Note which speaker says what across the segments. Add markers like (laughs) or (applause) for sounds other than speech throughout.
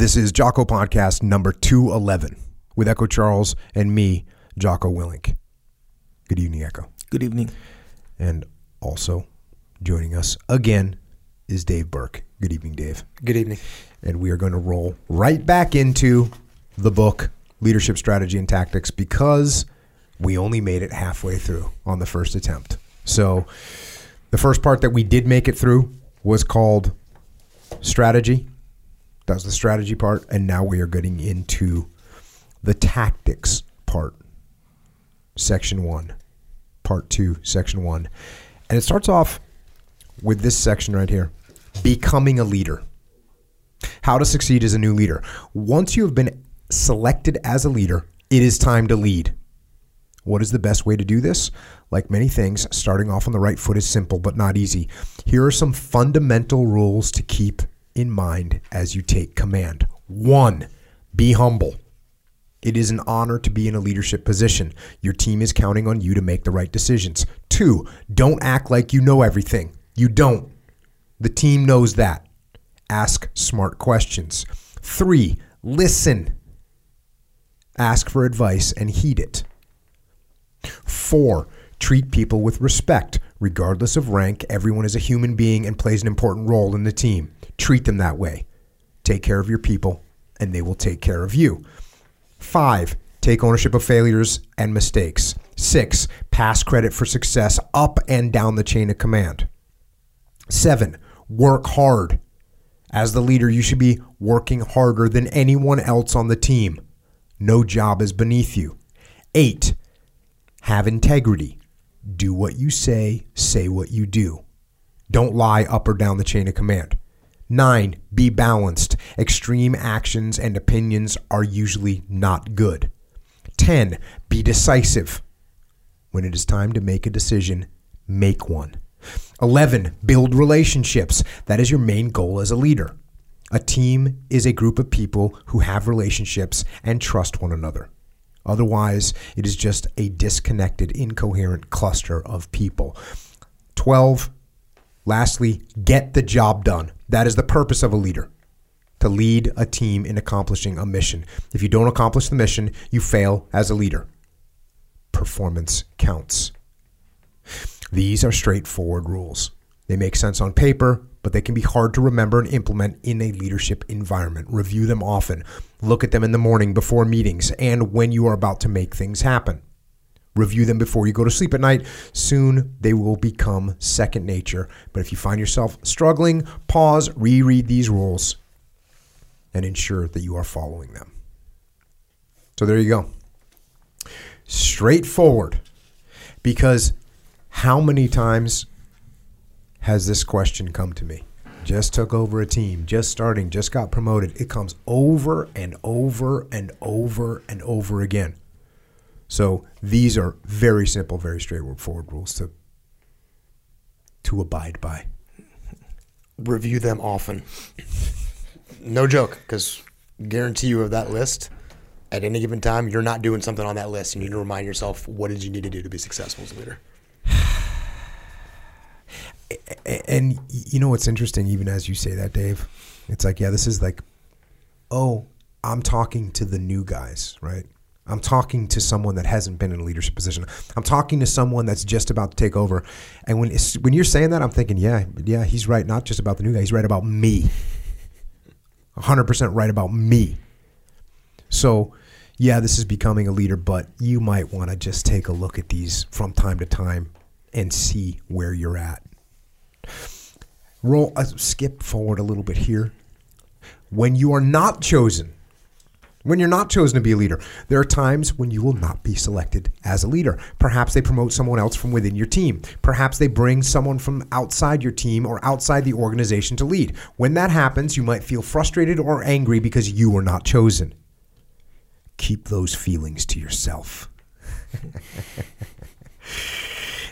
Speaker 1: This is Jocko Podcast number 211 with Echo Charles and me, Jocko Willink. Good evening, Echo.
Speaker 2: Good evening.
Speaker 1: And also joining us again is Dave Berke. Good evening, Dave.
Speaker 2: Good evening.
Speaker 1: And we are going to roll right back into the book, Leadership Strategy and Tactics, because we only made it halfway through on the first attempt. So the first part that we did make it through was called Strategy. That was the strategy part. And now we are getting into the tactics part. Section one, part two, section one. And it starts off with this section right here becoming a leader. How to succeed as a new leader. Once you have been selected as a leader, it is time to lead. What is the best way to do this? Like many things, starting off on the right foot is simple but not easy. Here are some fundamental rules to keep in mind as you take command. One, be humble. It is an honor to be in a leadership position. Your team is counting on you to make the right decisions. Two, don't act like you know everything. You don't. The team knows that. Ask smart questions. Three, listen. Ask for advice and heed it. Four, treat people with respect. Regardless of rank, everyone is a human being and plays an important role in the team. Treat them that way. Take care of your people, and they will take care of you. Five, take ownership of failures and mistakes. Six, pass credit for success up and down the chain of command. Seven, work hard. As the leader, you should be working harder than anyone else on the team. No job is beneath you. Eight, have integrity. Do what you say, say what you do. Don't lie up or down the chain of command. Nine, be balanced. Extreme actions and opinions are usually not good. 10, be decisive. When it is time to make a decision, make one. 11, build relationships. That is your main goal as a leader. A team is a group of people who have relationships and trust one another. Otherwise, it is just a disconnected, incoherent cluster of people. 12. Lastly, get the job done. That is the purpose of a leader to lead a team in accomplishing a mission. If you don't accomplish the mission, you fail as a leader. Performance counts. These are straightforward rules. They make sense on paper, but they can be hard to remember and implement in a leadership environment. Review them often. Look at them in the morning before meetings and when you are about to make things happen. Review them before you go to sleep at night. Soon they will become second nature. But if you find yourself struggling, pause, reread these rules, and ensure that you are following them. So there you go. Straightforward. Because how many times has this question come to me? Just took over a team, just starting, just got promoted. It comes over and over and over and over again. So these are very simple, very straightforward rules to to abide by.
Speaker 2: Review them often. No joke, because guarantee you of that list, at any given time, you're not doing something on that list. You need to remind yourself what did you need to do to be successful as a leader. (sighs)
Speaker 1: and you know what's interesting even as you say that dave it's like yeah this is like oh i'm talking to the new guys right i'm talking to someone that hasn't been in a leadership position. I'm talking to someone that's just about to take over. And when when you're saying that i'm thinking yeah yeah he's right not just about the new guy. He's right about me. 100% right about me. So yeah this is becoming a leader but you might want to just take a look at these from time to time and see where you're at. Roll uh, skip forward a little bit here. When you are not chosen when you're not chosen to be a leader there are times when you will not be selected as a leader. Perhaps they promote someone else from within your team. Perhaps they bring someone from outside your team or outside the organization to lead. When that happens you might feel frustrated or angry because you were not chosen. Keep those feelings to yourself. (laughs)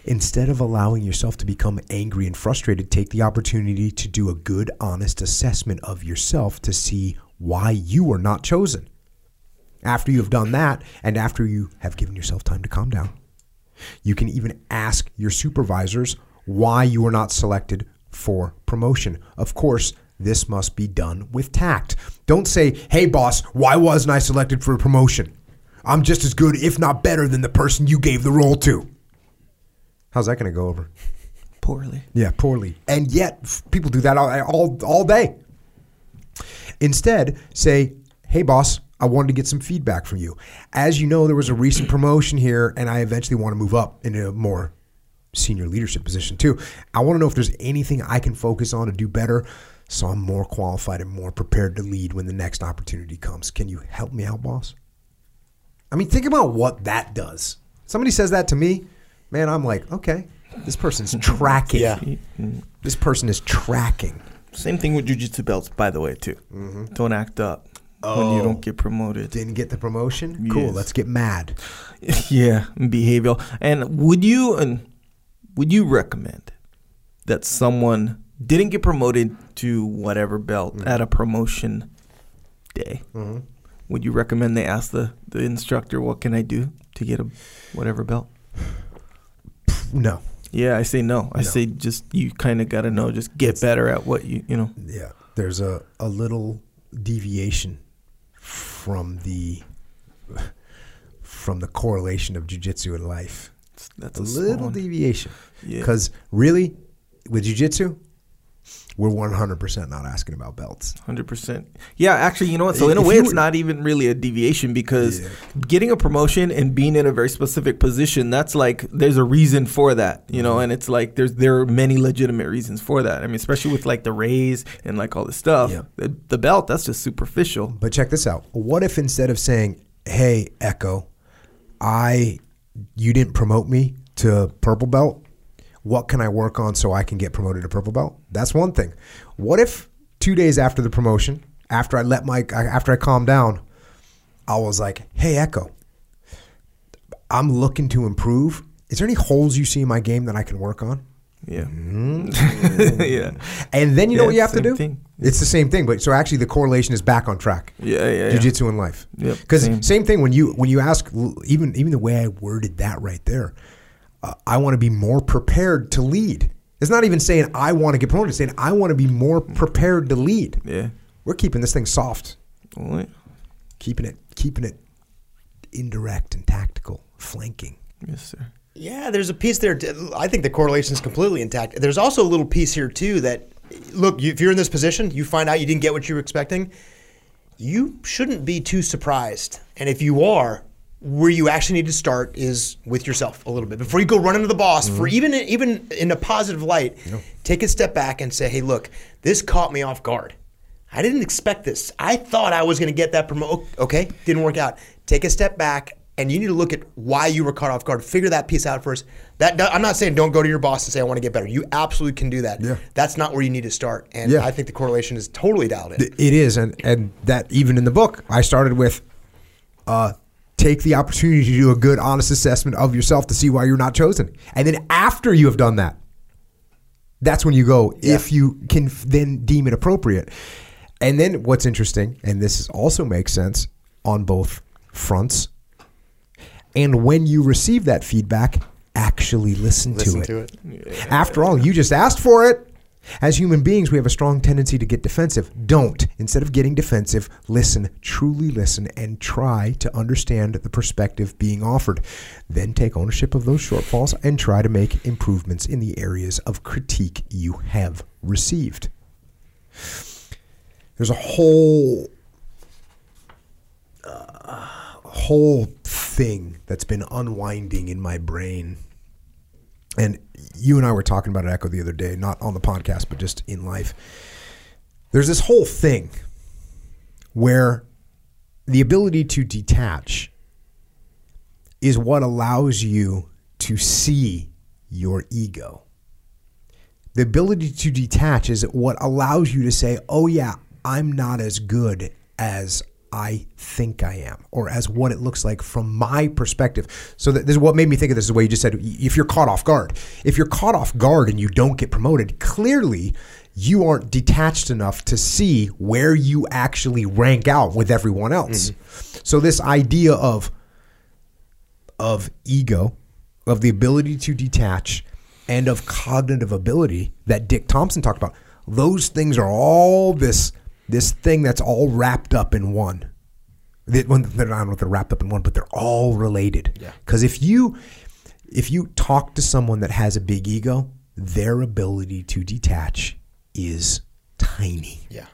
Speaker 1: Instead of allowing yourself to become angry and frustrated, take the opportunity to do a good, honest assessment of yourself to see why you were not chosen. After you have done that, and after you have given yourself time to calm down, you can even ask your supervisors why you were not selected for promotion. Of course, This must be done with tact. Don't say, hey, boss, why wasn't I selected for a promotion? I'm just as good, if not better, than the person you gave the role to. How's that going to go over? (laughs)
Speaker 3: Poorly.
Speaker 1: Yeah, poorly. And yet, people do that all, all, all day. Instead, say, hey, boss, I wanted to get some feedback from you. As you know, there was a recent promotion here, and I eventually want to move up into a more senior leadership position too. I want to know if there's anything I can focus on to do better so I'm more qualified and more prepared to lead when the next opportunity comes. Can you help me out, boss? I mean, think about what that does. Somebody says that to me, man, I'm like, okay, this person's (laughs) tracking.
Speaker 2: Yeah.
Speaker 1: This person is tracking.
Speaker 3: Same thing with jujitsu belts, by the way, too.
Speaker 1: Mm-hmm.
Speaker 3: Don't act up when
Speaker 1: Oh.
Speaker 3: you don't get promoted.
Speaker 1: Didn't get the promotion? Cool, let's get mad. (laughs)
Speaker 3: yeah, behavioral. And would you and would you recommend that someone didn't get promoted to whatever belt
Speaker 1: Mm-hmm.
Speaker 3: at a promotion day? Would you recommend they ask the, the instructor, "What can I do to get a whatever belt?" (sighs)
Speaker 1: No.
Speaker 3: Yeah, I say no. I
Speaker 1: No.
Speaker 3: say just you kind of got to know, just get better at what you you know.
Speaker 1: Yeah. There's a, a little deviation from the from the correlation of jujitsu and life.
Speaker 3: That's
Speaker 1: a
Speaker 3: a,
Speaker 1: little
Speaker 3: one.
Speaker 1: deviation.
Speaker 3: Yeah.
Speaker 1: Because really, with jujitsu, we're 100% not asking about belts.
Speaker 3: Hundred percent. Yeah, actually, you know what? So in a
Speaker 1: If
Speaker 3: way, it's
Speaker 1: were-
Speaker 3: not even really a deviation because
Speaker 1: Yeah.
Speaker 3: getting a promotion and being in a very specific position, that's like there's a reason for that, you
Speaker 1: Mm-hmm.
Speaker 3: know. And it's like there's there are many legitimate reasons for that. I mean, especially with like the raise and like all this stuff.
Speaker 1: Yeah.
Speaker 3: The, the belt, that's just superficial.
Speaker 1: But check this out. What if instead of saying, "Hey, Echo, I you didn't promote me to purple belt. What can I work on so I can get promoted to purple belt?" That's one thing. What if 2 days after the promotion, after I let my after I calmed down, I was like, "Hey, Echo, I'm looking to improve. Is there any holes you see in my game that I can work on?"
Speaker 3: Yeah.
Speaker 1: Mm-hmm. (laughs)
Speaker 3: yeah.
Speaker 1: And then you know
Speaker 3: Yeah,
Speaker 1: what you have to do?
Speaker 3: thing.
Speaker 1: It's the same thing, but so actually the correlation is back on track
Speaker 3: Yeah. Yeah. yeah.
Speaker 1: jiu-jitsu and life
Speaker 3: Yep,
Speaker 1: because
Speaker 3: same.
Speaker 1: same. thing when you when you ask even even the way i worded that right there uh, i want to be more prepared to lead it's not even saying i want to get promoted it's saying i want to be more prepared to lead
Speaker 3: Yeah.
Speaker 1: we're keeping this thing soft
Speaker 3: Well,
Speaker 1: keeping it keeping it indirect and tactical flanking
Speaker 3: Yes, sir.
Speaker 2: Yeah, there's a piece there. I think the correlation is completely intact. There's also a little piece here too that, look, you, if you're in this position, you find out you didn't get what you were expecting, you shouldn't be too surprised. And if you are, where you actually need to start is with yourself a little bit before you go run into the boss. For even even in a positive light, take a step back and say, "Hey, look, this caught me off guard. I didn't expect this. I thought I was going to get that promo. Okay, didn't work out. Take a step back, and you need to look at why you were caught off guard. Figure that piece out first. That I'm not saying don't go to your boss and say I want to get better. You absolutely can do that.
Speaker 1: Yeah.
Speaker 2: That's not where you need to start. And
Speaker 1: Yeah.
Speaker 2: I think the correlation is totally dialed in.
Speaker 1: It is, and and that even in the book, I started with, uh, take the opportunity to do a good, honest assessment of yourself to see why you're not chosen, and then after you have done that, that's when you go if you can then deem it appropriate. And then what's interesting, and this is also makes sense on both fronts, and when you receive that feedback, actually listen,
Speaker 2: Listen
Speaker 1: to it.
Speaker 2: to it.
Speaker 1: After all, you just asked for it. As human beings, we have a strong tendency to get defensive. Don't. Instead of getting defensive, listen, truly listen, and try to understand the perspective being offered. Then take ownership of those shortfalls and try to make improvements in the areas of critique you have received. There's a whole uh, whole thing that's been unwinding in my brain and you and I were talking about it, Echo, the other day, not on the podcast, but just in life. There's this whole thing where the ability to detach is what allows you to see your ego. The ability to detach is what allows you to say, oh, yeah, I'm not as good as I think I am, or as what it looks like from my perspective. So that this is what made me think of this is what you just said. If you're caught off guard, if you're caught off guard and you don't get promoted, clearly you aren't detached enough to see where you actually rank out with everyone else. Mm-hmm. So this idea of of ego, of the ability to detach, and of cognitive ability that Dick Thompson talked about. Those things are all this this thing that's all wrapped up in one. They, well, they're not I don't know if they're wrapped up in one, but they're all related.
Speaker 2: Yeah.
Speaker 1: Because if you if you talk to someone that has a big ego, their ability to detach is tiny.
Speaker 2: Yeah.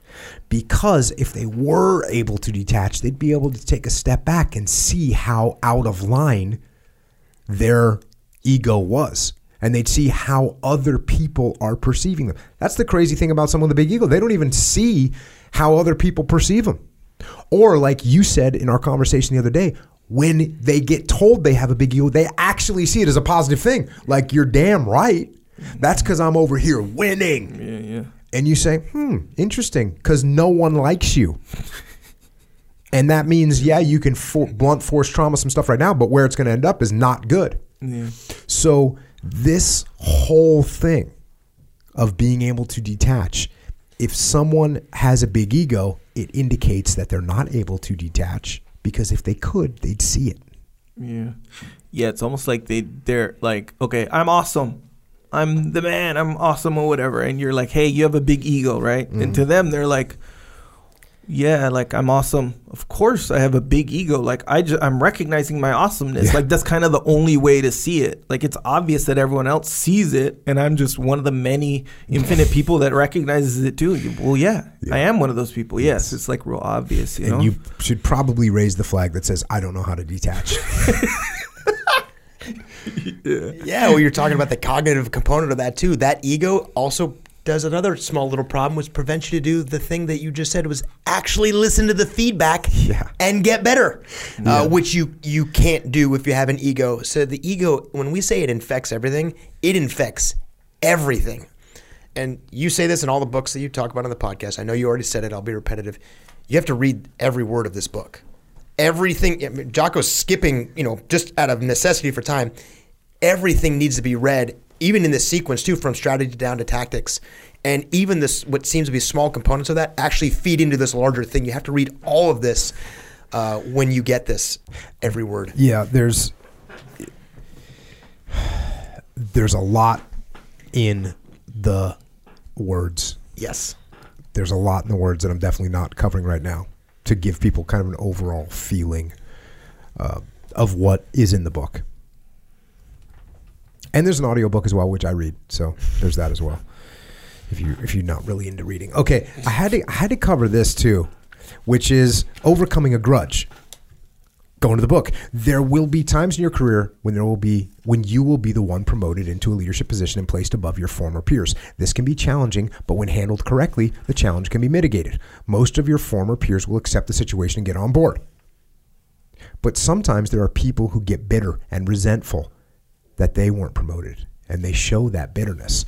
Speaker 1: Because if they were able to detach, they'd be able to take a step back and see how out of line their ego was. And they'd see how other people are perceiving them. That's the crazy thing about someone with a big ego. They don't even see how other people perceive them. Or, like you said in our conversation the other day, when they get told they have a big ego, they actually see it as a positive thing. Like, you're damn right. That's because I'm over here winning.
Speaker 3: Yeah, yeah.
Speaker 1: And you say, hmm, interesting, because no one likes you. And that means, yeah, you can for, blunt force trauma some stuff right now, but where it's going to end up is not good.
Speaker 3: Yeah.
Speaker 1: So, this whole thing of being able to detach, if someone has a big ego, it indicates that they're not able to detach because if they could, they'd see it.
Speaker 3: Yeah. Yeah, it's almost like they they're like, okay, I'm awesome. I'm the man. I'm awesome or whatever. And you're like, hey, you have a big ego, right? And to mm-hmm. them, they're like, yeah, like I'm awesome. Of course, I have a big ego. Like I just, I'm recognizing my awesomeness.
Speaker 1: Yeah.
Speaker 3: Like that's kind of the only way to see it. Like it's obvious that everyone else sees it, and I'm just one of the many infinite (laughs) people that recognizes it too. Well, yeah, I am one of those people. Yes, it's like real obvious. You know.
Speaker 1: And you should probably raise the flag that says, I don't know how to detach. (laughs) (laughs)
Speaker 2: yeah. Yeah, well, you're talking about the cognitive component of that too. That ego also does another small little problem, which prevents you to do the thing that you just said was actually listen to the feedback
Speaker 1: Yeah.
Speaker 2: and get better, uh, which you you can't do if you have an ego. So the ego, when we say it infects everything, it infects everything. And you say this in all the books that you talk about on the podcast. I know you already said it. I'll be repetitive. You have to read every word of this book. Everything. I mean, Jocko's skipping, you know, just out of necessity for time. Everything needs to be read, even in this sequence too, from strategy down to tactics. And even this, what seems to be small components of that, actually feed into this larger thing. You have to read all of this uh, when you get this every word.
Speaker 1: Yeah, there's there's a lot in the words.
Speaker 2: Yes.
Speaker 1: There's a lot in the words that I'm definitely not covering right now to give people kind of an overall feeling uh, of what is in the book. And there's an audiobook as well, which I read. So there's that as well. If you if you're not really into reading. Okay, I had to I had to cover this too, which is overcoming a grudge. Go into the book. There will be times in your career when there will be when you will be the one promoted into a leadership position and placed above your former peers. This can be challenging, but when handled correctly, the challenge can be mitigated. Most of your former peers will accept the situation and get on board. But sometimes there are people who get bitter and resentful that they weren't promoted and they show that bitterness.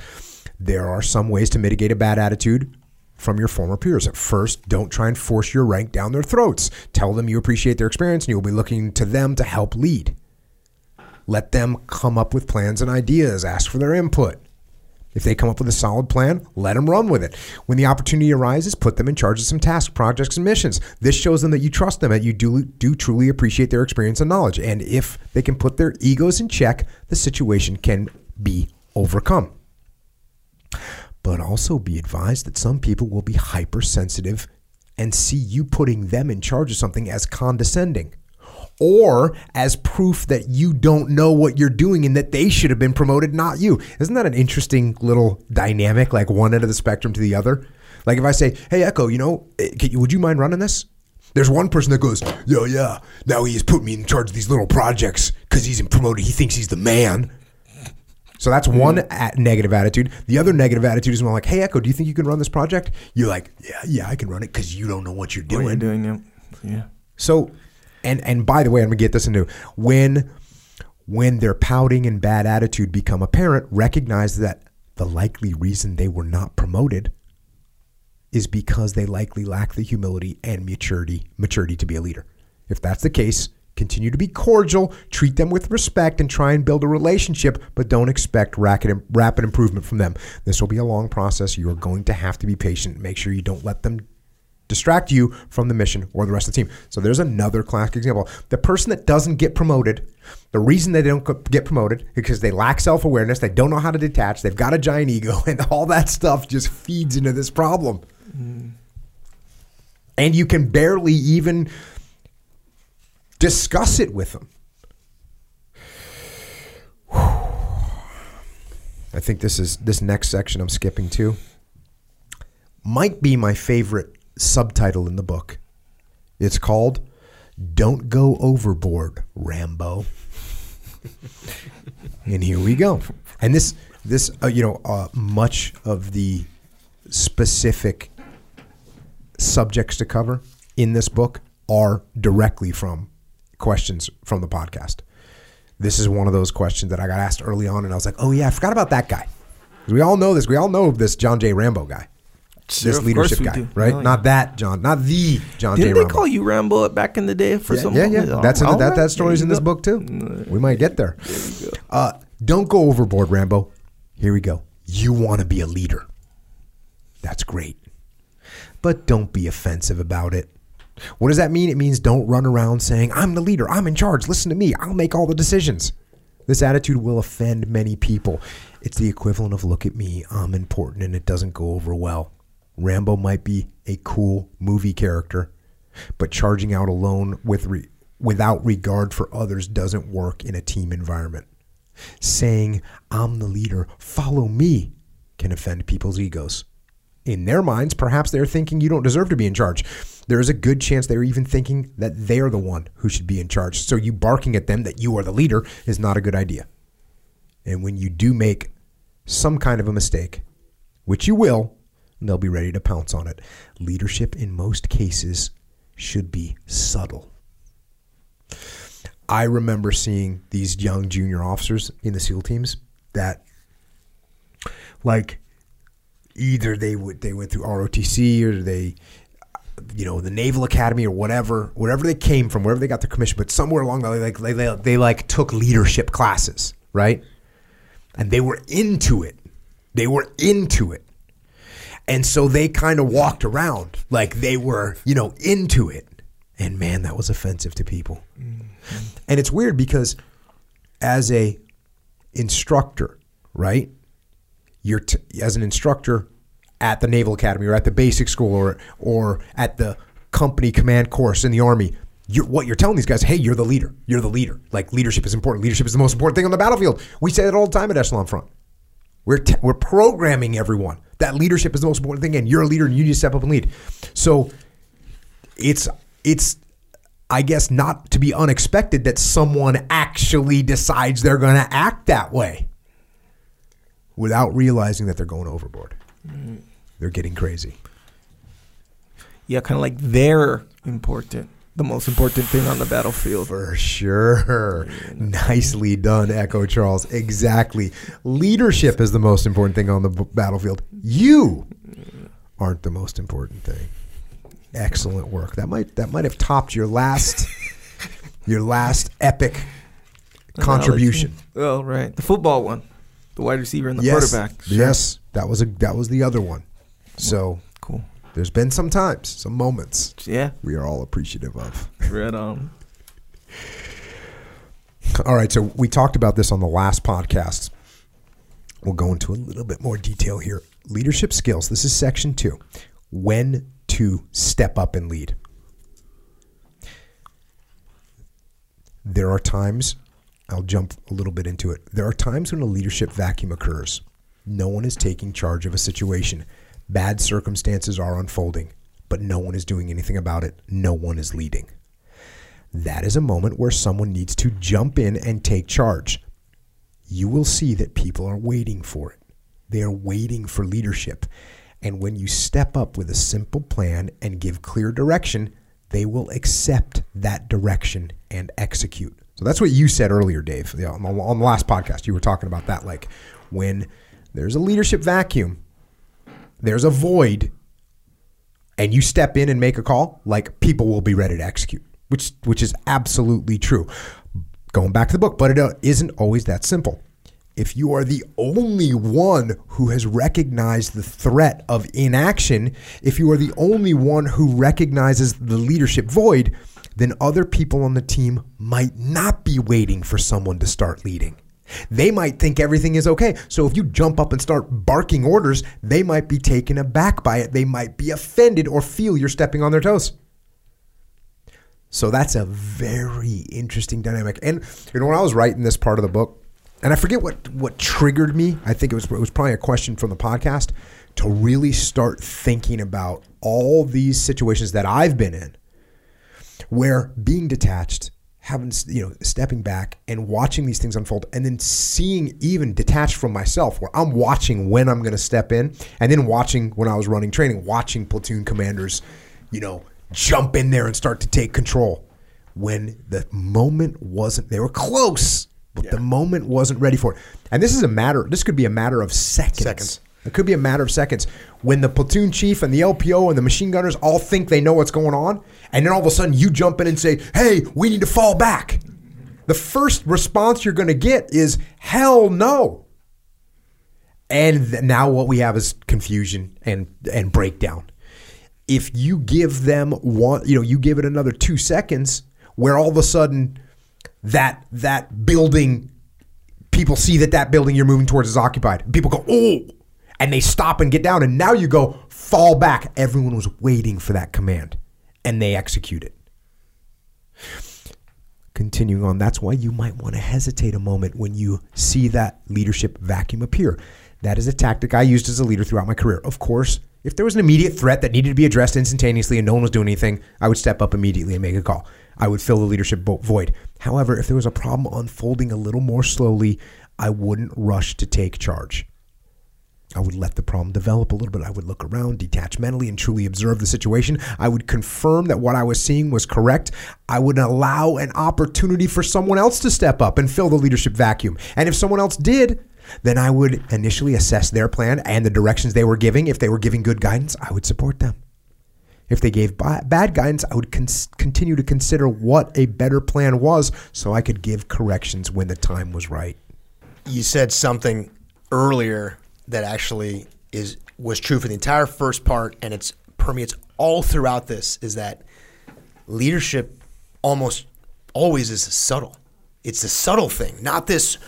Speaker 1: There are some ways to mitigate a bad attitude from your former peers. At first, don't try and force your rank down their throats. Tell them you appreciate their experience and you will be looking to them to help lead. Let them come up with plans and ideas, ask for their input. If they come up with a solid plan, let them run with it. When the opportunity arises, put them in charge of some tasks, projects, and missions. This shows them that you trust them and you do, do truly appreciate their experience and knowledge. And if they can put their egos in check, the situation can be overcome. But also be advised that some people will be hypersensitive and see you putting them in charge of something as condescending or as proof that you don't know what you're doing and that they should have been promoted, not you. Isn't that an interesting little dynamic, like one end of the spectrum to the other? Like if I say, "Hey, Echo, you know, eh, you, would you mind running this?" There's one person that goes, "Yo, yeah, now he's put me in charge of these little projects because he's promoted. He thinks he's the man." So that's one a- negative attitude. The other negative attitude is more like, "Hey, Echo, do you think you can run this project?" You're like, "Yeah, yeah, I can run it because you don't know what you're
Speaker 3: what
Speaker 1: doing."
Speaker 3: you're doing, yeah. yeah.
Speaker 1: So, and and by the way, I'm gonna get this into when when their pouting and bad attitude become apparent, recognize that the likely reason they were not promoted is because they likely lack the humility and maturity maturity to be a leader. If that's the case, continue to be cordial, treat them with respect, and try and build a relationship, but don't expect rapid, rapid improvement from them. This will be a long process. You are going to have to be patient. Make sure you don't let them distract you from the mission or the rest of the team. So there's another classic example. The person that doesn't get promoted, the reason they don't get promoted is because they lack self awareness, they don't know how to detach, they've got a giant ego, (laughs) and all that stuff just feeds into this problem. Mm. And you can barely even discuss it with them. (sighs) I think this is this next section I'm skipping to might be my favorite subtitle in the book. It's called Don't Go Overboard, Rambo. and here we go. And this this uh, you know uh, much of the specific subjects to cover in this book are directly from questions from the podcast. This is one of those questions that I got asked early on, and I was like, "Oh yeah, I forgot about that guy. We all know this. We all know this John J. Rambo guy, this leadership guy,
Speaker 3: do.
Speaker 1: right?
Speaker 3: Oh, yeah.
Speaker 1: Not that John, not the John
Speaker 3: Didn't
Speaker 1: J.
Speaker 3: they
Speaker 1: Rambo.
Speaker 3: call you Rambo back in the day for
Speaker 1: yeah,
Speaker 3: some?
Speaker 1: yeah, yeah. That's in the, that that story's in this book too. We might get there. Uh, don't go overboard, Rambo. Here we go. You want to be a leader. That's great. But don't be offensive about it. What does that mean? It means don't run around saying, I'm the leader, I'm in charge, listen to me, I'll make all the decisions. This attitude will offend many people. It's the equivalent of look at me, I'm important, and it doesn't go over well. Rambo might be a cool movie character, but charging out alone with re- without regard for others doesn't work in a team environment. Saying, I'm the leader, follow me, can offend people's egos. In their minds, perhaps they're thinking you don't deserve to be in charge. There is a good chance they're even thinking that they're the one who should be in charge. So you barking at them that you are the leader is not a good idea. And when you do make some kind of a mistake, which you will, they'll be ready to pounce on it. Leadership in most cases should be subtle. I remember seeing these young junior officers in the SEAL teams that, like, either they would they went through ROTC or they, you know, the Naval Academy or whatever, wherever they came from, wherever they got their commission, but somewhere along the way, like they, they, they like took leadership classes, right? And they were into it. They were into it. And so they kind of walked around like they were, you know, into it. And man, that was offensive to people. Mm-hmm. And it's weird because as a instructor, right? You're t- as an instructor at the Naval Academy or at the basic school or or at the company command course in the army. You're, what you're telling these guys, hey, you're the leader. You're the leader. Like leadership is important. Leadership is the most important thing on the battlefield. We say that all the time at Echelon Front. We're, t- we're programming everyone that leadership is the most important thing, and you're a leader, and you need to step up and lead. So it's it's I guess not to be unexpected that someone actually decides they're going to act that way without realizing that they're going overboard. Mm. They're getting crazy.
Speaker 3: Yeah, kind of like they're important. The most important thing on the battlefield.
Speaker 1: For sure. Nicely done, Echo Charles. Exactly. Leadership is the most important thing on the b- battlefield. You aren't the most important thing. Excellent work. That might that might have topped your last (laughs) your last epic (laughs) contribution.
Speaker 3: Oh, right. The football one. The wide receiver and the
Speaker 1: yes.
Speaker 3: quarterback. Sure.
Speaker 1: Yes. That was a that was the other one. So. There's been some times, some moments
Speaker 3: Yeah.
Speaker 1: we are all appreciative of.
Speaker 3: Right on. (laughs)
Speaker 1: All right, so we talked about this on the last podcast. We'll go into a little bit more detail here. Leadership skills. This is section two. When to step up and lead. There are times, I'll jump a little bit into it. There are times when a leadership vacuum occurs. No one is taking charge of a situation. Bad circumstances are unfolding, but no one is doing anything about it. No one is leading. That is a moment where someone needs to jump in and take charge. You will see that people are waiting for it. They are waiting for leadership. And when you step up with a simple plan and give clear direction, they will accept that direction and execute. So that's what you said earlier, Dave. On the last podcast, you were talking about that. Like when there's a leadership vacuum, there's a void, and you step in and make a call, like people will be ready to execute, which which is absolutely true. Going back to the book, but it uh, isn't always that simple. if you are the only one who has recognized the threat of inaction, if you are the only one who recognizes the leadership void, then other people on the team might not be waiting for someone to start leading. They might think everything is okay. So if you jump up and start barking orders, they might be taken aback by it. They might be offended or feel you're stepping on their toes. So that's a very interesting dynamic. And you know, when I was writing this part of the book, and I forget what what triggered me. I think it was it was probably a question from the podcast to really start thinking about all these situations that I've been in, where being detached, having you know stepping back and watching these things unfold, and then seeing even detached from myself, where I'm watching when I'm going to step in, and then watching when I was running training, watching platoon commanders, you know, jump in there and start to take control when the moment wasn't. They were close but the moment wasn't ready for it. And this is a matter. This could be a matter of seconds.
Speaker 2: Seconds.
Speaker 1: It could be a matter of seconds when the platoon chief and the LPO and the machine gunners all think they know what's going on, and then all of a sudden you jump in and say, "Hey, we need to fall back." The first response you're going to get is "Hell no." And th- now what we have is confusion and and breakdown. If you give them one, you know, you give it another 2 seconds where all of a sudden that that building people see that that building you're moving towards is occupied. People go, "Oh." And they stop and get down and now you go, "Fall back." Everyone was waiting for that command and they execute it. Continuing on, that's why you might want to hesitate a moment when you see that leadership vacuum appear. That is a tactic I used as a leader throughout my career. Of course, if there was an immediate threat that needed to be addressed instantaneously and no one was doing anything, I would step up immediately and make a call. I would fill the leadership void. However, if there was a problem unfolding a little more slowly, I wouldn't rush to take charge. I would let the problem develop a little bit. I would look around, detach mentally, and truly observe the situation. I would confirm that what I was seeing was correct. I would allow an opportunity for someone else to step up and fill the leadership vacuum. And if someone else did, then I would initially assess their plan and the directions they were giving. If they were giving good guidance, I would support them. If they gave bad guidance, I would cons- continue to consider what a better plan was so I could give corrections when the time was right.
Speaker 2: you said something earlier that actually is was true for the entire first part and it's permeates all throughout this is that leadership almost always is subtle. It's a subtle thing, not this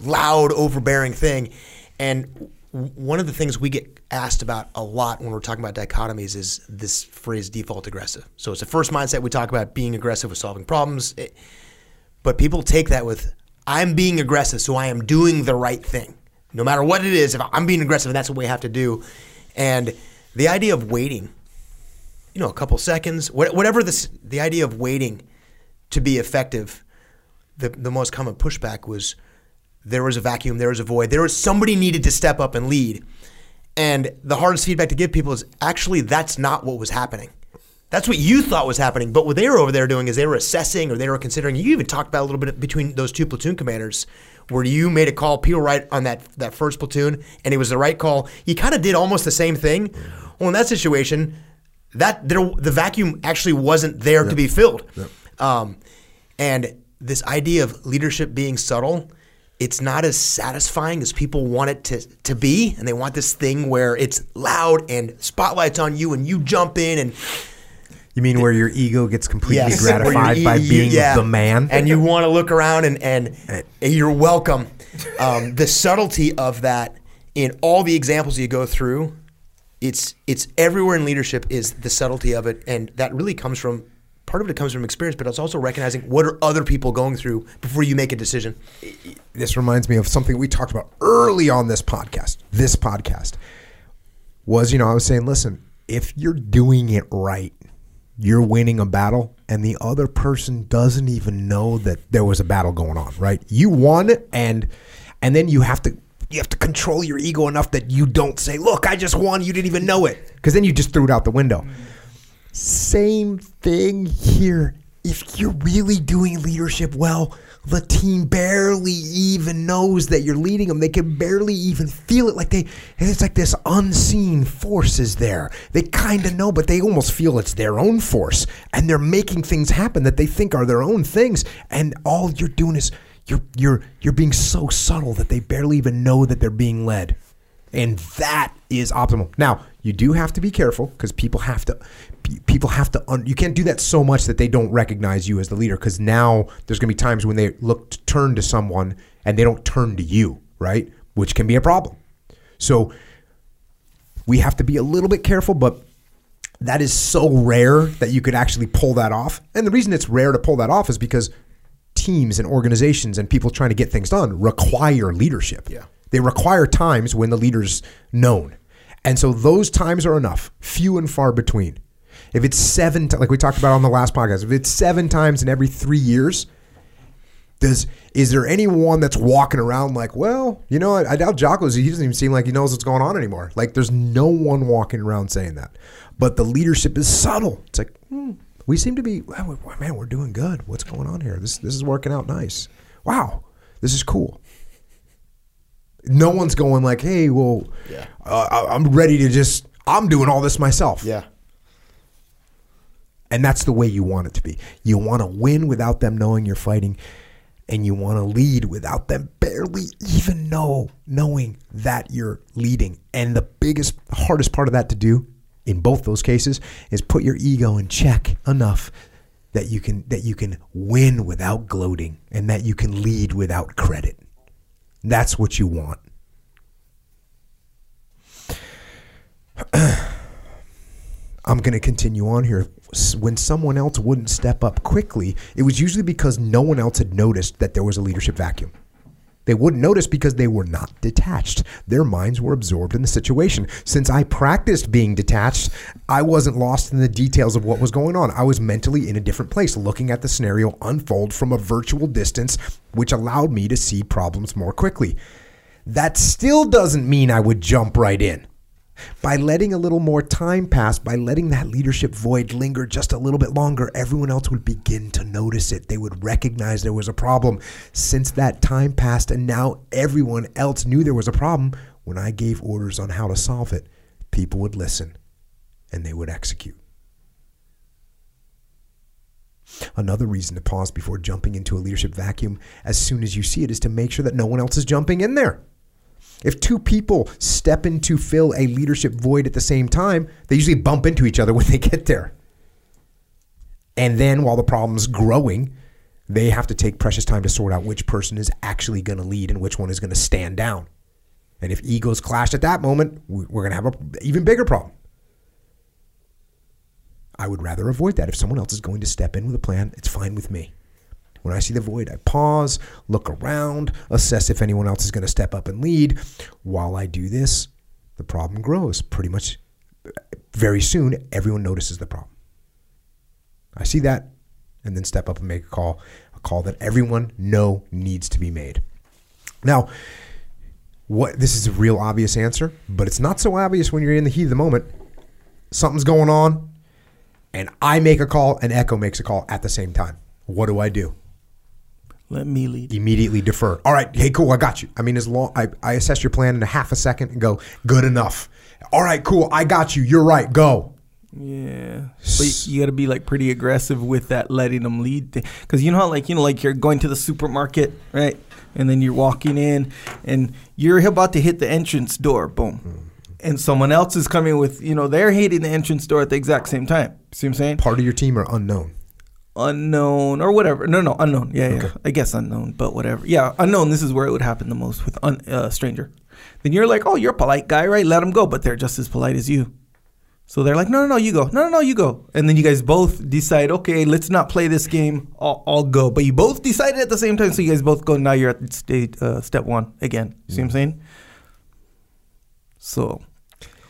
Speaker 2: loud overbearing thing. And one of the things we get asked about a lot when we're talking about dichotomies is this phrase default aggressive. So it's the first mindset we talk about being aggressive with solving problems. It- but people take that with I'm being aggressive, so I am doing the right thing. No matter what it is, if I'm being aggressive, and that's what we have to do. And the idea of waiting, you know, a couple seconds, whatever this, the idea of waiting to be effective, the, the most common pushback was there was a vacuum, there was a void, there was somebody needed to step up and lead. And the hardest feedback to give people is actually that's not what was happening. That's what you thought was happening. But what they were over there doing is they were assessing or they were considering. You even talked about a little bit between those two platoon commanders where you made a call, people right on that, that first platoon, and it was the right call. You kind of did almost the same thing. Well, in that situation, that there, the vacuum actually wasn't there to be filled. Um, and this idea of leadership being subtle, it's not as satisfying as people want it to, to be. And they want this thing where it's loud and spotlights on you and you jump in and
Speaker 1: You mean where your ego gets completely
Speaker 2: Yes.
Speaker 1: Gratified
Speaker 2: you-
Speaker 1: by being
Speaker 2: yeah.
Speaker 1: the man?
Speaker 2: and you want to look around and, and, and you're welcome. Um, the subtlety of that in all the examples you go through, it's it's everywhere in leadership is the subtlety of it, and that really comes from part of it comes from experience, but it's also recognizing what are other people going through before you make a decision.
Speaker 1: this reminds me of something we talked about early on this podcast. This podcast was, you know, I was saying, listen, if you're doing it right, you're winning a battle, and the other person doesn't even know that there was a battle going on, right? You won, and and then you have to you have to control your ego enough that you don't say, "Look, I just won. You didn't even know it," because then you just threw it out the window. Same thing here. If you're really doing leadership well, the team barely even knows that you're leading them. They can barely even feel it. Like they, it's like this unseen force is there. They kind of know, but they almost feel it's their own force, and they're making things happen that they think are their own things. And all you're doing is You're you're you're being so subtle that they barely even know that they're being led. And that is optimal. Now, you do have to be careful because people have to people have to un, you can't do that so much that they don't recognize you as the leader because now there's going to be times when they look to turn to someone and they don't turn to you, right? Which can be a problem. So we have to be a little bit careful, but that is so rare that you could actually pull that off. And the reason it's rare to pull that off is because teams and organizations and people trying to get things done require leadership.
Speaker 2: Yeah.
Speaker 1: They require times when the leader's known. And so those times are enough, few and far between. If it's seven, ti- like we talked about on the last podcast, if it's seven times in every three years, does is there anyone that's walking around like, well, you know, I, I doubt Jocko's. He doesn't even seem like he knows what's going on anymore. Like, there's no one walking around saying that. But the leadership is subtle. It's like, hmm, we seem to be, well, man, we're doing good. What's going on here? This this is working out nice. Wow, this is cool. No one's going like, hey, well,
Speaker 2: Yeah.
Speaker 1: uh, I- I'm ready to just, I'm doing all this myself.
Speaker 2: Yeah.
Speaker 1: And that's the way you want it to be. You want to win without them knowing you're fighting, and you want to lead without them barely even know knowing that you're leading. And the biggest, hardest part of that to do in both those cases is put your ego in check enough that you can that you can win without gloating and that you can lead without credit. That's what you want. (clears throat) I'm going to continue on here. When someone else wouldn't step up quickly, it was usually because no one else had noticed that there was a leadership vacuum. They wouldn't notice because they were not detached. Their minds were absorbed in the situation. Since I practiced being detached, I wasn't lost in the details of what was going on. I was mentally in a different place, looking at the scenario unfold from a virtual distance, which allowed me to see problems more quickly. That still doesn't mean I would jump right in. By letting a little more time pass, by letting that leadership void linger just a little bit longer, everyone else would begin to notice it. They would recognize there was a problem. Since that time passed and now everyone else knew there was a problem, when I gave orders on how to solve it, people would listen and they would execute. Another reason to pause before jumping into a leadership vacuum as soon as you see it is to make sure that no one else is jumping in there. If two people step in to fill a leadership void at the same time, they usually bump into each other (laughs) when they get there. And then while the problem's growing, they have to take precious time to sort out which person is actually going to lead and which one is going to stand down. And if egos clash at that moment, we- we're going to have an even bigger problem. I would rather avoid that. If someone else is going to step in with a plan, it's fine with me. When I see the void, I pause, look around, assess if anyone else is going to step up and lead. While I do this, the problem grows. Pretty much very soon, everyone notices the problem. I see that and then step up and make a call, a call that everyone know needs to be made. Now, what this is a real obvious answer, but it's not so obvious when you're in the heat of the moment. Something's going on, and I make a call and Echo makes a call at the same time. What do I do?
Speaker 3: Let me lead.
Speaker 1: Immediately defer. All right, hey, cool, I got you. I mean, as long I, I assess your plan in a half a second and go, good enough. All right, cool, I got you. You're right. Go.
Speaker 3: Yeah, but you got to be like pretty aggressive with that letting them lead because you know how like you know like you're going to the supermarket right, and then you're walking in and you're about to hit the entrance door, boom, mm-hmm. and someone else is coming with you know they're hitting the entrance door at the exact same time. See what I'm saying?
Speaker 1: Part of your team are unknown.
Speaker 3: Unknown or whatever. No, no, unknown. Yeah, yeah. I guess unknown, but whatever. Yeah, unknown. This is where it would happen the most with un, uh, stranger. Then you're like, oh, you're a polite guy, right? Let them go, but they're just as polite as you. So they're like, no, no, no, you go. No, no, no, you go. And then you guys both decide, okay, let's not play this game. I'll, I'll go. But you both decided at the same time, so you guys both go. Now you're at state, uh, step one again. You see what I'm saying? So,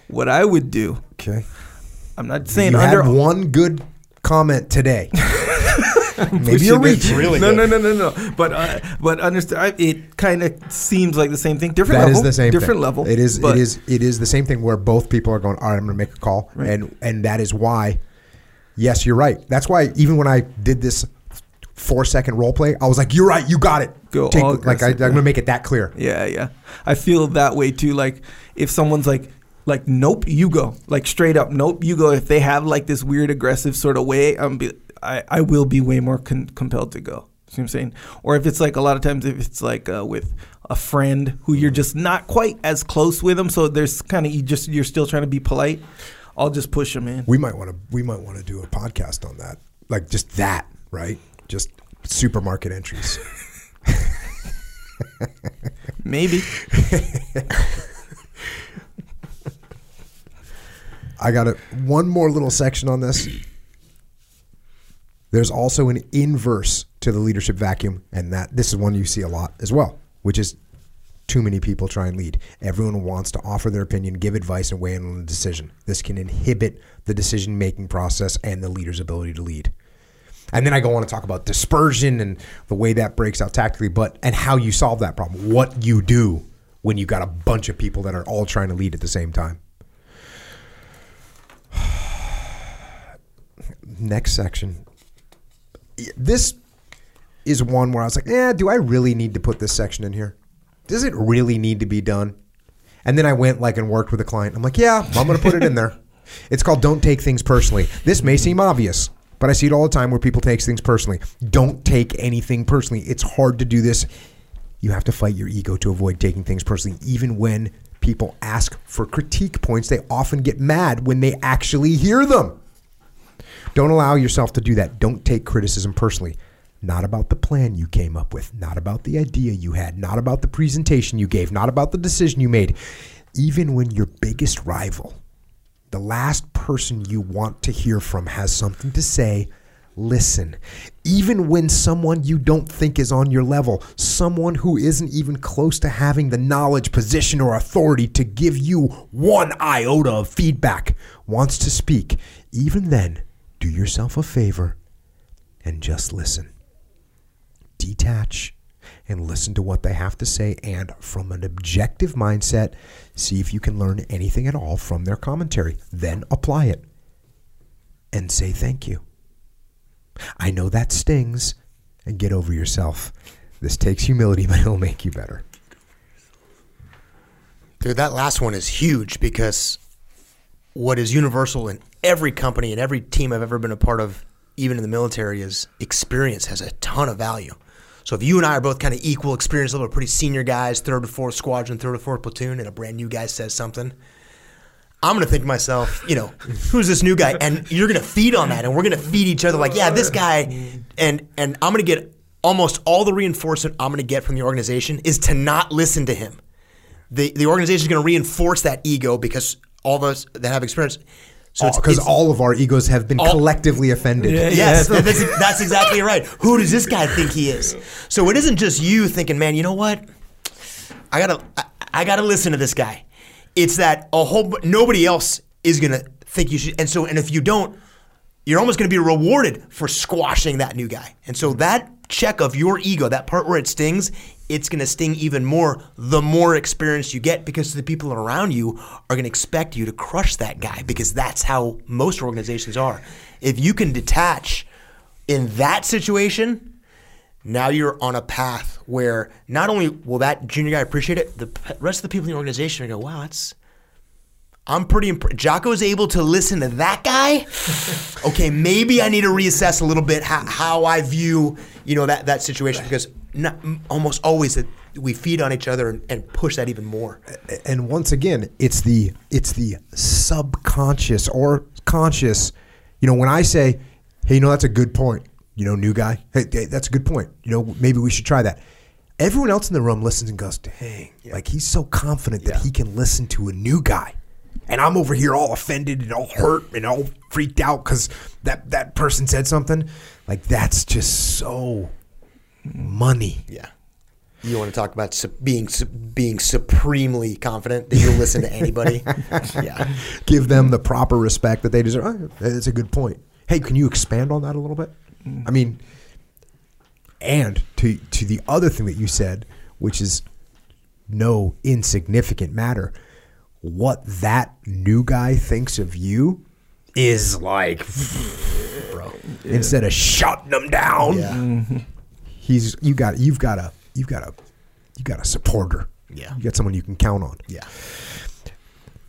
Speaker 3: what I would do,
Speaker 1: Okay.
Speaker 3: I'm not saying
Speaker 1: you
Speaker 3: under
Speaker 1: had one good comment today. (laughs) (laughs) Maybe you're reaching.
Speaker 2: Really
Speaker 3: no, no, no, no, no. But uh, but understand, it kind of seems like the same thing. Different
Speaker 1: That is
Speaker 3: level.
Speaker 1: the same
Speaker 3: different
Speaker 1: thing.
Speaker 3: level.
Speaker 1: It is. it is. It is the same thing where both people are going. All right, I'm going to make a call,
Speaker 3: Right.
Speaker 1: and and that is why. Yes, you're right. That's why even when I did this four second role play, I was like, "You're right. You got it."
Speaker 3: Go
Speaker 1: Take, like I, I'm going to make it that clear.
Speaker 3: Yeah, yeah. I feel that way too. Like if someone's like, like, nope, you go. Like straight up, nope, you go. If they have like this weird aggressive sort of way, I'm be, I, I will be way more con- compelled to go. See what I'm saying? Or if it's like a lot of times if it's like uh, with a friend who you're just not quite as close with them, so there's kind of you just you're still trying to be polite. I'll just push them in.
Speaker 1: We might want to we might want to do a podcast on that. Like just that, right? Just supermarket entries. (laughs)
Speaker 3: Maybe. (laughs)
Speaker 1: I got a one more little section on this. There's also an inverse to the leadership vacuum, and that this is one you see a lot as well, which is too many people try and lead. Everyone wants to offer their opinion, give advice, and weigh in on the decision. This can inhibit the decision making process and the leader's ability to lead. And then I go on to talk about dispersion and the way that breaks out tactically, but and how you solve that problem. What you do when you got a bunch of people that are all trying to lead at the same time. (sighs) Next section. This is one where I was like, eh, do I really need to put this section in here? Does it really need to be done? And then I went like and worked with a client. I'm like, yeah, I'm going to put it in there. (laughs) It's called Don't Take Things Personally. This may seem obvious, but I see it all the time where people take things personally. Don't take anything personally. It's hard to do this. You have to fight your ego to avoid taking things personally. Even when people ask for critique points, they often get mad when they actually hear them. Don't allow yourself to do that. Don't take criticism personally. Not about the plan you came up with, not about the idea you had, not about the presentation you gave, not about the decision you made. Even when your biggest rival, the last person you want to hear from, has something to say, listen. Even when someone you don't think is on your level, someone who isn't even close to having the knowledge, position, or authority to give you one iota of feedback, wants to speak, even then, do yourself a favor and just listen. Detach and listen to what they have to say, and from an objective mindset, see if you can learn anything at all from their commentary. Then apply it and say thank you. I know that stings, and get over yourself. This takes humility, (laughs) but it'll make you better.
Speaker 2: Dude, that last one is huge because what is universal in every company and every team I've ever been a part of, even in the military, is experience has a ton of value. So if you and I are both kind of equal experience level, pretty senior guys, third or fourth squadron, third or fourth platoon, and a brand new guy says something, I'm gonna think to myself, you know, (laughs) who's this new guy? And you're gonna feed on that, and we're gonna feed each other like, yeah, this guy, and and I'm gonna get almost all the reinforcement I'm gonna get from the organization is to not listen to him. The the organization is gonna reinforce that ego because all of us that have experience. So it's-
Speaker 1: Because
Speaker 2: it's-
Speaker 1: all of our egos have been
Speaker 2: All-
Speaker 1: collectively offended.
Speaker 3: Yeah,
Speaker 2: Yes, that's, that's exactly right. Who does this guy think he is? So it isn't just you thinking, man, you know what? I gotta, I, I gotta listen to this guy. It's that a whole nobody else is gonna think you should, and so and if you don't, you're almost gonna be rewarded for squashing that new guy. And so that check of your ego, that part where it stings, it's gonna sting even more the more experience you get because the people around you are gonna expect you to crush that guy because that's how most organizations are. If you can detach in that situation, now you're on a path where not only will that junior guy appreciate it, the rest of the people in the organization are going to go, wow, that's. I'm pretty impressed. Jocko's able to listen to that guy. (laughs) okay, maybe I need to reassess a little bit how, how I view, you know, that, that situation because not, almost always that we feed on each other and, and push that even more.
Speaker 1: and once again, it's the it's the subconscious or conscious. You know, when I say, "Hey, you know, that's a good point," you know, new guy, hey, hey, that's a good point. You know, maybe we should try that. Everyone else in the room listens and goes, "Dang, like he's so confident that he can listen to a new guy." And I'm over here all offended and all hurt and all freaked out because that, that person said something. Like, that's just so money.
Speaker 2: Yeah. You want to talk about su- being su- being supremely confident that you'll listen to anybody? (laughs) yeah.
Speaker 1: give them the proper respect that they deserve. Oh, that's a good point. Hey, can you expand on that a little bit? Mm. I mean, and to to the other thing that you said, which is no insignificant matter, what that new guy thinks of you is like, (laughs) bro. Instead of shutting them down,
Speaker 2: Yeah. Mm-hmm.
Speaker 1: He's you got you've got a you've got a you got a supporter.
Speaker 2: Yeah.
Speaker 1: you got someone you can count on.
Speaker 2: Yeah.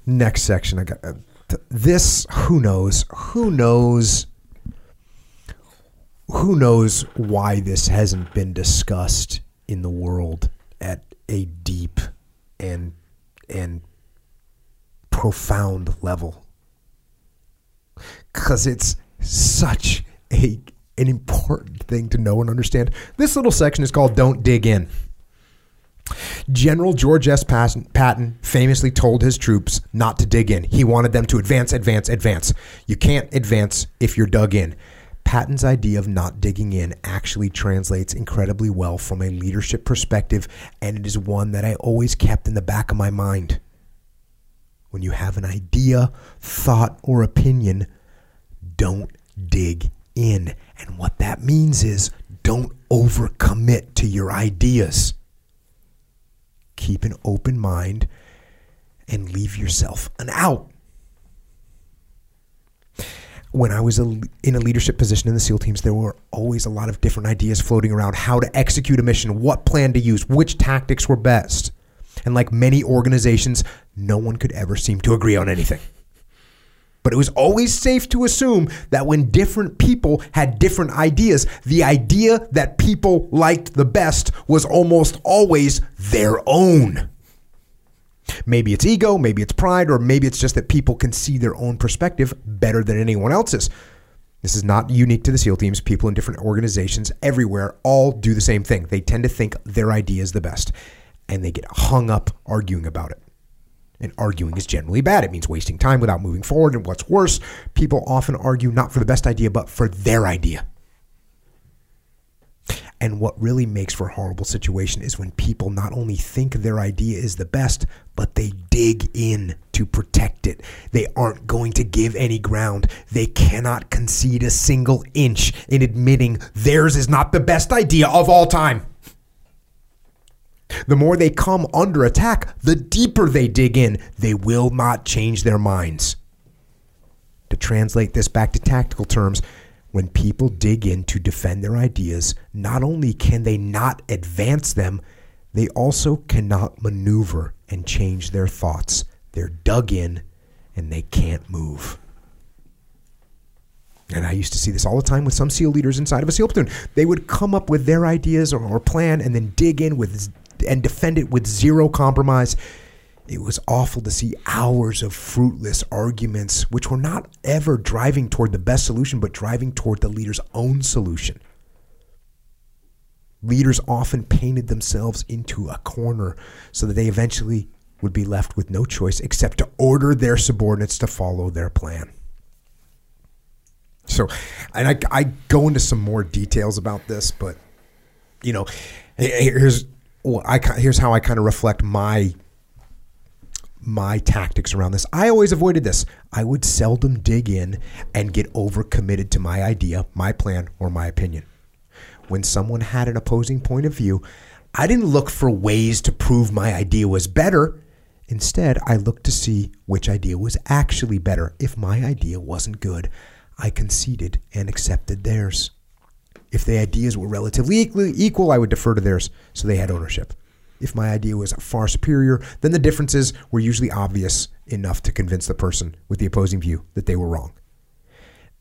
Speaker 1: Next section, I got uh, th- this. Who knows? Who knows who knows why this hasn't been discussed in the world at a deep and and profound level because it's such a an important thing to know and understand. This little section is called "Don't Dig In." General George S. Patton, famously told his troops not to dig in. He wanted them to advance, advance, advance. You can't advance if you're dug in. Patton's idea of not digging in actually translates incredibly well from a leadership perspective, and it is one that I always kept in the back of my mind. When you have an idea, thought, or opinion, don't dig in. And what that means is don't overcommit to your ideas. Keep an open mind and leave yourself an out. When I was a, in a leadership position in the SEAL teams, there were always a lot of different ideas floating around how to execute a mission, what plan to use, which tactics were best. And like many organizations, no one could ever seem to agree on anything. But it was always safe to assume that when different people had different ideas, the idea that people liked the best was almost always their own. Maybe it's ego, maybe it's pride, or maybe it's just that people can see their own perspective better than anyone else's. This is not unique to the SEAL teams. People in different organizations everywhere all do the same thing. They tend to think their idea is the best, and they get hung up arguing about it. And arguing is generally bad. It means wasting time without moving forward. And what's worse, people often argue not for the best idea, but for their idea. And what really makes for a horrible situation is when people not only think their idea is the best, but they dig in to protect it. They aren't going to give any ground. They cannot concede a single inch in admitting theirs is not the best idea of all time. The more they come under attack, the deeper they dig in. They will not change their minds. To translate this back to tactical terms, when people dig in to defend their ideas, not only can they not advance them, they also cannot maneuver and change their thoughts. They're dug in and they can't move. And I used to see this all the time with some SEAL leaders inside of a SEAL platoon. They would come up with their ideas or, or plan and then dig in with and defend it with zero compromise. It was awful to see hours of fruitless arguments, which were not ever driving toward the best solution, but driving toward the leader's own solution. Leaders often painted themselves into a corner so that they eventually would be left with no choice except to order their subordinates to follow their plan. So, and I, I go into some more details about this, but you know, here's I here's how I kind of reflect my my tactics around this. I always avoided this. I would seldom dig in and get overcommitted to my idea, my plan, or my opinion. When someone had an opposing point of view, I didn't look for ways to prove my idea was better. Instead, I looked to see which idea was actually better. If my idea wasn't good, I conceded and accepted theirs. If the ideas were relatively equal, I would defer to theirs so they had ownership. If my idea was far superior, then the differences were usually obvious enough to convince the person with the opposing view that they were wrong.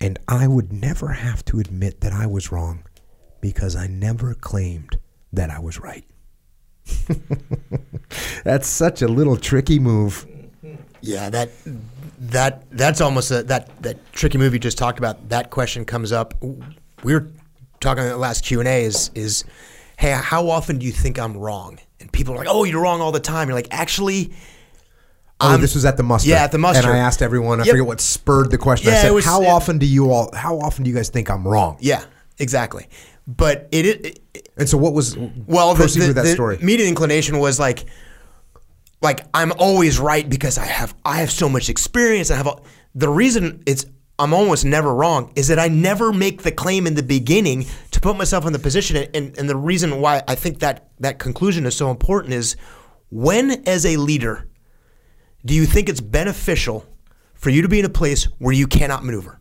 Speaker 1: And I would never have to admit that I was wrong because I never claimed that I was right. (laughs) that's such a little tricky move.
Speaker 2: Yeah, that that that's almost a, that that tricky move you just talked about. That question comes up. We were talking in the last Q and A is is, hey, how often do you think I'm wrong? And people are like, oh, you're wrong all the time. You're like, actually.
Speaker 1: Oh, this was at the muster.
Speaker 2: Yeah, at the muster.
Speaker 1: And I asked everyone. I yep. forget what spurred the question. Yeah, I said, was, "How it, often do you all? How often do you guys think I'm wrong?"
Speaker 2: Yeah, exactly. But it. it, it
Speaker 1: and so, what was?
Speaker 2: Well, the, the, that the story. Immediate inclination was like, like I'm always right because I have I have so much experience. I have the reason it's I'm almost never wrong is that I never make the claim in the beginning to put myself in the position. And, and the reason why I think that that conclusion is so important is when, as a leader, do you think it's beneficial for you to be in a place where you cannot maneuver?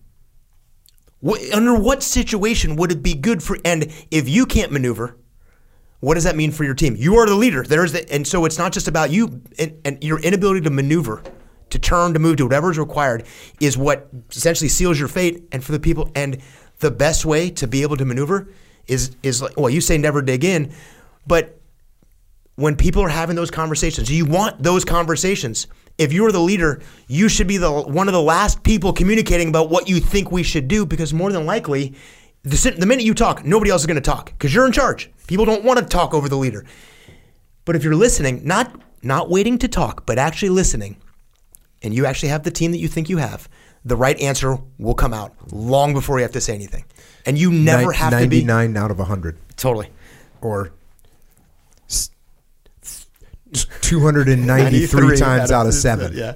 Speaker 2: What, under what situation would it be good for? And if you can't maneuver, what does that mean for your team? You are the leader. There's the, and so it's not just about you and, and your inability to maneuver to turn, to move, to whatever is required, is what essentially seals your fate. And for the people, and the best way to be able to maneuver is is like well, you say never dig in, but when people are having those conversations, you want those conversations. If you're the leader, you should be the one of the last people communicating about what you think we should do because more than likely, the, the minute you talk, nobody else is going to talk because you're in charge. People don't want to talk over the leader. But if you're listening, not not waiting to talk, but actually listening, and you actually have the team that you think you have, the right answer will come out long before you have to say anything. And you never
Speaker 1: Nin-
Speaker 2: have to be
Speaker 1: 99 out of 100
Speaker 2: totally.
Speaker 1: or 293 times out of 7.
Speaker 2: Yeah.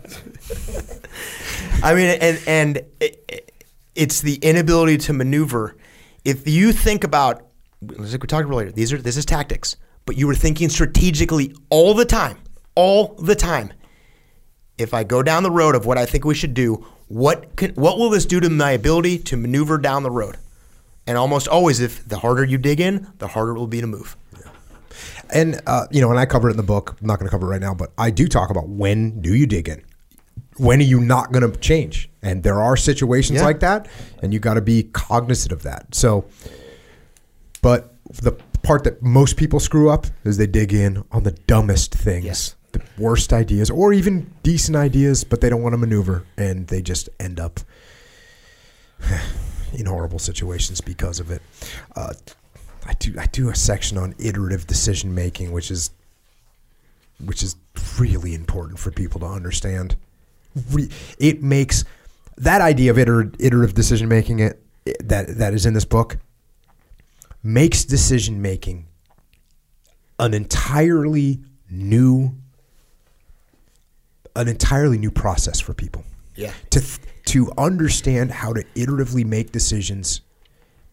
Speaker 2: I mean, and and it, it- it's the inability to maneuver. If you think about, like we talked about earlier, these are this is tactics, but you were thinking strategically all the time, all the time. If I go down the road of what I think we should do, what can, what will this do to my ability to maneuver down the road? And almost always, if the harder you dig in, the harder it will be to move.
Speaker 1: And uh, you know, and I cover it in the book. I'm not going to cover it right now, but I do talk about when do you dig in? When are you not going to change? And there are situations
Speaker 2: Yeah.
Speaker 1: like that, and you got to be cognizant of that. So, but the part that most people screw up is they dig in on the dumbest things,
Speaker 2: Yes.
Speaker 1: The worst ideas, or even decent ideas, but they don't want to maneuver, and they just end up (sighs) in horrible situations because of it. Uh, I do I do a section on iterative decision making, which is which is really important for people to understand. Re- It makes that idea of iter- iterative decision making it that that is in this book makes decision making an entirely new an entirely new process for people.
Speaker 2: Yeah.
Speaker 1: to th- to understand how to iteratively make decisions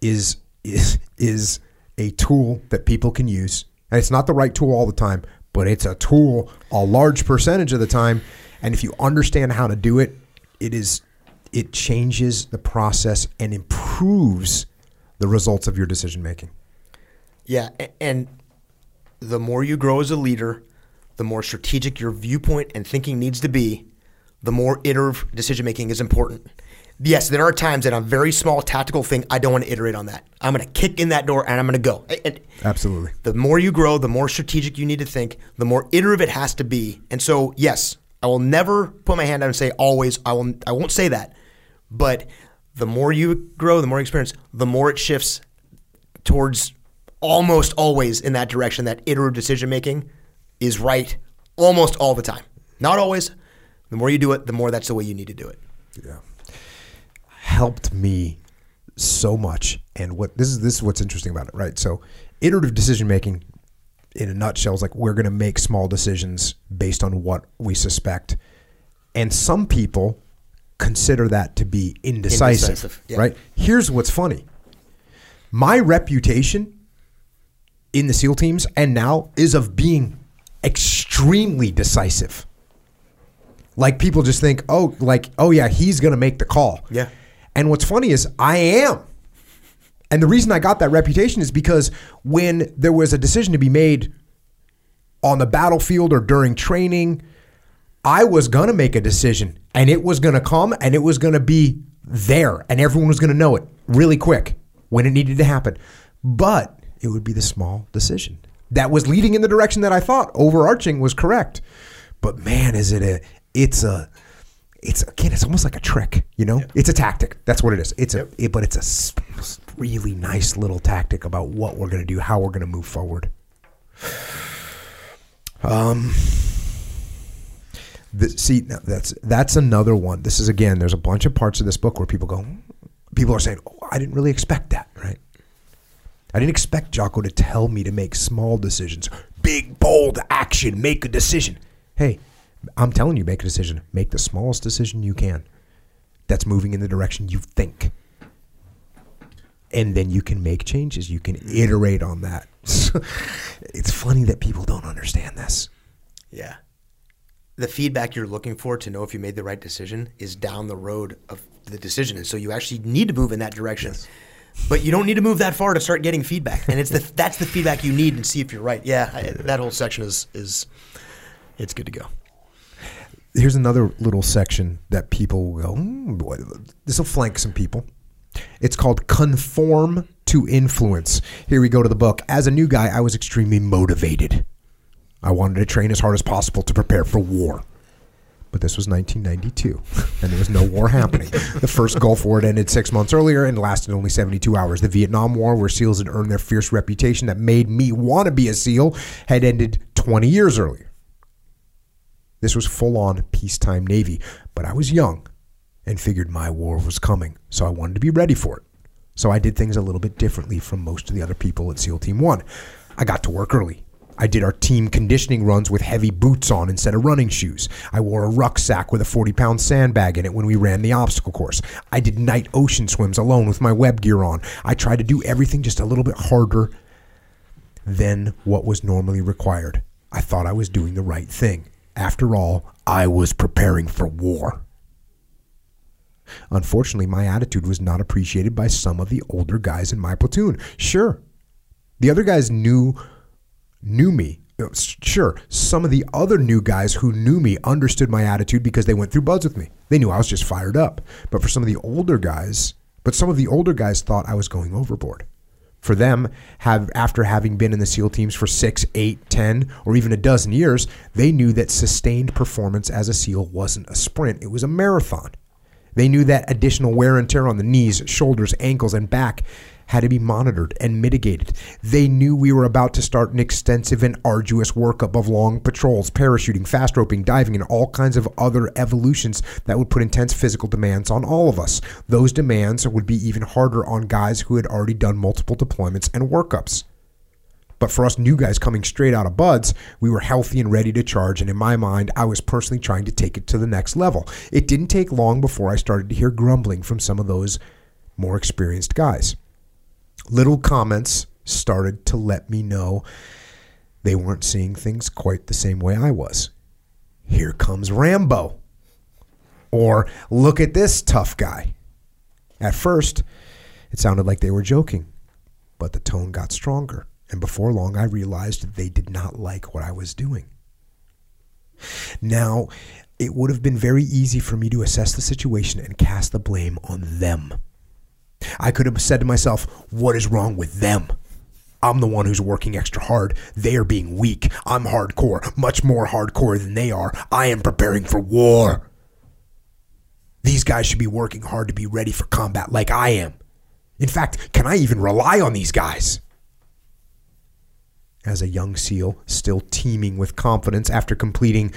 Speaker 1: is is is a tool that people can use. And it's not the right tool all the time but it's a tool a large percentage of the time. And if you understand how to do it it is it changes the process and improves the results of your decision making
Speaker 2: Yeah, and the more you grow as a leader, the more strategic your viewpoint and thinking needs to be, the more iterative decision making is important. Yes, there are times that on very small tactical thing, I don't want to iterate on that. I'm going to kick in that door and I'm going to go. And
Speaker 1: absolutely
Speaker 2: the more you grow, the more strategic you need to think, the more iterative it has to be. And so, yes, I will never put my hand down and say always. I will. I won't say that. But the more you grow, the more experience, the more it shifts towards almost always in that direction. That iterative decision making is right almost all the time. Not always. The more you do it, the more that's the way you need to do it.
Speaker 1: yeah helped me so much and what this is this is what's interesting about it right so iterative decision making in a nutshell is like we're going to make small decisions based on what we suspect and some people consider that to be indecisive,
Speaker 2: Indecisive, yeah.
Speaker 1: right here's what's funny my reputation in the seal teams and now is of being extremely decisive like people just think oh like oh yeah he's to make the call
Speaker 2: Yeah.
Speaker 1: and what's funny is I am. And the reason I got that reputation is because when there was a decision to be made on the battlefield or during training, I was going to make a decision and it was going to come and it was going to be there and everyone was going to know it really quick when it needed to happen. But it would be the small decision that was leading in the direction that I thought overarching was correct. But man, is it a, it's a, it's again, it's almost like a trick, you know. It's a tactic. That's what it is. It's a, it, but it's a really nice little tactic about what we're going to do, how we're going to move forward. Um, the, see, now that's that's another one. This is again. There's a bunch of parts of this book where people go, people are saying, "Oh, I didn't really expect that." Right? I didn't expect Jocko to tell me to make small decisions, big bold action, make a decision. Hey, I'm telling you, make a decision. Make the smallest decision you can. That's moving in the direction you think. And then you can make changes. You can iterate on that. (laughs) it's funny that people don't understand this.
Speaker 2: Yeah. The feedback you're looking for to know if you made the right decision is down the road of the decision. And so you actually need to move in that direction. But you don't need to move that far to start getting feedback. And it's the that's the feedback you need and see if you're right. Yeah, I, that whole section is is it's good to go.
Speaker 1: Here's another little section that people will go, "Hmm, boy, this will flank some people. It's called Conform to Influence. Here we go to the book. As a new guy, I was extremely motivated. I wanted to train as hard as possible to prepare for war. But this was 1992, and there was no war happening. The first Gulf War had ended six months earlier and lasted only 72 hours. The Vietnam War, where SEALs had earned their fierce reputation that made me want to be a SEAL, had ended 20 years earlier. This was full on peacetime Navy, but I was young and figured my war was coming, so I wanted to be ready for it. So I did things a little bit differently from most of the other people at SEAL Team 1. I got to work early. I did our team conditioning runs with heavy boots on instead of running shoes. I wore a rucksack with a 40 pound sandbag in it when we ran the obstacle course. I did night ocean swims alone with my web gear on. I tried to do everything just a little bit harder than what was normally required. I thought I was doing the right thing. After all, I was preparing for war. Unfortunately, my attitude was not appreciated by some of the older guys in my platoon. Sure, the other guys knew knew me. Uh, Sure, some of the other new guys who knew me understood my attitude because they went through BUD/S with me. They knew I was just fired up. But for some of the older guys, but some of the older guys thought I was going overboard. For them, have after having been in the SEAL teams for six, eight, ten, or even a dozen years, they knew that sustained performance as a SEAL wasn't a sprint; it was a marathon. They knew that additional wear and tear on the knees, shoulders, ankles, and back had to be monitored and mitigated. They knew we were about to start an extensive and arduous workup of long patrols, parachuting, fast roping, diving, and all kinds of other evolutions that would put intense physical demands on all of us. Those demands would be even harder on guys who had already done multiple deployments and workups. But for us new guys coming straight out of BUD/S, we were healthy and ready to charge. And in my mind, I was personally trying to take it to the next level. It didn't take long before I started to hear grumbling from some of those more experienced guys. Little comments started to let me know they weren't seeing things quite the same way I was. Here comes Rambo. Or look at this tough guy. At first, it sounded like they were joking, but the tone got stronger. And before long, I realized they did not like what I was doing. Now, it would have been very easy for me to assess the situation and cast the blame on them. I could have said to myself, What is wrong with them? I'm the one who's working extra hard. They are being weak. I'm hardcore, much more hardcore than they are. I am preparing for war. These guys should be working hard to be ready for combat like I am. In fact, can I even rely on these guys? As a young SEAL, still teeming with confidence after completing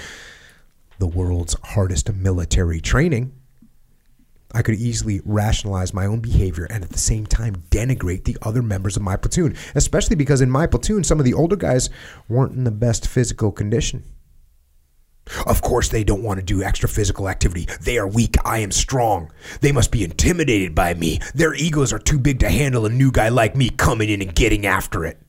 Speaker 1: the world's hardest military training, I could easily rationalize my own behavior and at the same time denigrate the other members of my platoon, especially because in my platoon, some of the older guys weren't in the best physical condition. Of course, they don't want to do extra physical activity. They are weak. I am strong. They must be intimidated by me. Their egos are too big to handle a new guy like me coming in and getting after it.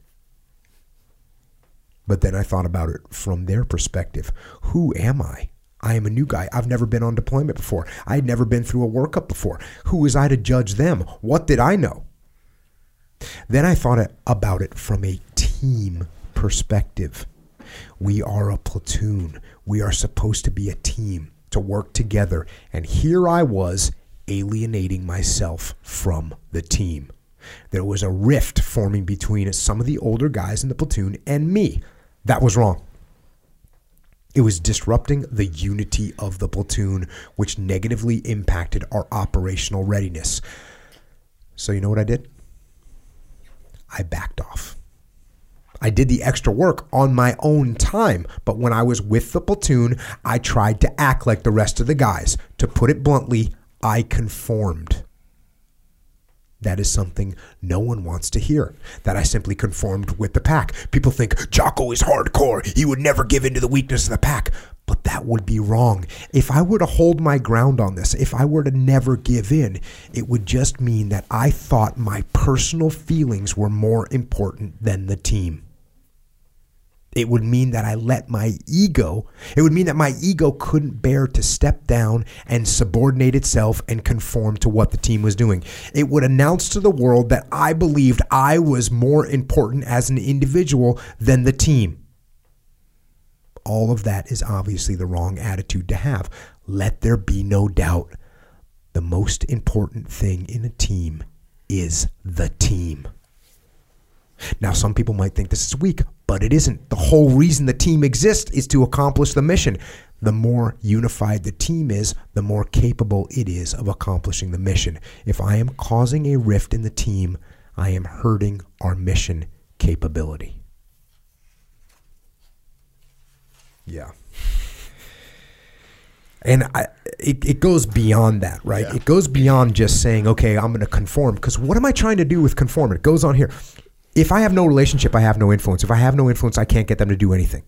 Speaker 1: But then I thought about it from their perspective. Who am I? I am a new guy. I've never been on deployment before. I had never been through a workup before. Who was I to judge them? What did I know? Then I thought about it from a team perspective. We are a platoon. We are supposed to be a team to work together. And here I was alienating myself from the team. There was a rift forming between some of the older guys in the platoon and me. That was wrong. It was disrupting the unity of the platoon, which negatively impacted our operational readiness. So, you know what I did? I backed off. I did the extra work on my own time, but when I was with the platoon, I tried to act like the rest of the guys. To put it bluntly, I conformed. That is something no one wants to hear. That I simply conformed with the pack. People think Jocko is hardcore. He would never give in to the weakness of the pack. But that would be wrong. If I were to hold my ground on this, if I were to never give in, it would just mean that I thought my personal feelings were more important than the team it would mean that I let my ego, it would mean that my ego couldn't bear to step down and subordinate itself and conform to what the team was doing. It would announce to the world that I believed I was more important as an individual than the team. All of that is obviously the wrong attitude to have. Let there be no doubt. the most important thing in a team is the team. Now, some people might think this is weak, but it isn't. The whole reason the team exists is to accomplish the mission. The more unified the team is, the more capable it is of accomplishing the mission. If I am causing a rift in the team, I am hurting our mission capability. Yeah. And I, it, it goes beyond that, right?
Speaker 2: Yeah.
Speaker 1: It goes beyond just saying, okay, I'm going to conform. Because what am I trying to do with conform? It goes on here. If I have no relationship, I have no influence. If I have no influence, I can't get them to do anything.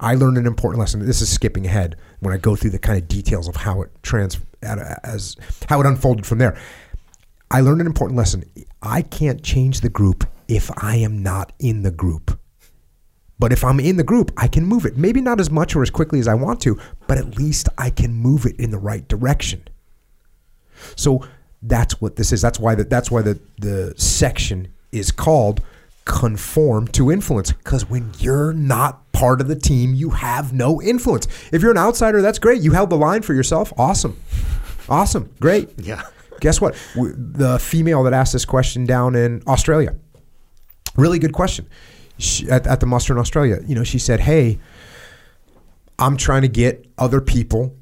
Speaker 1: I learned an important lesson. This is skipping ahead when I go through the kind of details of how it trans as how it unfolded from there. I learned an important lesson. I can't change the group if I am not in the group. But if I'm in the group, I can move it. Maybe not as much or as quickly as I want to, but at least I can move it in the right direction. So that's what this is. That's why the, that's why the, the section is called conform to influence because when you're not part of the team, you have no influence. If you're an outsider, that's great. You held the line for yourself. Awesome. Awesome. Great.
Speaker 2: Yeah.
Speaker 1: Guess what? The female that asked this question down in Australia, really good question. She, at, at the muster in Australia, you know, she said, "Hey, I'm trying to get other people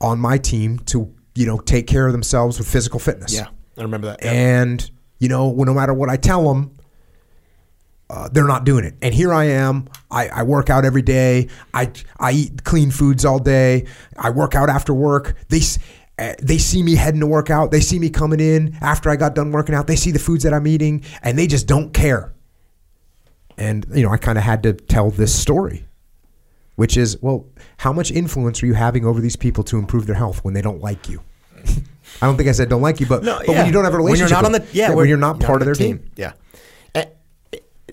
Speaker 1: on my team to, you know, take care of themselves with physical fitness.
Speaker 2: Yeah. I remember that. Yeah.
Speaker 1: And you know, well, no matter what I tell them, uh, they're not doing it. And here I am. I, I work out every day. I I eat clean foods all day. I work out after work. They uh, they see me heading to work out. They see me coming in after I got done working out. They see the foods that I'm eating, and they just don't care. And you know, I kind of had to tell this story, which is, well, how much influence are you having over these people to improve their health when they don't like you? (laughs) I don't think I said don't like you, but,
Speaker 2: No,
Speaker 1: but
Speaker 2: yeah.
Speaker 1: when you don't have a relationship, When
Speaker 2: you're not on the yeah,
Speaker 1: when you're not part of their
Speaker 2: the
Speaker 1: team.
Speaker 2: Yeah.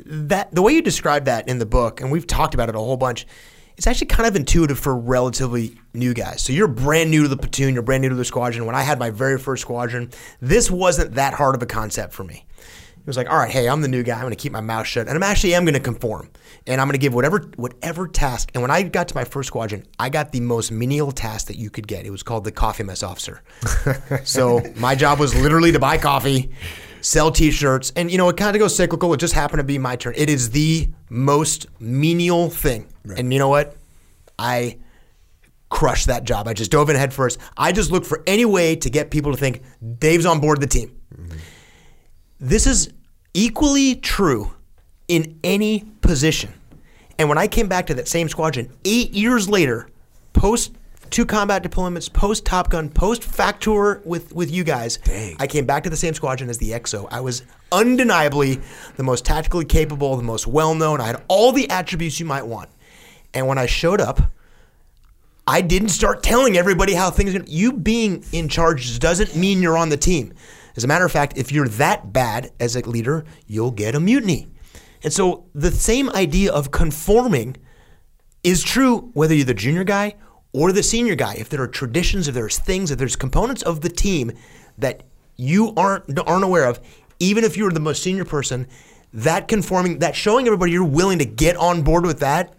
Speaker 2: That the way you describe that in the book, and we've talked about it a whole bunch. It's actually kind of intuitive for relatively new guys. So you're brand new to the platoon, you're brand new to the squadron. When I had my very first squadron, this wasn't that hard of a concept for me. It was like, all right, hey, I'm the new guy. I'm going to keep my mouth shut, and I'm actually am going to conform, and I'm going to give whatever whatever task. And when I got to my first squadron, I got the most menial task that you could get. It was called the coffee mess officer. (laughs) so my job was literally to buy coffee, sell T-shirts, and you know it kind of goes cyclical. It just happened to be my turn. It is the most menial thing, and you know what? I crushed that job. I just dove in head first. I just looked for any way to get people to think Dave's on board the team. Mm-hmm. This is equally true in any position. And when I came back to that same squadron eight years later, post two combat deployments, post Top Gun, post FAC tour with, with you guys, I came back to the same squadron as the XO. I was undeniably the most tactically capable, the most well known. I had all the attributes you might want. And when I showed up, I didn't start telling everybody how things going You being in charge doesn't mean you're on the team. As a matter of fact, if you're that bad as a leader, you'll get a mutiny. And so the same idea of conforming is true whether you're the junior guy or the senior guy. If there are traditions, if there's things, if there's components of the team that you aren't aren't aware of, even if you're the most senior person, that conforming, that showing everybody you're willing to get on board with that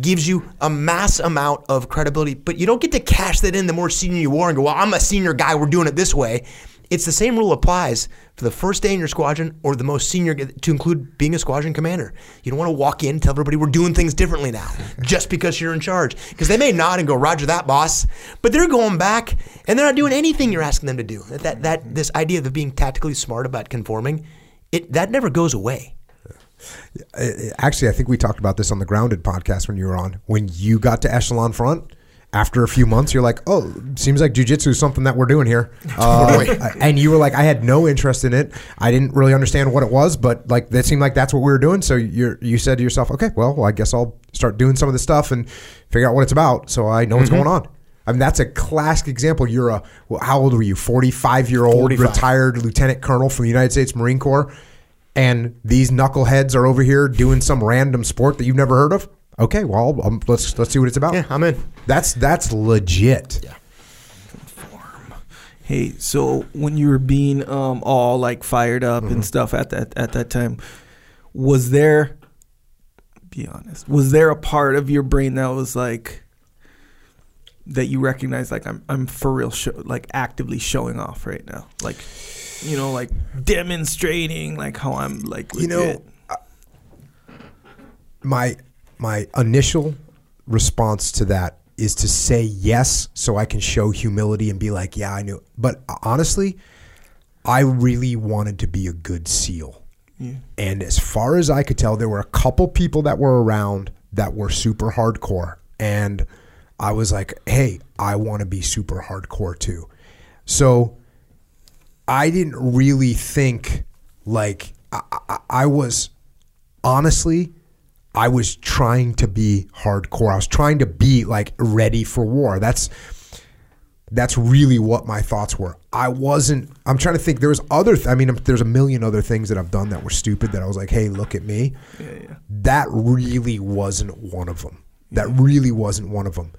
Speaker 2: gives you a mass amount of credibility. But you don't get to cash that in the more senior you are and go, well, I'm a senior guy, we're doing it this way. It's the same rule applies for the first day in your squadron or the most senior to include being a squadron commander. You don't want to walk in and tell everybody we're doing things differently now (laughs) just because you're in charge. Because they may nod and go, Roger that, boss. But they're going back and they're not doing anything you're asking them to do. That, that, this idea of being tactically smart about conforming, it that never goes away.
Speaker 1: Actually, I think we talked about this on the Grounded podcast when you were on. When you got to echelon front, after a few months, you're like, "Oh, seems like jujitsu is something that we're doing here." (laughs) Uh, and you were like, "I had no interest in it. I didn't really understand what it was, but like that seemed like that's what we were doing." So you you said to yourself, "Okay, well, well, I guess I'll start doing some of this stuff and figure out what it's about, so I know what's going on." I mean, that's a classic example. You're a well, how old were you? 45 year old
Speaker 2: 45.
Speaker 1: retired lieutenant colonel from the United States Marine Corps and these knuckleheads are over here doing some random sport that you've never heard of. Okay, well, um, let's let's see what it's about.
Speaker 2: Yeah, I'm in.
Speaker 1: That's that's legit.
Speaker 2: Yeah.
Speaker 3: Hey, so when you were being um, all like fired up
Speaker 1: Mm-hmm.
Speaker 3: and stuff at that at that time, was there? Be honest. Was there a part of your brain that was like, that you recognize like I'm I'm for real show, like actively showing off right now like you know like demonstrating like how I'm like
Speaker 1: You know,
Speaker 3: legit.
Speaker 1: my my initial response to that is to say yes so I can show humility and be like, yeah, I knew. But honestly, I really wanted to be a good SEAL. And as far as I could tell, there were a couple people that were around that were super hardcore. And I was like, hey, I want to be super hardcore too. So I didn't really think like I, I, I was honestly I was trying to be hardcore. I was trying to be like ready for war. That's that's really what my thoughts were. I wasn't. I'm trying to think. There was other. Th- I mean, um, there's a million other things that I've done that were stupid. That I was like, hey, look at me.
Speaker 3: yeah yeah
Speaker 1: That really wasn't one of them. That really wasn't one of them.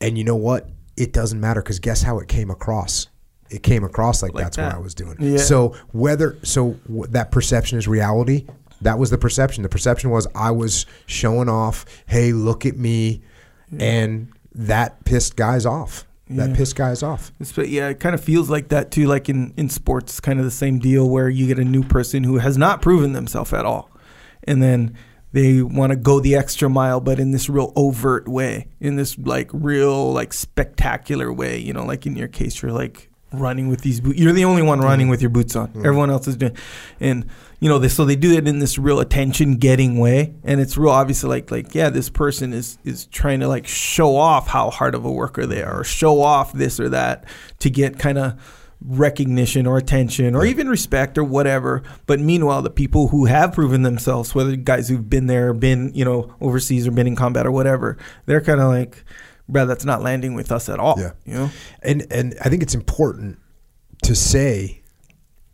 Speaker 1: And you know what? It doesn't matter because guess how it came across? It came across like,
Speaker 3: Like
Speaker 1: that's
Speaker 3: that.
Speaker 1: what I was doing.
Speaker 3: Yeah.
Speaker 1: So whether so w- that perception is reality. That was the perception. The perception was I was showing off. Hey, look at me, and that pissed guys off. That
Speaker 3: Yeah.
Speaker 1: pissed guys off.
Speaker 3: It's- But yeah, it kind of feels like that too. Like in in sports, kind of the same deal where you get a new person who has not proven themselves at all, and then they want to go the extra mile, but in this real overt way, in this like real like spectacular way. You know, like in your case, you're like running with these boots. You're the only one running mm-hmm. with your boots on. Mm-hmm. Everyone else is doing, and you know, they, so they do it in this real attention getting way, and it's real obviously like like yeah, this person is is trying to like show off how hard of a worker they are, or show off this or that to get kind of recognition or attention or even respect or whatever. But meanwhile, the people who have proven themselves, whether guys who've been there, been you know overseas or been in combat or whatever, they're kind of like, bruh, that's not landing with us at all.
Speaker 1: Yeah.
Speaker 3: you know.
Speaker 1: And and I think it's important to say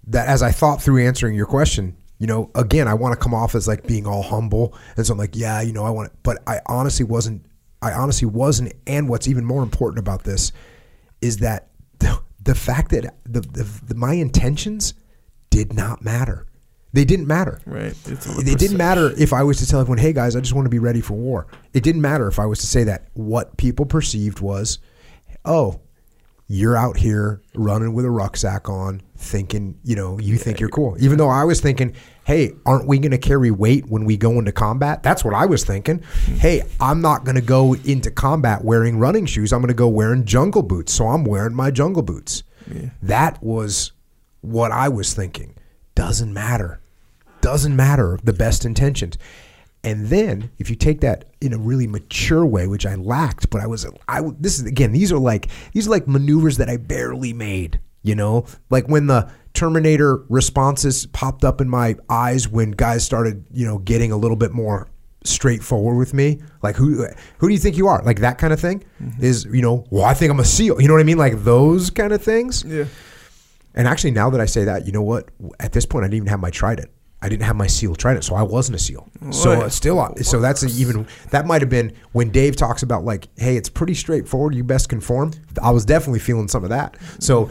Speaker 1: that as I thought through answering your question, you know, again, I want to come off as like being all humble, and so I'm like, yeah, you know, I want it, but I honestly wasn't. I honestly wasn't. And what's even more important about this is that the, (laughs) the fact that the, the, the my intentions did not matter. They didn't matter.
Speaker 3: Right. It's all a
Speaker 1: It didn't matter if I was to tell everyone, "Hey guys, I just want to be ready for war." It didn't matter if I was to say that. What people perceived was, "Oh, you're out here running with a rucksack on, thinking, you know, you think you're cool." Even though I was thinking, "Hey, aren't we going to carry weight when we go into combat?" That's what I was thinking. "Hey, I'm not going to go into combat wearing running shoes. I'm going to go wearing jungle boots. So I'm wearing my jungle boots." That was what I was thinking. Doesn't matter doesn't matter the best intentions and then if you take that in a really mature way which i lacked but i was i this is again these are like these are like maneuvers that i barely made you know like when the terminator responses popped up in my eyes when guys started you know getting a little bit more straightforward with me like who who do you think you are like that kind of thing mm-hmm. is you know well i think i'm a seal you know what i mean like those kind of things
Speaker 3: Yeah.
Speaker 1: and actually, now that I say that, you know what? At this point, I didn't even have my trident. I didn't have my seal trident, so I wasn't a seal. So uh, still, so that's even that might have been when Dave talks about like, hey, it's pretty straightforward. You best conform. I was definitely feeling some of that. So,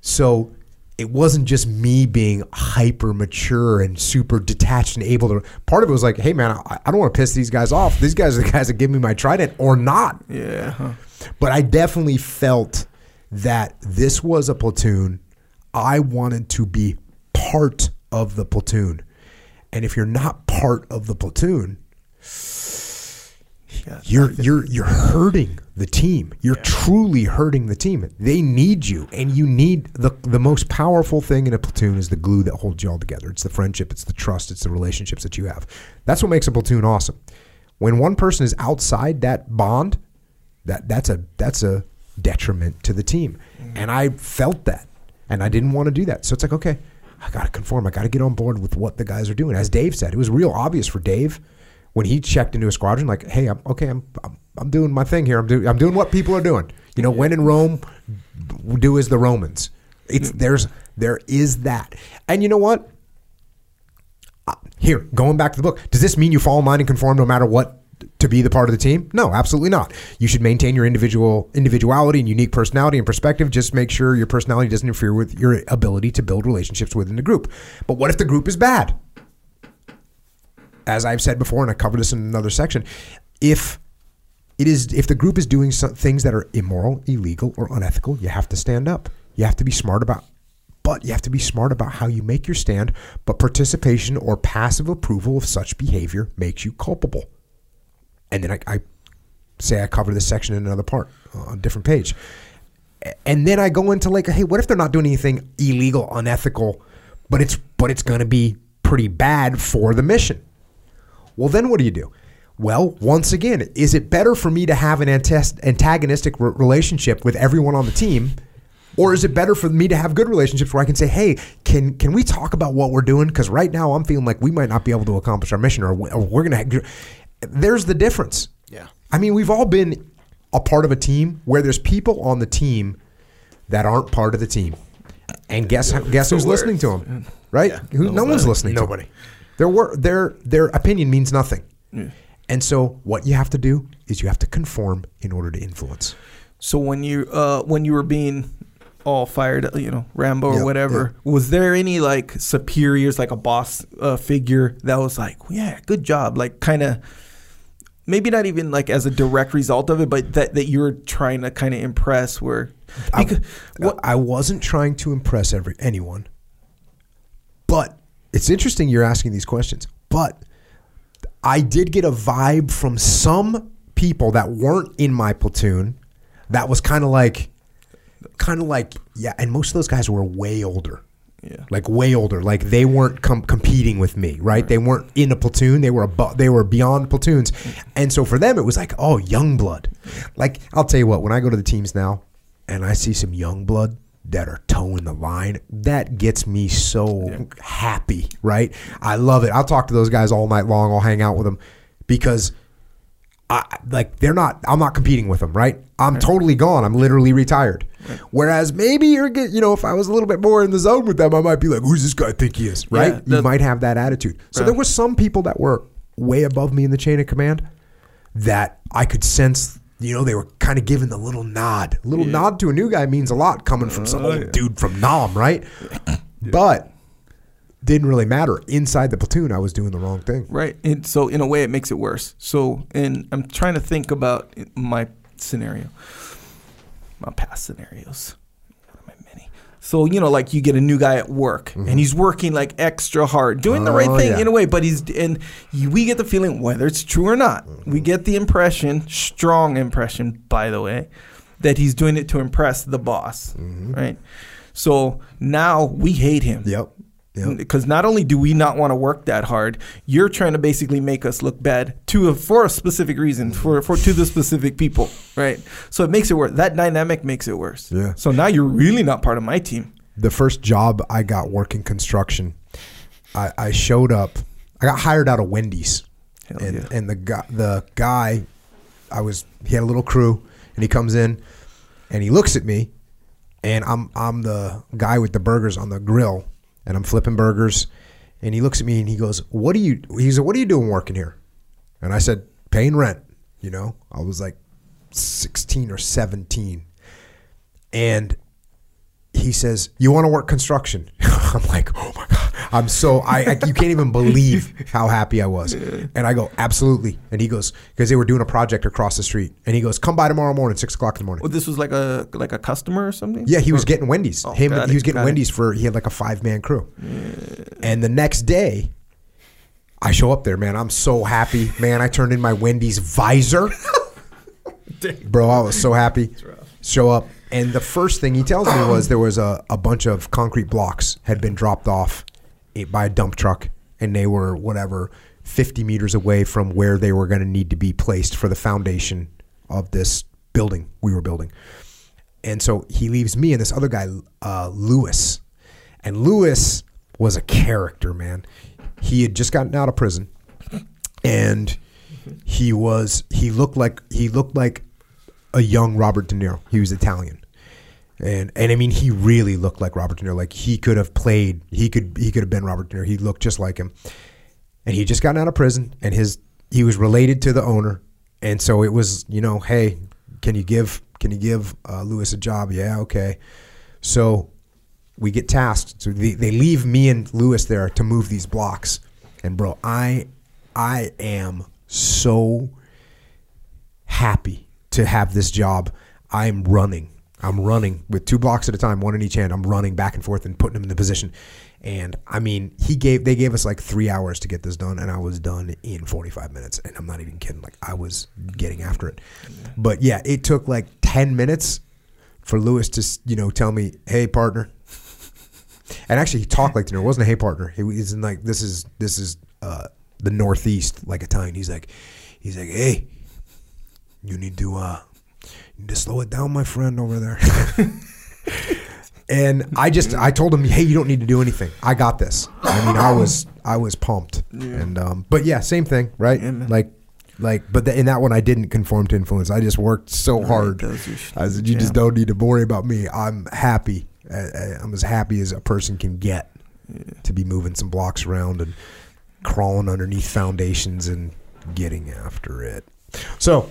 Speaker 1: so it wasn't just me being hyper mature and super detached and able to. Part of it was like, hey man, I, I don't want to piss these guys off. These guys are the guys that give me my trident or not.
Speaker 3: Yeah. huh.
Speaker 1: But I definitely felt that this was a platoon. I wanted to be part of the platoon. And if you're not part of the platoon,
Speaker 3: Yeah.
Speaker 1: you're you're you're hurting the team. You're truly hurting the team. They need you, and you need the the most powerful thing in a platoon is the glue that holds you all together. It's the friendship, it's the trust, it's the relationships that you have. That's what makes a platoon awesome. When one person is outside that bond, that that's a that's a detriment to the team, mm. and I felt that, and I didn't want to do that. So it's like, okay, I got to conform. I got to get on board with what the guys are doing. As Dave said, it was real obvious for Dave when he checked into a squadron, like, hey, I'm okay. I'm I'm, I'm doing my thing here. I'm doing I'm doing what people are doing. You know, when in Rome, do as the Romans. It's there's there is that, and you know what? Uh, Here, going back to the book, does this mean you fall in line and conform no matter what to be the part of the team? No, absolutely not. You should maintain your individual individuality and unique personality and perspective. Just make sure your personality doesn't interfere with your ability to build relationships within the group. But what if the group is bad? As I've said before, and I covered this in another section, if it is if the group is doing some things that are immoral, illegal, or unethical, you have to stand up. You have to be smart about but you have to be smart about how you make your stand, but participation or passive approval of such behavior makes you culpable. And then I, I say I cover this section in another part uh, on a different page. And then I go into like, hey, what if they're not doing anything illegal, unethical, but it's but it's going to be pretty bad for the mission? Well, then what do you do? Well, once again, is it better for me to have an antagonistic relationship with everyone on the team, or is it better for me to have good relationships where I can say, "Hey, can can we talk about what we're doing? Because right now I'm feeling like we might not be able to accomplish our mission, or, or we're gonna." There's the difference.
Speaker 2: Yeah.
Speaker 1: I mean, we've all been a part of a team where there's people on the team that aren't part of the team, and guess guess who's listening to them, right? Who, no one's listening. to.
Speaker 2: Nobody.
Speaker 1: Their wor- their their opinion means nothing. And so what you have to do is you have to conform in order to influence.
Speaker 3: So when you uh when you were being all fired, you know, Rambo or
Speaker 1: Yep,
Speaker 3: whatever, was there any like superiors, like a boss uh, figure that was like, yeah, good job, like kind of. Maybe not even like as a direct result of it, but that, that you were trying to kind of impress. Where because, what,
Speaker 1: I wasn't trying to impress every anyone. But it's interesting you're asking these questions. But I did get a vibe from some people that weren't in my platoon that was kind of like kind of like yeah, and most of those guys were way older.
Speaker 3: Yeah.
Speaker 1: Like way older. Like they weren't com- competing with me, right? They weren't in a platoon. They were above, they were beyond platoons. And so for them it was like, "Oh, young blood." Like I'll tell you what, when I go to the teams now and I see some young blood that are toeing the line, that gets me so happy, right? I love it. I'll talk to those guys all night long. I'll hang out with them because I like they're not. I'm not competing with them, right? I'm totally gone. I'm literally retired. Whereas maybe you're you know, if I was a little bit more in the zone with them, I might be like, "Who's this guy I think he is?" Right?
Speaker 3: Yeah,
Speaker 1: you might have that attitude. So there were some people that were way above me in the chain of command that I could sense. You know, they were kind of giving the little nod. A little nod to a new guy means a lot coming from some old oh, dude from Nam, right? But didn't really matter. Inside the platoon, I was doing the wrong thing.
Speaker 3: Right. And so in a way it makes it worse. So and I'm trying to think about my scenario. My past scenarios. What am I many? So, you know, like you get a new guy at work and he's working like extra hard, doing the right
Speaker 1: Mm-hmm. Oh,
Speaker 3: thing
Speaker 1: yeah.
Speaker 3: in a way, but he's and we get the feeling whether it's true or not.
Speaker 1: Mm-hmm.
Speaker 3: We get the impression, strong impression by the way, that he's doing it to impress the boss, right? So now we hate him.
Speaker 1: Mm-hmm. Yep. Yep.
Speaker 3: Because not only do we not want to work that hard, you're trying to basically make us look bad to a, for a specific reason, for for to the specific people, right? So it makes it worse. That dynamic makes it worse.
Speaker 1: Yeah.
Speaker 3: So now you're really not part of my team.
Speaker 1: the first job I got working construction, I, I showed up. I got hired out of Wendy's,
Speaker 3: Hell
Speaker 1: and
Speaker 3: yeah.
Speaker 1: and the guy, the guy, I was he had a little crew, and he comes in, and he looks at me, and I'm I'm the guy with the burgers on the grill, and I'm flipping burgers, and he looks at me and he goes, "What do you?" He said, "What are you doing working here?" And I said, "Paying rent." You know, I was like sixteen or seventeen, and he says, "You want to work construction?" (laughs) I'm like, "Oh my god!" I'm so I, I you can't even believe (laughs) how happy I was. And I go, "Absolutely." And he goes, because they were doing a project across the street, and he goes, "Come by tomorrow morning, six o'clock in the morning."
Speaker 3: Well, this was like a like a customer or something.
Speaker 1: Yeah, he was getting Wendy's.
Speaker 3: Oh,
Speaker 1: Him, he was getting. Wendy's for he had like a five man crew. And the next day, I show up there, man. I'm so happy, man. I turned in my Wendy's visor, (laughs) bro. I was so happy. Show up, and the first thing he tells me was there was a, a bunch of concrete blocks had been dropped off by a dump truck, and they were whatever 50 meters away from where they were going to need to be placed for the foundation of this building we were building. And so he leaves me and this other guy, uh, Lewis. And Lewis was a character, man. He had just gotten out of prison, and he was he looked like he looked like a young Robert De Niro. He was Italian, and and I mean he really looked like Robert De Niro. Like he could have played. He could he could have been Robert De Niro. He looked just like him, and he just gotten out of prison, and his he was related to the owner, and so it was you know hey, can you give can you give uh, Lewis a job? Yeah, okay. So we get tasked. So they, they leave me and Lewis there to move these blocks. And bro, I I am so happy to have this job. I'm running. I'm running with two blocks at a time, one in each hand. I'm running back and forth and putting him in the position. And I mean, he gave they gave us like three hours to get this done, and I was done in 45 minutes. And I'm not even kidding. Like I was getting after it. But yeah, it took like 10 minutes for Lewis to you know tell me, "Hey, partner." And actually, he talked like the It wasn't a hey partner. He was in like this is this is uh, the Northeast like Italian. He's like, he's like, hey, you need to uh, you need to slow it down, my friend over there. (laughs) and I just I told him, hey, you don't need to do anything. I got this. I mean, I was I was pumped. And um, but yeah, same thing, right? like like, but the, in that one, I didn't conform to influence. I just worked so hard.
Speaker 3: are sh-
Speaker 1: I said, you just don't need to worry about me. I'm happy. I, I- I'm as happy as a person can get to be moving some blocks around and crawling underneath foundations and getting after it. So,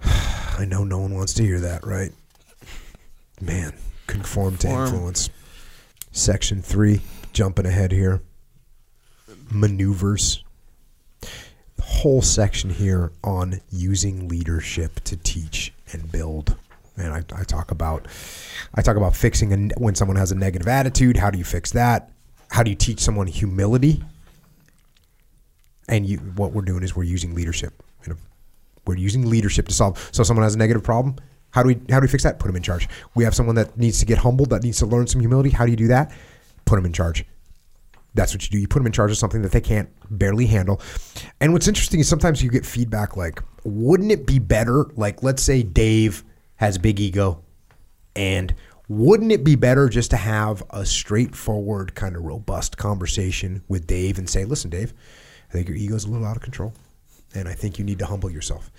Speaker 1: (sighs) I know no one wants to hear that, right? Man, conform to influence. Section three, jumping ahead here. Maneuvers. The whole section here on using leadership to teach and build. And I, I talk about, I talk about fixing a, when someone has a negative attitude. How do you fix that? How do you teach someone humility? And you, what we're doing is we're using leadership. We're using leadership to solve. So someone has a negative problem. How do we how do we fix that? Put them in charge. We have someone that needs to get humbled, that needs to learn some humility. How do you do that? Put them in charge. That's what you do. You put them in charge of something that they can't barely handle. And what's interesting is sometimes you get feedback like, wouldn't it be better? Like, let's say Dave has a big ego, and wouldn't it be better just to have a straightforward, kind of robust conversation with Dave and say, listen, Dave, I think your ego's a little out of control, and I think you need to humble yourself.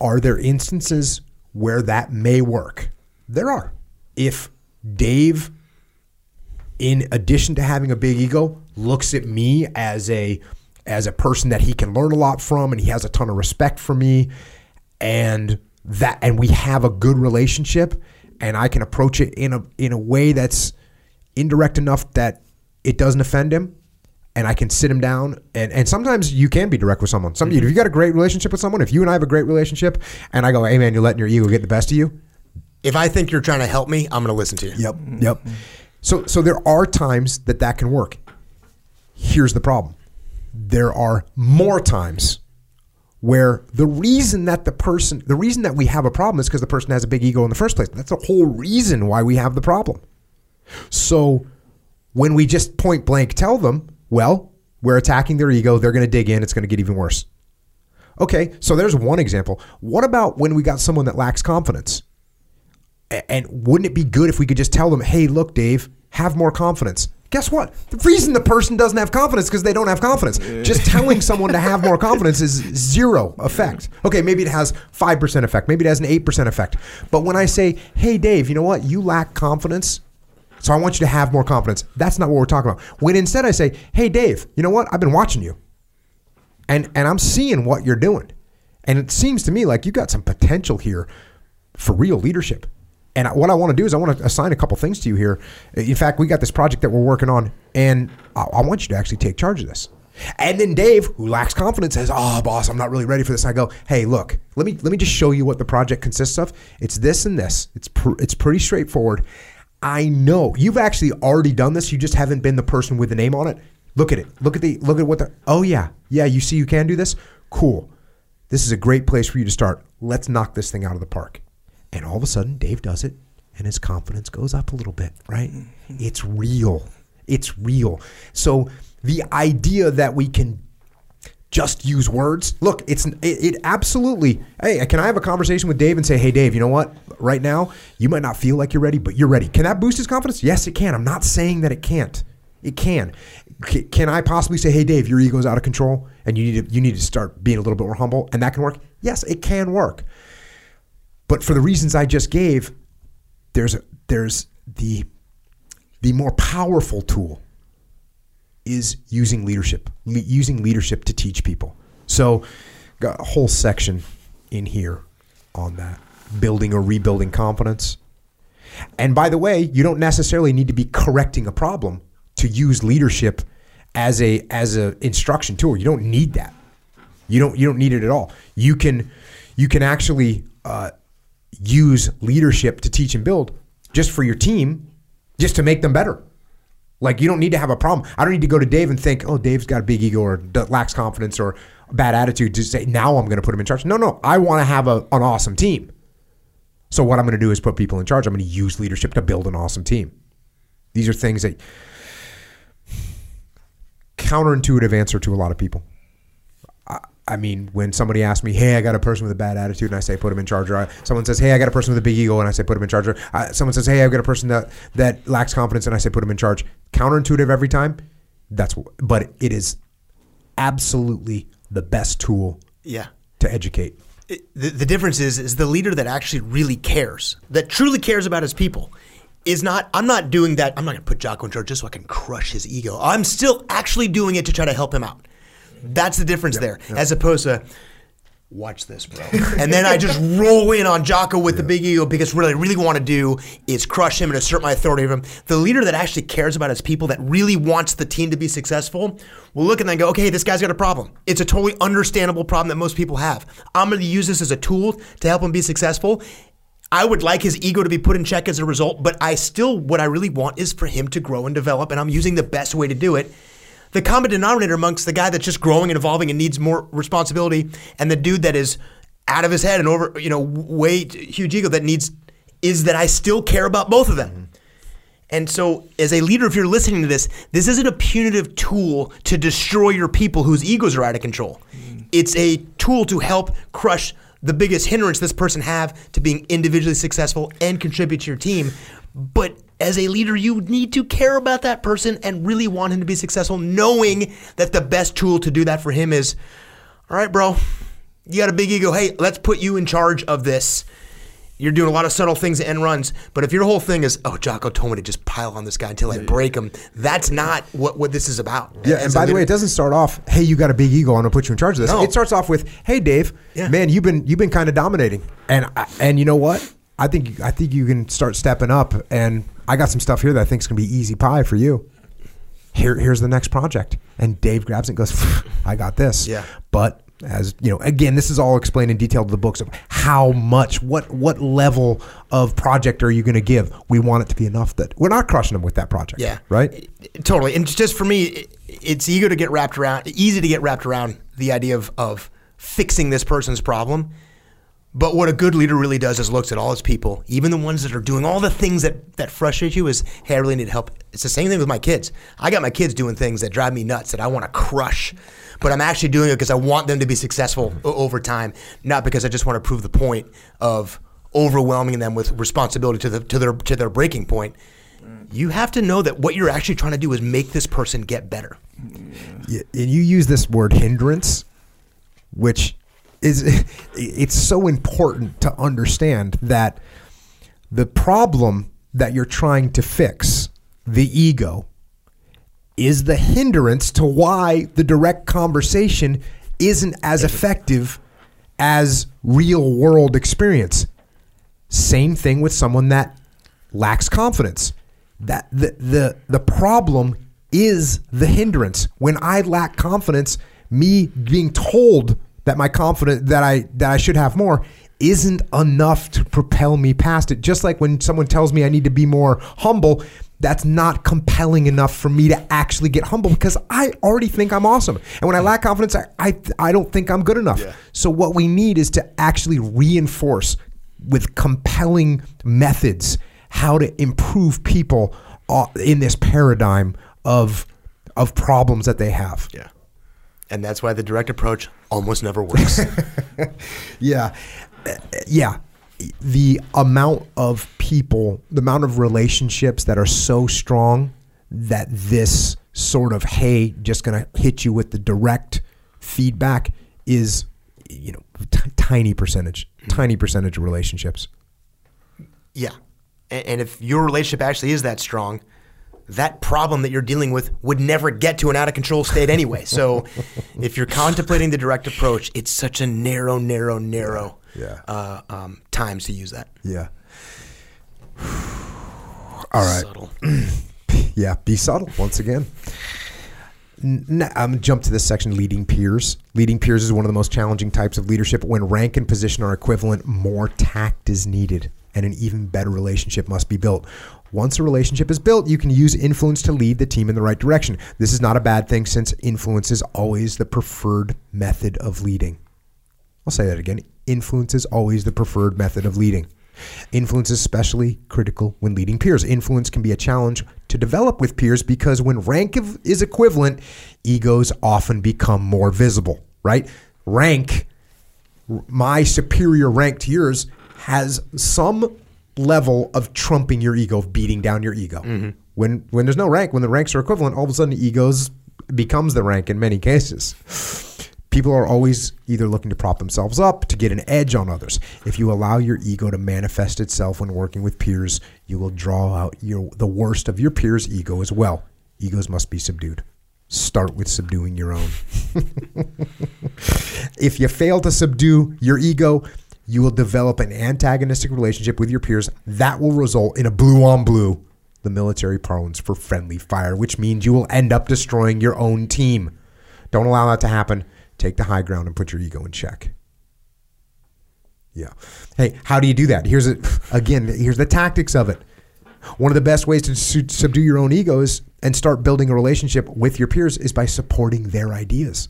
Speaker 1: Are there instances where that may work? There are. If Dave, in addition to having a big ego, looks at me as a as a person that he can learn a lot from and he has a ton of respect for me and that and we have a good relationship and I can approach it in a in a way that's indirect enough that it doesn't offend him and I can sit him down and, and sometimes you can be direct with someone. Some if mm-hmm. you got a great relationship with someone, if you and I have a great relationship and I go, Hey man, you're letting your ego get the best of you,
Speaker 2: If I think you're trying to help me, I'm going to listen to you.
Speaker 1: Yep. Yep. Mm-hmm. So so there are times that that can work. Here's the problem. There are more times where the reason that the person the reason that we have a problem is because the person has a big ego in the first place. That's the whole reason why we have the problem. So when we just point blank tell them, well, we're attacking their ego, they're going to dig in, it's going to get even worse. Okay, so there's one example. What about when we got someone that lacks confidence? And wouldn't it be good if we could just tell them, hey, look, Dave, have more confidence? Guess what? The reason the person doesn't have confidence is because they don't have confidence. Just telling (laughs) someone to have more confidence is zero effect. Okay, maybe it has 5% effect. Maybe it has an 8% effect. But when I say, hey, Dave, you know what? You lack confidence. So I want you to have more confidence. That's not what we're talking about. When instead I say, hey, Dave, you know what? I've been watching you and and I'm seeing what you're doing, and it seems to me like you've got some potential here for real leadership. And what I want to do is I want to assign a couple things to you here. In fact, we got this project that we're working on, and I, want you to actually take charge of this. And then Dave, who lacks confidence, says, "Oh, boss, I'm not really ready for this." I go, "Hey, look, let me let me just show you what the project consists of. It's this and this. It's pr- it's pretty straightforward. I know you've actually already done this. You just haven't been the person with the name on it. Look at it. Look at the look at what the. Oh yeah, yeah. You see, you can do this. Cool. This is a great place for you to start. Let's knock this thing out of the park. And all of a sudden, Dave does it, and his confidence goes up a little bit. Right? Mm-hmm. It's real. It's real. So the idea that we can just use words. Look, it's it, it absolutely. Hey, can I have a conversation with Dave and say, "Hey, Dave, you know what? Right now, you might not feel like you're ready, but you're ready." Can that boost his confidence? Yes, it can. I'm not saying that it can't. It can. C- Can I possibly say, "Hey, Dave, your ego's out of control, and you need to you need to start being a little bit more humble," and that can work? Yes, it can work. But for the reasons I just gave, there's there's the the more powerful tool is using leadership, le- using leadership to teach people. So, got a whole section in here on that building or rebuilding confidence. And by the way, you don't necessarily need to be correcting a problem to use leadership as a as a instruction tool. You don't need that. You don't you don't need it at all. You can you can actually uh, use leadership to teach and build just for your team, just to make them better. Like you don't need to have a problem. I don't need to go to Dave and think, oh, Dave's got a big ego or lacks confidence or bad attitude to say now I'm going to put him in charge. No, no, I want to have a, an awesome team. So what I'm going to do is put people in charge. I'm going to use leadership to build an awesome team. These are things that (sighs) counterintuitive answer to a lot of people. I, mean, when somebody asks me, "Hey, I got a person with a bad attitude," and I say, "Put him in charge," or I, someone says, "Hey, I got a person with a big ego," and I say, "Put him in charge," or uh, someone says, "Hey, I've got a person that that lacks confidence," and I say, "Put him in charge." Counterintuitive every time. That's but it is absolutely the best tool
Speaker 2: Yeah.
Speaker 1: to educate.
Speaker 2: It- the, the difference is is the leader that actually really cares, that truly cares about his people, is not. I'm not doing that. I'm not going to put Jocko in charge just so I can crush his ego. I'm still actually doing it to try to help him out. That's the difference there, as opposed to. Watch this, bro. (laughs) and then I just roll in on Jocko with the big ego because what I really want to do is crush him and assert my authority over him. The leader that actually cares about his people, that really wants the team to be successful, will look and then go, okay, this guy's got a problem. It's a totally understandable problem that most people have. I'm going to use this as a tool to help him be successful. I would like his ego to be put in check as a result, but I still, what I really want is for him to grow and develop, and I'm using the best way to do it the common denominator amongst the guy that's just growing and evolving and needs more responsibility and the dude that is out of his head and over you know way huge ego that needs is that I still care about both of them. Mm-hmm. And so as a leader if you're listening to this this isn't a punitive tool to destroy your people whose egos are out of control. Mm. It's a tool to help crush the biggest hindrance this person have to being individually successful and contribute to your team. But as a leader, you need to care about that person and really want him to be successful, knowing that the best tool to do that for him is, all right, bro, you got a big ego. Hey, let's put you in charge of this. You're doing a lot of subtle things and runs, but if your whole thing is, oh, Jocko told me to just pile on this guy until I break him, that's not what, what this is about.
Speaker 1: Yeah, and by the way, it doesn't start off, "Hey, you got a big ego. I'm gonna put you in charge of this."
Speaker 2: No.
Speaker 1: It starts off with, "Hey, Dave,
Speaker 2: Yeah.
Speaker 1: man, you've been you've been kind of dominating, and I, and you know what? I think I think you can start stepping up, and I got some stuff here that I think is gonna be easy pie for you. Here, here's the next project." And Dave grabs it and goes, "I got this."
Speaker 2: Yeah.
Speaker 1: but as you know, again, this is all explained in detail to the books of how much, what what level of project are you going to give? We want it to be enough that we're not crushing them with that project.
Speaker 2: Yeah.
Speaker 1: right.
Speaker 2: Totally. And just for me, it- it's ego to get wrapped around, easy to get wrapped around the idea of, of fixing this person's problem. But what a good leader really does is looks at all his people, even the ones that are doing all the things that, that frustrate you, is, hey, I really need help. It's the same thing with my kids. I got my kids doing things that drive me nuts that I want to crush, but I'm actually doing it because I want them to be successful over time, not because I just want to prove the point of overwhelming them with responsibility to, the, to, their, to their breaking point. You have to know that what you're actually trying to do is make this person get better.
Speaker 1: y- and you use this word hindrance, which is (laughs) it's so important to understand that the problem that you're trying to fix, the ego, is the hindrance to why the direct conversation isn't as effective as real world experience. Same thing with someone that lacks confidence. That the the the problem is the hindrance. When I lack confidence, me being told that my confidence that I that I should have more isn't enough to propel me past it. Just like when someone tells me I need to be more humble, that's not compelling enough for me to actually get humble because I already think I'm awesome. And when I lack confidence, I I, I don't think I'm good enough. So what we need is to actually reinforce with compelling methods how to improve people uh, in this paradigm of of problems that they have.
Speaker 2: Yeah. And that's why the direct approach almost never works. (laughs)
Speaker 1: Yeah. Yeah. The amount of people, the amount of relationships that are so strong that this sort of, hey, just going to hit you with the direct feedback is, you know, t- tiny percentage, mm-hmm. tiny percentage of relationships.
Speaker 2: yeah. And if your relationship actually is that strong, that problem that you're dealing with would never get to an out of control state anyway. So (laughs) if you're contemplating the direct approach, it's such a narrow, narrow, narrow
Speaker 1: Yeah.
Speaker 2: Uh, um, times to use that.
Speaker 1: Yeah. (sighs) All right.
Speaker 2: Subtle. (clears throat)
Speaker 1: Yeah, be subtle once again. I'm gonna jump to this section. Leading peers. Leading peers is one of the most challenging types of leadership. When rank and position are equivalent, more tact is needed, and an even better relationship must be built. Once a relationship is built, you can use influence to lead the team in the right direction. This is not a bad thing, since influence is always the preferred method of leading. I'll say that again. Influence is always the preferred method of leading. Influence is especially critical when leading peers. Influence can be a challenge to develop with peers because when rank is equivalent, egos often become more visible, right? Rank, my superior rank to yours, has some level of trumping your ego, of beating down your ego. Mm-hmm. When when there's no rank, when the ranks are equivalent, all of a sudden egos becomes the rank in many cases. People are always either looking to prop themselves up to get an edge on others. If you allow your ego to manifest itself when working with peers, you will draw out your the worst of your peers' ego as well. Egos must be subdued. Start with subduing your own. (laughs) if you fail to subdue your ego, you will develop an antagonistic relationship with your peers that will result in a blue on blue, the military parlance for friendly fire, which means you will end up destroying your own team. Don't allow that to happen. Take the high ground and put your ego in check. Yeah. Hey, how do you do that? Here's it again. Here's the tactics of it. One of the best ways to su- subdue your own ego is and start building a relationship with your peers is by supporting their ideas.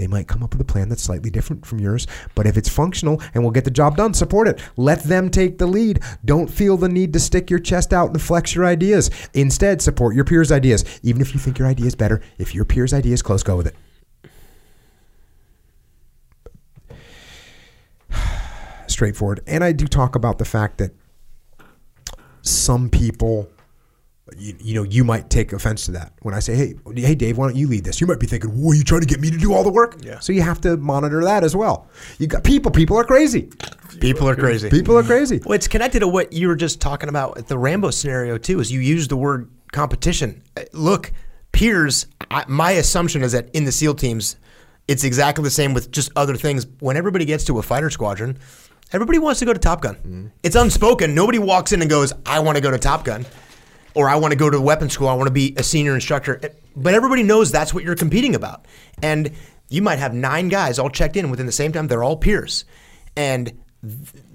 Speaker 1: They might come up with a plan that's slightly different from yours, but if it's functional and will get the job done, support it. Let them take the lead. Don't feel the need to stick your chest out and flex your ideas. Instead, support your peers' ideas. Even if you think your idea is better, if your peers' idea is close, go with it. (sighs) Straightforward. And I do talk about the fact that some people you, you know you might take offense to that when i say hey hey dave why don't you lead this you might be thinking well are you trying to get me to do all the work
Speaker 2: Yeah.
Speaker 1: so you have to monitor that as well you got people people are crazy
Speaker 2: People are crazy.
Speaker 1: people are crazy
Speaker 2: Well, it's connected to what you were just talking about the Rambo scenario too. Is you use the word competition. Uh, Look, peers. I, my assumption is that in the SEAL teams, it's exactly the same with just other things. When everybody gets to a fighter squadron, everybody wants to go to Top Gun. It's unspoken. Nobody walks in and goes, "I want to go to Top Gun." Or I want to go to weapon school. I want to be a senior instructor. Eh, but everybody knows that's what you're competing about. And you might have nine guys all checked in within the same time. They're all peers. And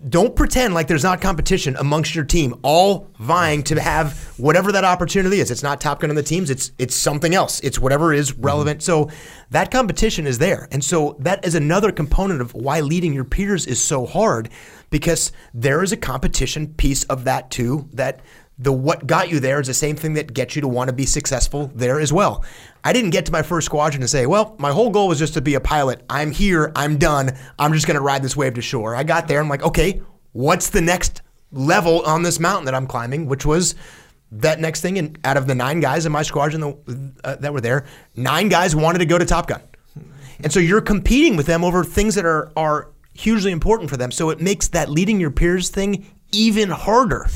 Speaker 2: don't pretend like there's not competition amongst your team, all vying to have whatever that opportunity is. It's not Top Gun on the teams. It's it's something else. It's whatever is mm-hmm. relevant. So that competition is there, and so that is another component of why leading your peers is so hard, because there is a competition piece of that too. That the what got you there is the same thing that gets you to want to be successful there as well. I didn't get to my first squadron and say, well, my whole goal was just to be a pilot. I'm here. I'm done. I'm just going to ride this wave to shore. I got there. I'm like, okay, what's the next level on this mountain that I'm climbing? Which was that next thing. And out of the nine guys in my squadron that, uh, that were there, nine guys wanted to go to Top Gun. And so you're competing with them over things that are, are hugely important for them. So it makes that leading your peers thing even harder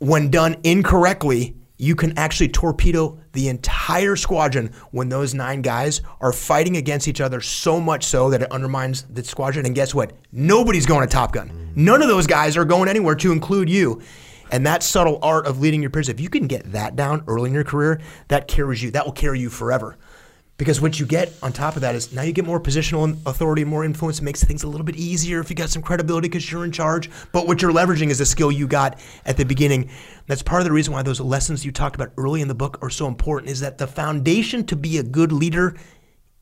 Speaker 2: when done incorrectly, you can actually torpedo the entire squadron when those nine guys are fighting against each other so much so that it undermines the squadron. And guess what? Nobody's going to Top Gun. None of those guys are going anywhere to include you. And that subtle art of leading your peers, if you can get that down early in your career, that carries you. That will carry you forever. Because what you get on top of that is now you get more positional authority, more influence. It makes things a little bit easier if you got some credibility because you're in charge. But what you're leveraging is a skill you got at the beginning. That's part of the reason why those lessons you talked about early in the book are so important. Is that the foundation to be a good leader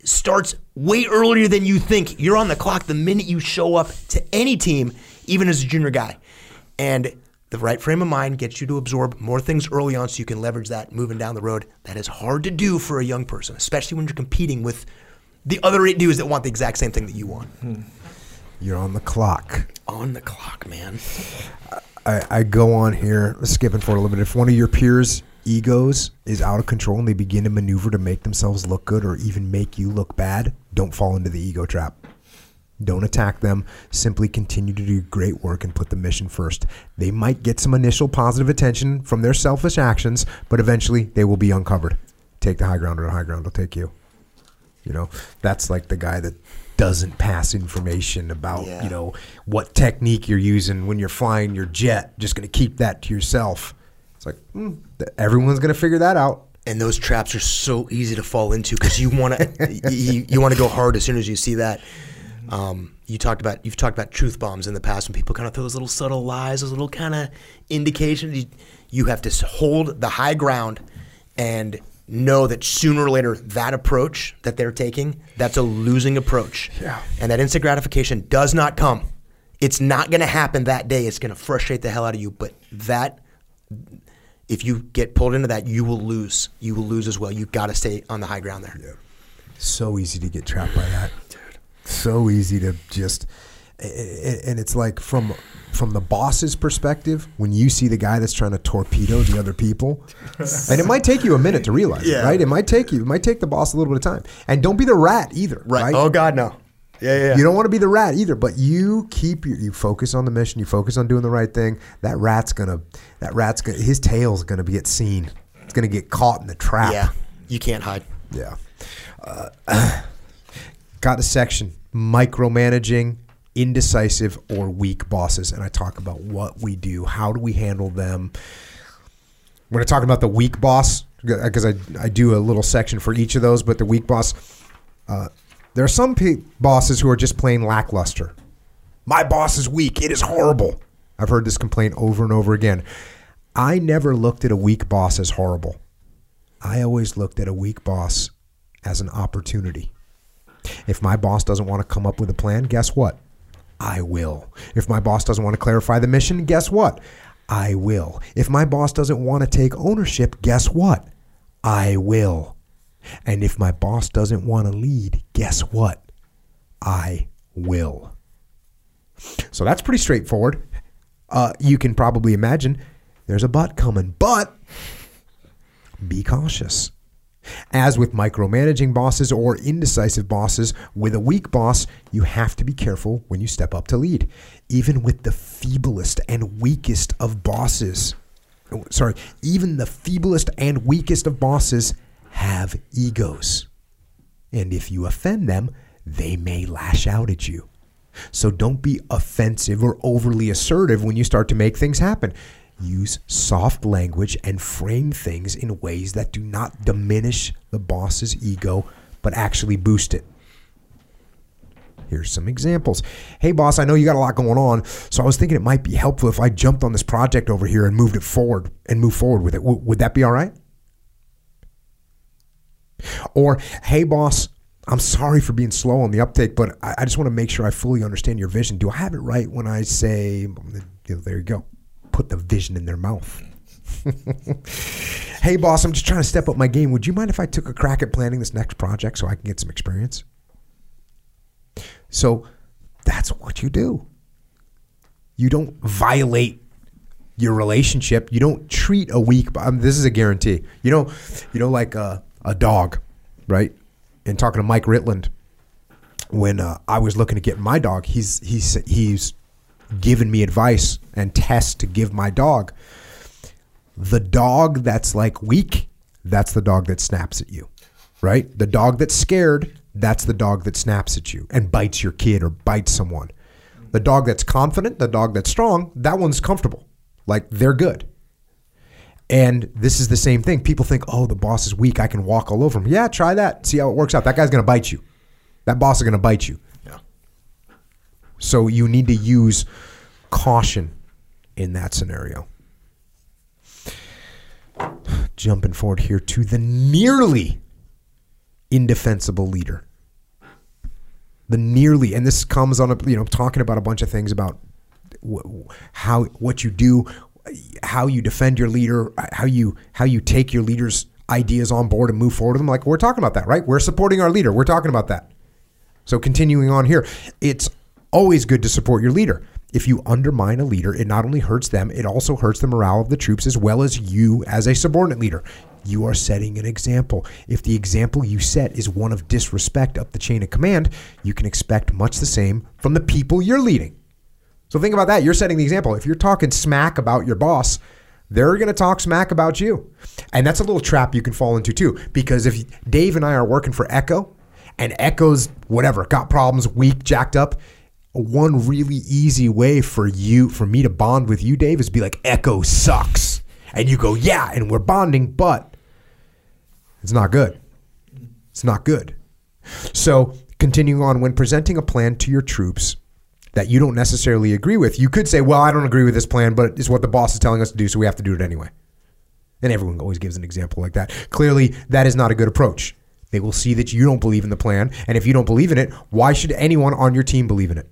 Speaker 2: starts way earlier than you think. You're on the clock the minute you show up to any team, even as a junior guy. And the right frame of mind gets you to absorb more things early on so you can leverage that moving down the road. That is hard to do for a young person, especially when you're competing with the other eight dudes that want the exact same thing that you want. Hmm.
Speaker 1: you're on the clock
Speaker 2: On the clock, man.
Speaker 1: I, I go on here, skipping forward a little bit. If one of your peers' egos is out of control and they begin to maneuver to make themselves look good or even make you look bad, don't fall into the ego trap. Don't attack them. Simply continue to do great work and put the mission first. They might get some initial positive attention from their selfish actions, but eventually they will be uncovered. Take the high ground, or the high ground will take you. You know, that's like the guy that doesn't pass information about,
Speaker 2: Yeah.
Speaker 1: you know, what technique you're using when you're flying your jet. Just going to keep that to yourself. It's like, hmm, th- everyone's going to figure that out.
Speaker 2: and those traps are so easy to fall into because you want to (laughs) you, you want to go hard as soon as you see that. Um, you talked about you've talked about truth bombs in the past when people kind of throw those little subtle lies, those little kind of indications. You, you have to hold the high ground and know that sooner or later that approach that they're taking that's a losing approach.
Speaker 1: Yeah.
Speaker 2: And that instant gratification does not come. It's not going to happen that day. It's going to frustrate the hell out of you. But that if you get pulled into that, you will lose. You will lose as well. You've got to stay on the high ground there. Yeah.
Speaker 1: so easy to get trapped by that. So easy to just, and it's like from from the boss's perspective, when you see the guy that's trying to torpedo the other people, (laughs) and it might take you a minute to realize it, right? It might take you, it might take the boss a little bit of time, and don't be the rat either, right?
Speaker 2: Oh God, no. Yeah, yeah.
Speaker 1: You don't want to be the rat either, but you keep your, you focus on the mission. You focus on doing the right thing. That rat's gonna, that rat's gonna, his tail's gonna get seen. It's gonna get caught in the trap.
Speaker 2: yeah. You can't hide.
Speaker 1: Yeah. Uh, (clears throat) got a section micromanaging, indecisive, or weak bosses. And I talk about what we do. How do we handle them? When to talk about the weak boss because I, I do a little section for each of those. But the weak boss, uh, there are some bosses who are just plain lackluster. My boss is weak. It is horrible. I've heard this complaint over and over again. I never looked at a weak boss as horrible. I always looked at a weak boss as an opportunity. If my boss doesn't want to come up with a plan, guess what? I will. If my boss doesn't want to clarify the mission, guess what? I will. If my boss doesn't want to take ownership, guess what? I will. And if my boss doesn't want to lead, guess what? I will. So that's pretty straightforward. Uh, you can probably imagine there's a but coming, but be cautious. As with micromanaging bosses or indecisive bosses, with a weak boss, you have to be careful when you step up to lead. Even with the feeblest and weakest of bosses, oh, sorry, even the feeblest and weakest of bosses have egos. And if you offend them, they may lash out at you. So don't be offensive or overly assertive when you start to make things happen. Use soft language and frame things in ways that do not diminish the boss's ego, but actually boost it. Here's some examples. Hey, boss, I know you got a lot going on, so I was thinking it might be helpful if I jumped on this project over here and moved it forward and move forward with it. W- would that be all right? Or, hey, boss, I'm sorry for being slow on the uptake, but I, I just want to make sure I fully understand your vision. Do I have it right when I say, there you go, put the vision in their mouth? (laughs) hey, boss, I'm just trying to step up my game. Would you mind if I took a crack at planning this next project so I can get some experience? So that's what you do. You don't violate your relationship. You don't treat a weak. Mean, this is a guarantee. You know, you know, like a, a dog, right? And talking to Mike Ritland, when uh, I was looking to get my dog, he's he's he's given me advice and tests to give my dog. The dog that's like weak, that's the dog that snaps at you, right? The dog that's scared, that's the dog that snaps at you and bites your kid or bites someone. The dog that's confident, the dog that's strong, that one's comfortable. Like they're good. And this is the same thing. People think, oh, the boss is weak. I can walk all over him. Yeah, try that. See how it works out. That guy's going to bite you. That boss is going to bite you. So you need to use caution in that scenario. (sighs) Jumping forward here to the nearly indefensible leader. The nearly, and this comes on a you know talking about a bunch of things about wh- how what you do, how you defend your leader, how you how you take your leader's ideas on board and move forward with them. Like we're talking about that, right? We're supporting our leader. We're talking about that. So continuing on here, it's always good to support your leader. If you undermine a leader, it not only hurts them, it also hurts the morale of the troops as well as you as a subordinate leader. You are setting an example. If the example you set is one of disrespect up the chain of command, you can expect much the same from the people you're leading. So think about that. You're setting the example. If you're talking smack about your boss, they're going to talk smack about you. And that's a little trap you can fall into too. Because if Dave and I are working for Echo and Echo's whatever, got problems, weak, jacked up, one really easy way for you, for me to bond with you, Dave, is be like, Echo sucks. And you go, yeah, and we're bonding, but It's not good. It's not good. So, continuing on, when presenting a plan to your troops that you don't necessarily agree with, you could say, Well, I don't agree with this plan, but it's what the boss is telling us to do, so we have to do it anyway. And everyone always gives an example like that. Clearly, that is not a good approach. They will see that you don't believe in the plan. And if you don't believe in it, why should anyone on your team believe in it?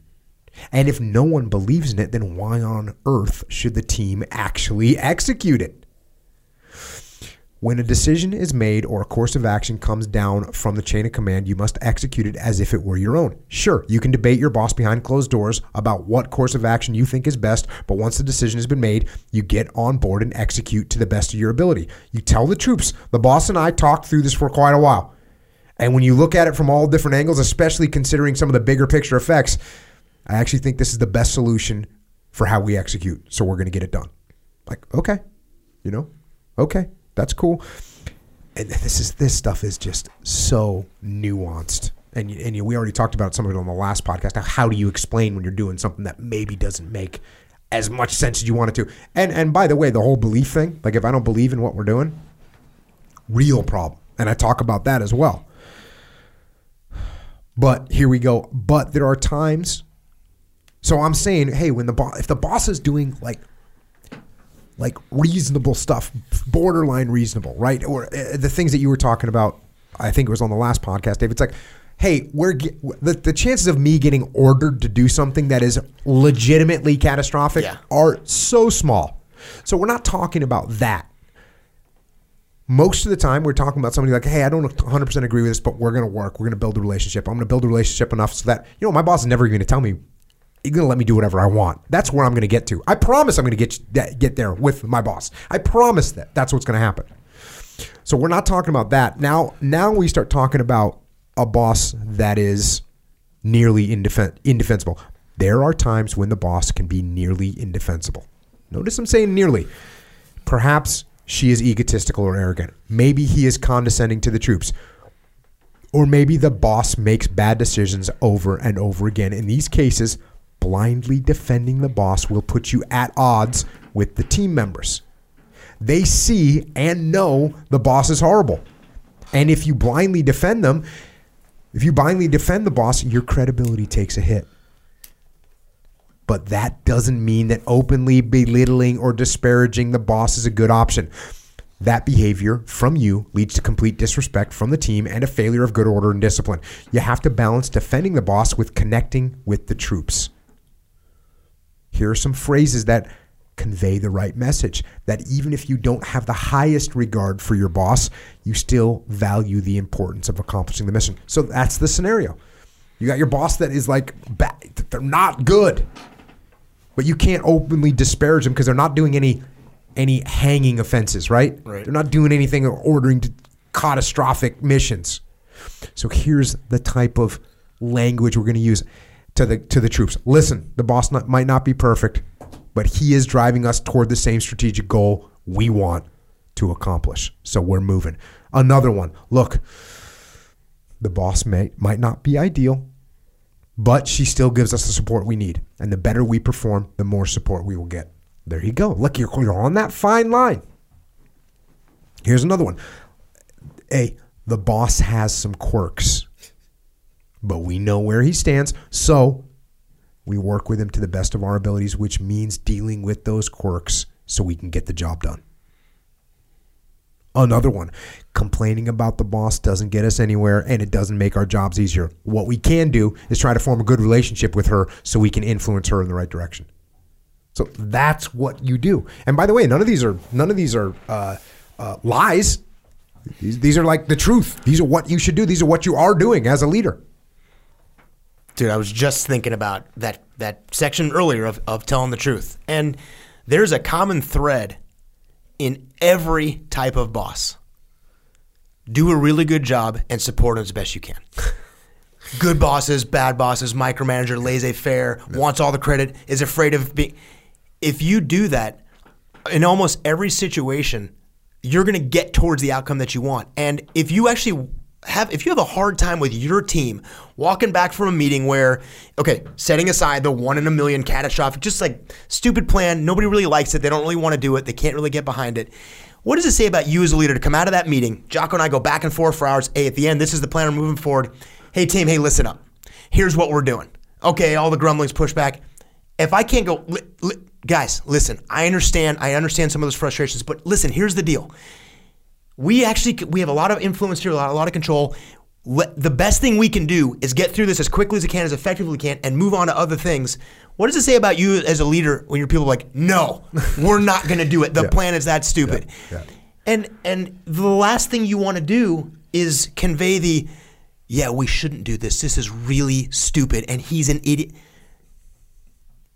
Speaker 1: And if no one believes in it, then why on earth should the team actually execute it? When a decision is made or a course of action comes down from the chain of command, you must execute it as if it were your own. Sure, you can debate your boss behind closed doors about what course of action you think is best, but once the decision has been made, you get on board and execute to the best of your ability. You tell the troops, the boss and I talked through this for quite a while. And when you look at it from all different angles, especially considering some of the bigger picture effects, I actually think this is the best solution for how we execute. So we're going to get it done. Like, okay, you know, okay, that's cool. And this is this stuff is just so nuanced. And, and we already talked about some of it on the last podcast. Now, how do you explain when you're doing something that maybe doesn't make as much sense as you want it to? And and by the way, the whole belief thing, like if I don't believe in what we're doing, real problem. And I talk about that as well. But here we go. But there are times. So I'm saying, hey, when the boss, if the boss is doing like, like reasonable stuff, borderline reasonable, right? Or uh, the things that you were talking about, I think it was on the last podcast, Dave. It's like, hey, we're ge- the, the chances of me getting ordered to do something that is legitimately catastrophic
Speaker 2: Yeah.
Speaker 1: are so small. So we're not talking about that most of the time we're talking about somebody like hey i don't 100% agree with this but we're going to work we're going to build a relationship i'm going to build a relationship enough so that you know my boss is never going to tell me he's going to let me do whatever i want. That's where i'm going to get to. I promise i'm going to get get there with my boss. I promise that. That's what's going to happen. So we're not talking about that. Now now we start talking about a boss that is nearly indefen- indefensible. There are times when the boss can be nearly indefensible. Notice i'm saying nearly. Perhaps she is egotistical or arrogant. Maybe he is condescending to the troops. Or maybe the boss makes bad decisions over and over again. In these cases, blindly defending the boss will put you at odds with the team members. They see and know the boss is horrible. And if you blindly defend them, if you blindly defend the boss, your credibility takes a hit. But that doesn't mean that openly belittling or disparaging the boss is a good option. That behavior from you leads to complete disrespect from the team and a failure of good order and discipline. You have to balance defending the boss with connecting with the troops. Here are some phrases that convey the right message that even if you don't have the highest regard for your boss, you still value the importance of accomplishing the mission. So that's the scenario. You got your boss that is like, bad, they're not good but you can't openly disparage them because they're not doing any any hanging offenses, right?
Speaker 2: Right.
Speaker 1: They're not doing anything or ordering to catastrophic missions. So here's the type of language we're going to use to the to the troops. Listen, the boss not, might not be perfect, but he is driving us toward the same strategic goal we want to accomplish. So we're moving. Another one. Look, the boss may might not be ideal, but she still gives us the support we need. And the better we perform, the more support we will get. There you go. Look, you're, you're on that fine line. Here's another one. A, the boss has some quirks, but we know where he stands. So we work with him to the best of our abilities, which means dealing with those quirks so we can get the job done. Another one. Complaining about the boss doesn't get us anywhere and it doesn't make our jobs easier. What we can do is try to form a good relationship with her so we can influence her in the right direction. So that's what you do. And by the way, none of these are none of these are uh, uh, lies. These, these are like the truth. These are what you should do. These are what you are doing as a leader.
Speaker 2: Dude, I was just thinking about that that section earlier of, of telling the truth. And there's a common thread in every type of boss. Do a really good job and support them as best you can. (laughs) good bosses, bad bosses, micromanager, laissez-faire, wants all the credit, is afraid of being if you do that in almost every situation, you're going to get towards the outcome that you want. And if you actually have if you have a hard time with your team walking back from a meeting where okay, setting aside the one in a million catastrophic just like stupid plan, nobody really likes it, they don't really want to do it, they can't really get behind it. What does it say about you as a leader to come out of that meeting? Jocko and I go back and forth for hours. Hey, at the end, this is the plan. We're moving forward. Hey, team, hey, listen up. Here's what we're doing. Okay, all the grumblings, pushback. If I can't go, li- li- guys, listen. I understand. I understand some of those frustrations, but listen. Here's the deal. We actually we have a lot of influence here, a lot, a lot of control. Let- The best thing we can do is get through this as quickly as we can, as effectively as we can, and move on to other things. What does it say about you as a leader when your people are like, no, we're not going to do it. The (laughs) plan is that stupid.
Speaker 1: Yeah.
Speaker 2: And and the last thing you want to do is convey the, yeah, we shouldn't do this. This is really stupid, and he's an idiot.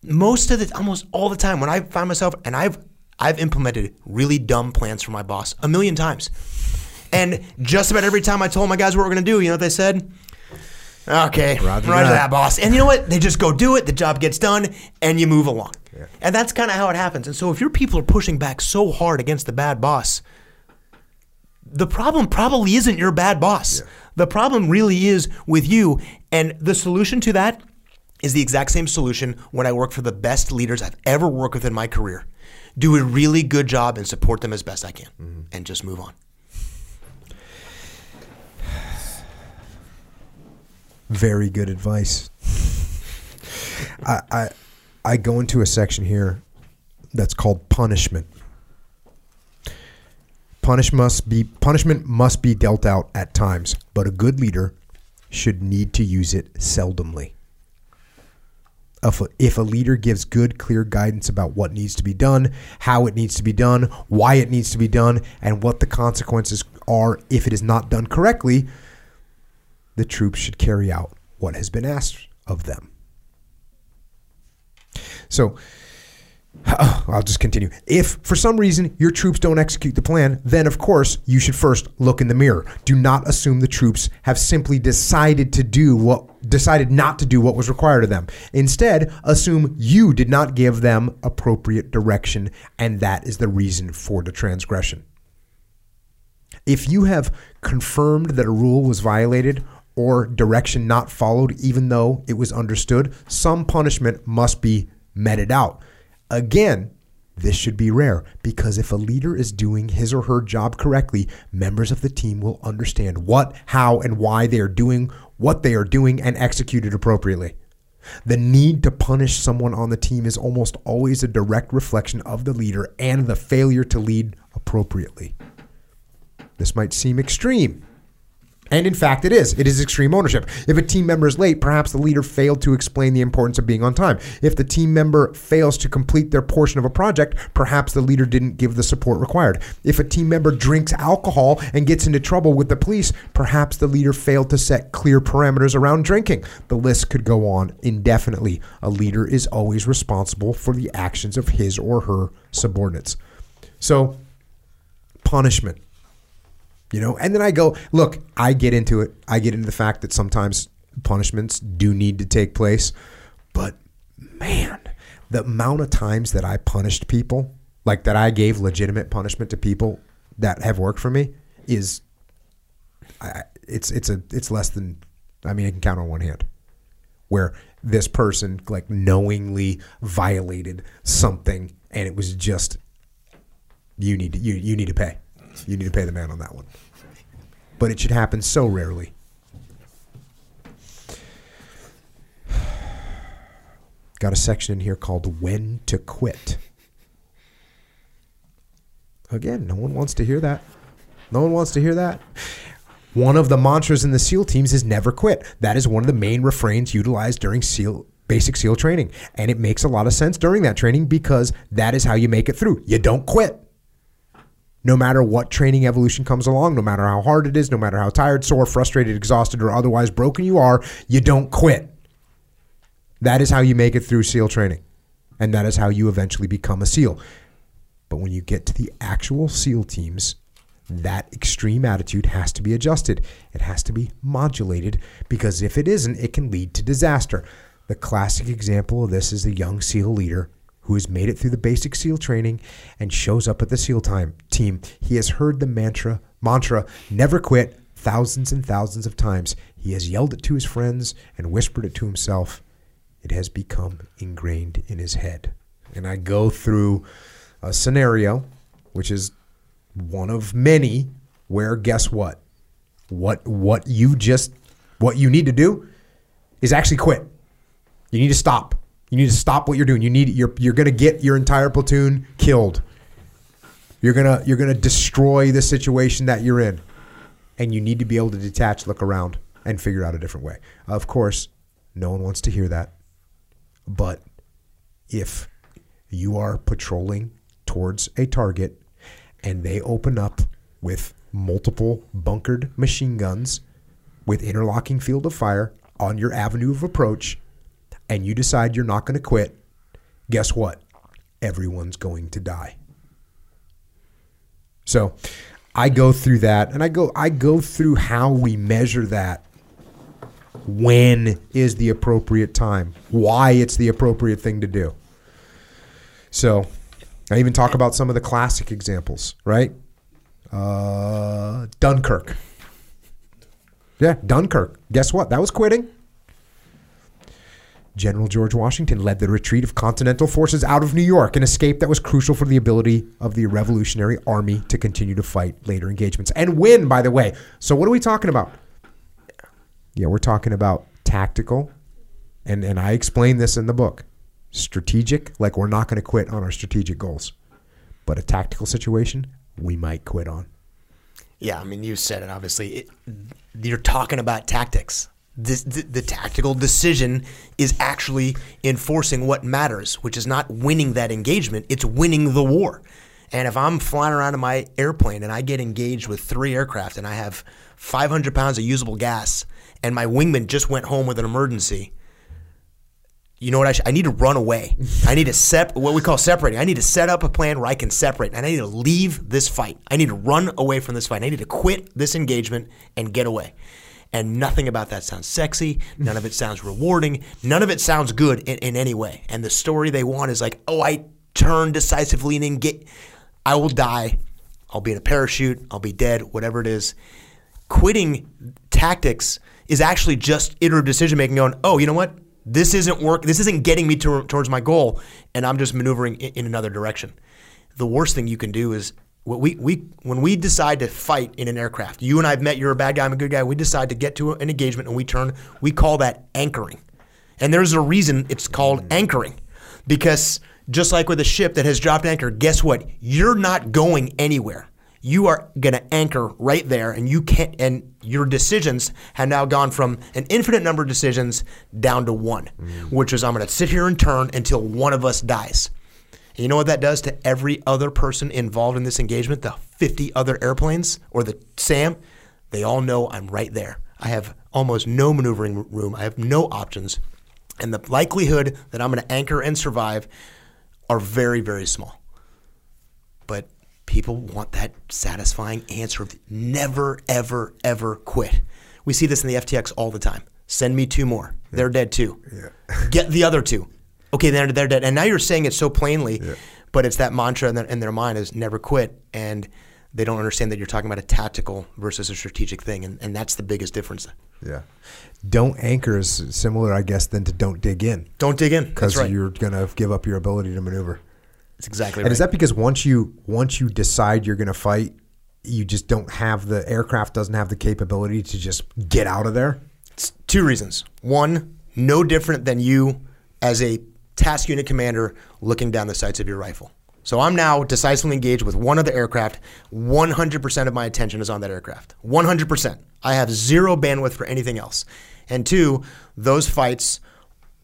Speaker 2: Most of the, almost all the time, when I find myself, and I've I've implemented really dumb plans for my boss a million times, and just about every time I told my guys what we're going to do, you know what they said? Okay,
Speaker 1: Roger
Speaker 2: roger,
Speaker 1: that.
Speaker 2: that. boss. And you know what? They just go do it. The job gets done, and you move along. And that's kind of how it happens. And so, if your people are pushing back so hard against the bad boss, the problem probably isn't your bad boss. The problem really is with you. And the solution to that is the exact same solution when I work for the best leaders I've ever worked with in my career. Do a really good job and support them as best I can, mm-hmm. and just move on.
Speaker 1: Very good advice. I, I I go into a section here that's called punishment. Punish must be punishment must be dealt out at times, but a good leader should need to use it seldomly. If a, leader gives good, clear guidance about what needs to be done, how it needs to be done, why it needs to be done, and what the consequences are if it is not done correctly, the troops should carry out what has been asked of them. So, (sighs) I'll just continue. If for some reason your troops don't execute the plan, then of course you should first look in the mirror. Do not assume the troops have simply decided to do what decided not to do what was required of them. Instead, assume you did not give them appropriate direction and that is the reason for the transgression. If you have confirmed that a rule was violated or direction not followed, even though it was understood, some punishment must be meted out. Again, this should be rare because if a leader is doing his or her job correctly, members of the team will understand what, how, and why they are doing what they are doing and execute it appropriately. The need to punish someone on the team is almost always a direct reflection of the leader and the failure to lead appropriately. This might seem extreme. And in fact, it is. It is extreme ownership. If a team member is late, perhaps the leader failed to explain the importance of being on time. If the team member fails to complete their portion of a project, perhaps the leader didn't give the support required. If a team member drinks alcohol and gets into trouble with the police, perhaps the leader failed to set clear parameters around drinking. The list could go on indefinitely. A leader is always responsible for the actions of his or her subordinates. So, punishment you know? And then i go look i get into it. I get into the fact that sometimes punishments do need to take place. But man the amount of times that i punished people like that i gave legitimate punishment to people that have worked for me is I, it's it's a it's less than i mean i can count on one hand where this person like knowingly violated something and it was just you need to you, you need to pay you need to pay the man on that one but it should happen so rarely got a section in here called when to quit again no one wants to hear that no one wants to hear that one of the mantras in the SEAL teams is never quit. That is one of the main refrains utilized during SEAL basic SEAL training. And it makes a lot of sense during that training because that is how you make it through. You don't quit. No matter what training evolution comes along, no matter how hard it is, no matter how tired, sore, frustrated, exhausted, or otherwise broken you are, you don't quit. That is how you make it through SEAL training. And that is how you eventually become a SEAL. But when you get to the actual SEAL teams, that extreme attitude has to be adjusted. It has to be modulated because if it isn't, it can lead to disaster. The classic example of this is the young SEAL leader who has made it through the basic SEAL training and shows up at the SEAL time team. He has heard the mantra mantra never quit thousands and thousands of times. He has yelled it to his friends and whispered it to himself. It has become ingrained in his head. And I go through a scenario which is one of many where guess what? What what you just what you need to do is actually quit. You need to stop. You need to stop what you're doing. You need you're you're going to get your entire platoon killed. You're going to you're going to destroy the situation that you're in. And you need to be able to detach, look around and figure out a different way. Of course, no one wants to hear that. But if you are patrolling towards a target and they open up with multiple bunkered machine guns with interlocking field of fire on your avenue of approach and you decide you're not going to quit, guess what? Everyone's going to die. So I go through that and I go I go through how we measure that when is the appropriate time, why it's the appropriate thing to do. So I even talk about some of the classic examples, right? Uh, Dunkirk. Yeah, Dunkirk. Guess what? That was quitting. General George Washington led the retreat of Continental forces out of New York, an escape that was crucial for the ability of the Revolutionary Army to continue to fight later engagements and win, by the way. So, what are we talking about? Yeah, we're talking about tactical, and, and I explain this in the book. Strategic, like we're not going to quit on our strategic goals. But a tactical situation, we might quit on.
Speaker 2: Yeah, I mean, you said it. Obviously, it, you're talking about tactics. This, the, the tactical decision is actually enforcing what matters, which is not winning that engagement; it's winning the war. And if I'm flying around in my airplane and I get engaged with three aircraft and I have 500 pounds of usable gas, and my wingman just went home with an emergency, you know what I, sh- I need to run away. (laughs) I need to set what we call separating. I need to set up a plan where I can separate, and I need to leave this fight. I need to run away from this fight. I need to quit this engagement and get away. And nothing about that sounds sexy. None of it sounds rewarding. None of it sounds good in, in any way. And the story they want is like, oh, I turn decisively and engage. I will die. I'll be in a parachute. I'll be dead. Whatever it is. Quitting tactics is actually just iterative decision making. Going, oh, you know what? This isn't work. This isn't getting me to, towards my goal, and I'm just maneuvering in, in another direction. The worst thing you can do is we, we when we decide to fight in an aircraft. You and I've met. You're a bad guy. I'm a good guy. We decide to get to an engagement, and we turn. We call that anchoring, and there's a reason it's called anchoring, because just like with a ship that has dropped anchor, guess what? You're not going anywhere you are going to anchor right there and you can't and your decisions have now gone from an infinite number of decisions down to one mm. which is i'm going to sit here and turn until one of us dies and you know what that does to every other person involved in this engagement the 50 other airplanes or the SAM they all know i'm right there i have almost no maneuvering room i have no options and the likelihood that i'm going to anchor and survive are very very small but people want that satisfying answer of never, ever, ever quit. We see this in the FTX all the time. Send me two more. They're dead too. Yeah. Get the other two. Okay, they're, they're dead. And now you're saying it so plainly, yeah. but it's that mantra in their, in their mind is never quit. And they don't understand that you're talking about a tactical versus a strategic thing. And, and that's the biggest difference.
Speaker 1: Yeah. Don't anchor is similar, I guess, than to don't dig in.
Speaker 2: Don't dig in.
Speaker 1: Because
Speaker 2: right.
Speaker 1: you're going to give up your ability to maneuver.
Speaker 2: That's exactly
Speaker 1: and
Speaker 2: right.
Speaker 1: is that because once you once you decide you're going to fight, you just don't have the aircraft doesn't have the capability to just get out of there?
Speaker 2: It's two reasons. One, no different than you as a task unit commander looking down the sights of your rifle. So I'm now decisively engaged with one other aircraft. 100% of my attention is on that aircraft. 100%. I have zero bandwidth for anything else. And two, those fights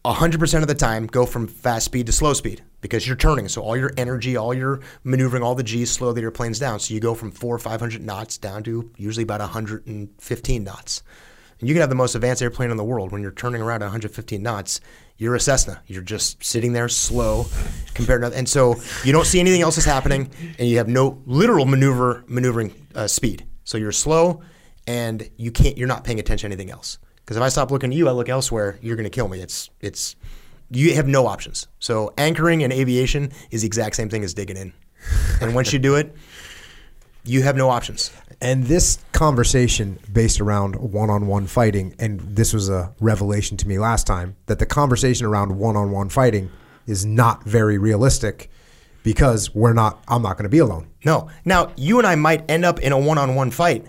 Speaker 2: 100% of the time go from fast speed to slow speed because you're turning. So all your energy, all your maneuvering, all the G's slow the airplanes down. So you go from four or 500 knots down to usually about 115 knots. And you can have the most advanced airplane in the world when you're turning around at 115 knots. You're a Cessna. You're just sitting there slow compared to, and so you don't see anything else is happening, and you have no literal maneuver maneuvering uh, speed. So you're slow, and you can't. You're not paying attention to anything else. Because if I stop looking at you, I look elsewhere. You're going to kill me. It's it's you have no options. So anchoring in aviation is the exact same thing as digging in. And once you do it, you have no options.
Speaker 1: And this conversation based around one-on-one fighting, and this was a revelation to me last time that the conversation around one-on-one fighting is not very realistic because we're not. I'm not going to be alone.
Speaker 2: No. Now, you and I might end up in a one on one fight,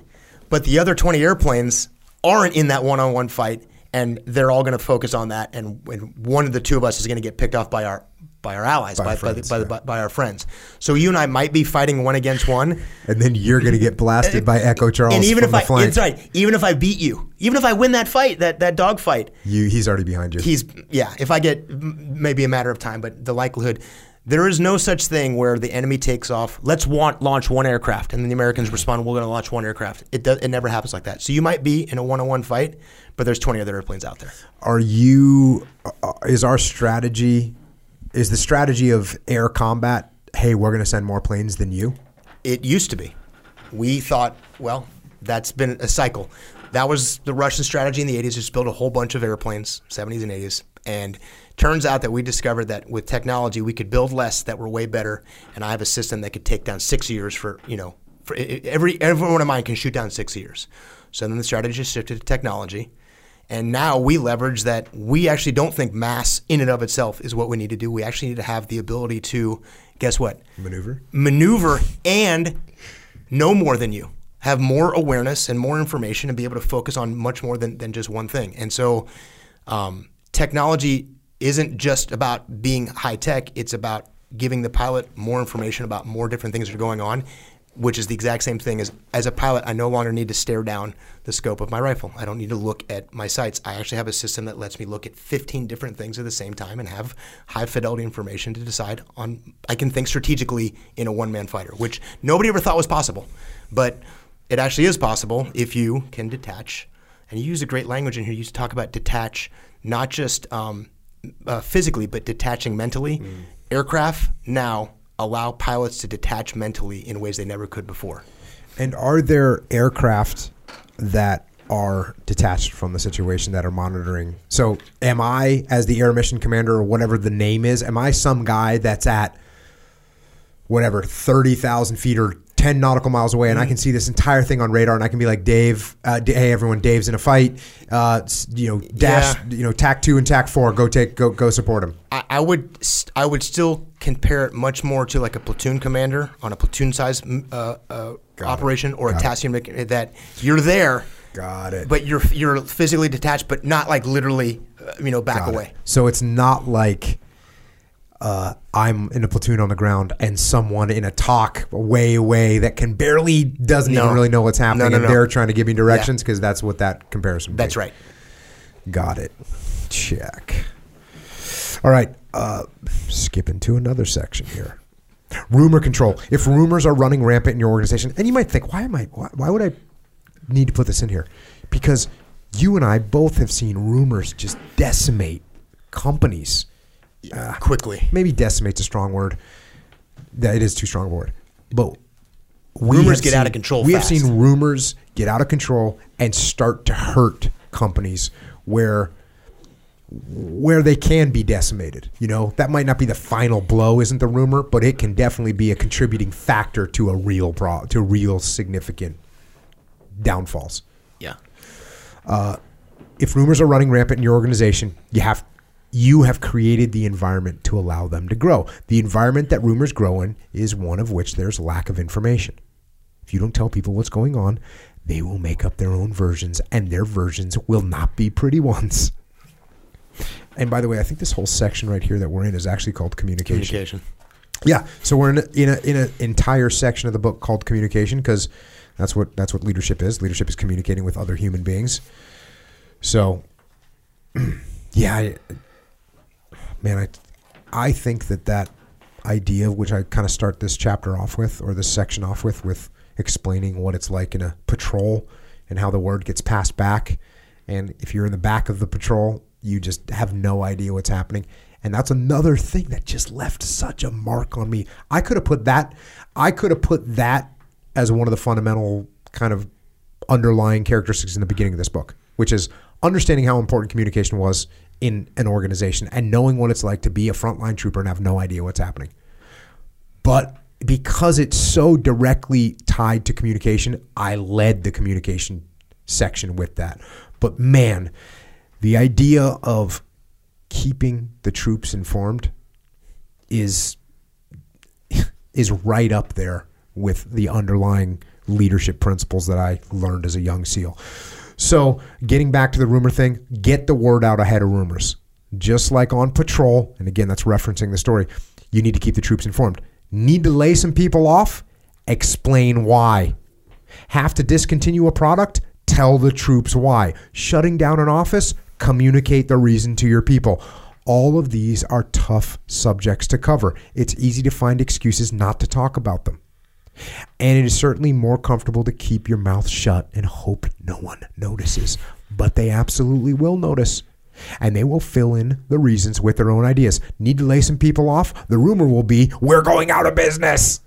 Speaker 2: but the other 20 airplanes aren't in that one on one fight, and they're all going to focus on that. And, and one of the two of us is going to get picked off by our by our allies, by,
Speaker 1: our
Speaker 2: by,
Speaker 1: friends,
Speaker 2: the, by, the,
Speaker 1: yeah.
Speaker 2: by our friends. So you and I might be fighting one against one. (laughs)
Speaker 1: And then you're going to get blasted by Echo Charles
Speaker 2: and even
Speaker 1: from
Speaker 2: if
Speaker 1: the
Speaker 2: I,
Speaker 1: flank.
Speaker 2: it's right, even if I beat you, even if I win that fight, that, that dog fight,
Speaker 1: You, he's already behind you.
Speaker 2: he's yeah. If I get maybe a matter of time, but the likelihood there is no such thing where the enemy takes off. Let's want launch one aircraft, and then the Americans respond. We're going to launch one aircraft. It does. It never happens like that. So you might be in a one-on-one fight, but there's 20 other airplanes out there.
Speaker 1: Are you? Uh, is our strategy? Is the strategy of air combat? Hey, we're going to send more planes than you.
Speaker 2: It used to be. We thought, well, that's been a cycle. That was the Russian strategy in the 80s, just build a whole bunch of airplanes, 70s and 80s. And turns out that we discovered that with technology, we could build less that were way better. And I have a system that could take down six years for, you know, for every, every one of mine can shoot down six years. So then the strategy shifted to technology. And now we leverage that we actually don't think mass in and of itself is what we need to do. We actually need to have the ability to, guess what?
Speaker 1: Maneuver.
Speaker 2: maneuver and know more than you, have more awareness and more information, and be able to focus on much more than, than just one thing. And so, um, technology isn't just about being high tech, it's about giving the pilot more information about more different things that are going on. Which is the exact same thing as as a pilot, I no longer need to stare down the scope of my rifle. I don't need to look at my sights. I actually have a system that lets me look at 15 different things at the same time and have high fidelity information to decide on. I can think strategically in a one man fighter, which nobody ever thought was possible. But it actually is possible if you can detach. And you use a great language in here. You talk about detach, not just um, uh, physically, but detaching mentally. Aircraft now allow pilots to detach mentally in ways they never could before.
Speaker 1: And are there aircraft that are detached from the situation that are monitoring? So, am I, as the air mission commander or whatever the name is, am I some guy that's at whatever thirty thousand feet or ten nautical miles away, and I can see this entire thing on radar, and I can be like, Dave, uh, hey everyone, Dave's in a fight. Uh, you know, dash,
Speaker 2: Yeah.
Speaker 1: you know, tack two and tack four, go take, go, go support him.
Speaker 2: I, I would st- I would still compare it much more to like a platoon commander on a platoon size mm, uh, uh, operation or a tasking mech- that you're there,
Speaker 1: Got it.
Speaker 2: but you're you're physically detached, but not like literally, uh, you know, back
Speaker 1: Got it.
Speaker 2: away.
Speaker 1: So it's not like uh, I'm in a platoon on the ground and someone in a TOC way away that can barely doesn't
Speaker 2: No.
Speaker 1: even really know what's happening
Speaker 2: no,
Speaker 1: and
Speaker 2: no.
Speaker 1: they're trying to give me directions because that's what that comparison.
Speaker 2: That's
Speaker 1: be.
Speaker 2: right.
Speaker 1: Got it. Check. All right. Uh, skipping to another section here. Rumor control. If rumors are running rampant in your organization, and you might think, why am I? Why, why would I need to put this in here? Because you and I both have seen rumors just decimate companies.
Speaker 2: Quickly.
Speaker 1: Maybe decimate's a strong word. That it is too strong a word. But we
Speaker 2: Rumors get out of control
Speaker 1: We
Speaker 2: fast.
Speaker 1: have seen rumors get out of control and start to hurt companies where where they can be decimated. You know, that might not be the final blow, isn't the rumor, but it can definitely be a contributing factor to a real pro to real significant downfalls.
Speaker 2: Yeah.
Speaker 1: Uh, if rumors are running rampant in your organization, you have you have created the environment to allow them to grow. The environment that rumors grow in is one of which there's lack of information. If you don't tell people what's going on, they will make up their own versions, and their versions will not be pretty ones. And by the way, I think this whole section right here that we're in is actually called communication.
Speaker 2: Communication.
Speaker 1: Yeah, so we're in a, in a in an entire section of the book called communication because that's what that's what leadership is. Leadership is communicating with other human beings. So, (clears throat) yeah, man, I I think that that idea, which I kind of start this chapter off with, or this section off with, with explaining what it's like in a patrol and how the word gets passed back, and if you're in the back of the patrol, you just have no idea what's happening. And that's another thing that just left such a mark on me. I could have put that, I could have put that as one of the fundamental kind of underlying characteristics in the beginning of this book, which is understanding how important communication was in an organization and knowing what it's like to be a frontline trooper and have no idea what's happening. But because it's so directly tied to communication, I led the communication section with that. But man, the idea of keeping the troops informed is (laughs) is right up there with the underlying leadership principles that I learned as a young SEAL. So, getting back to the rumor thing, get the word out ahead of rumors. Just like on patrol, and again, that's referencing the story, you need to keep the troops informed. Need to lay some people off? Explain why. Have to discontinue a product? Tell the troops why. Shutting down an office? Communicate the reason to your people. All of these are tough subjects to cover. It's easy to find excuses not to talk about them. And it is certainly more comfortable to keep your mouth shut and hope no one notices. But they absolutely will notice. And they will fill in the reasons with their own ideas. Need to lay some people off? The rumor will be, we're going out of business.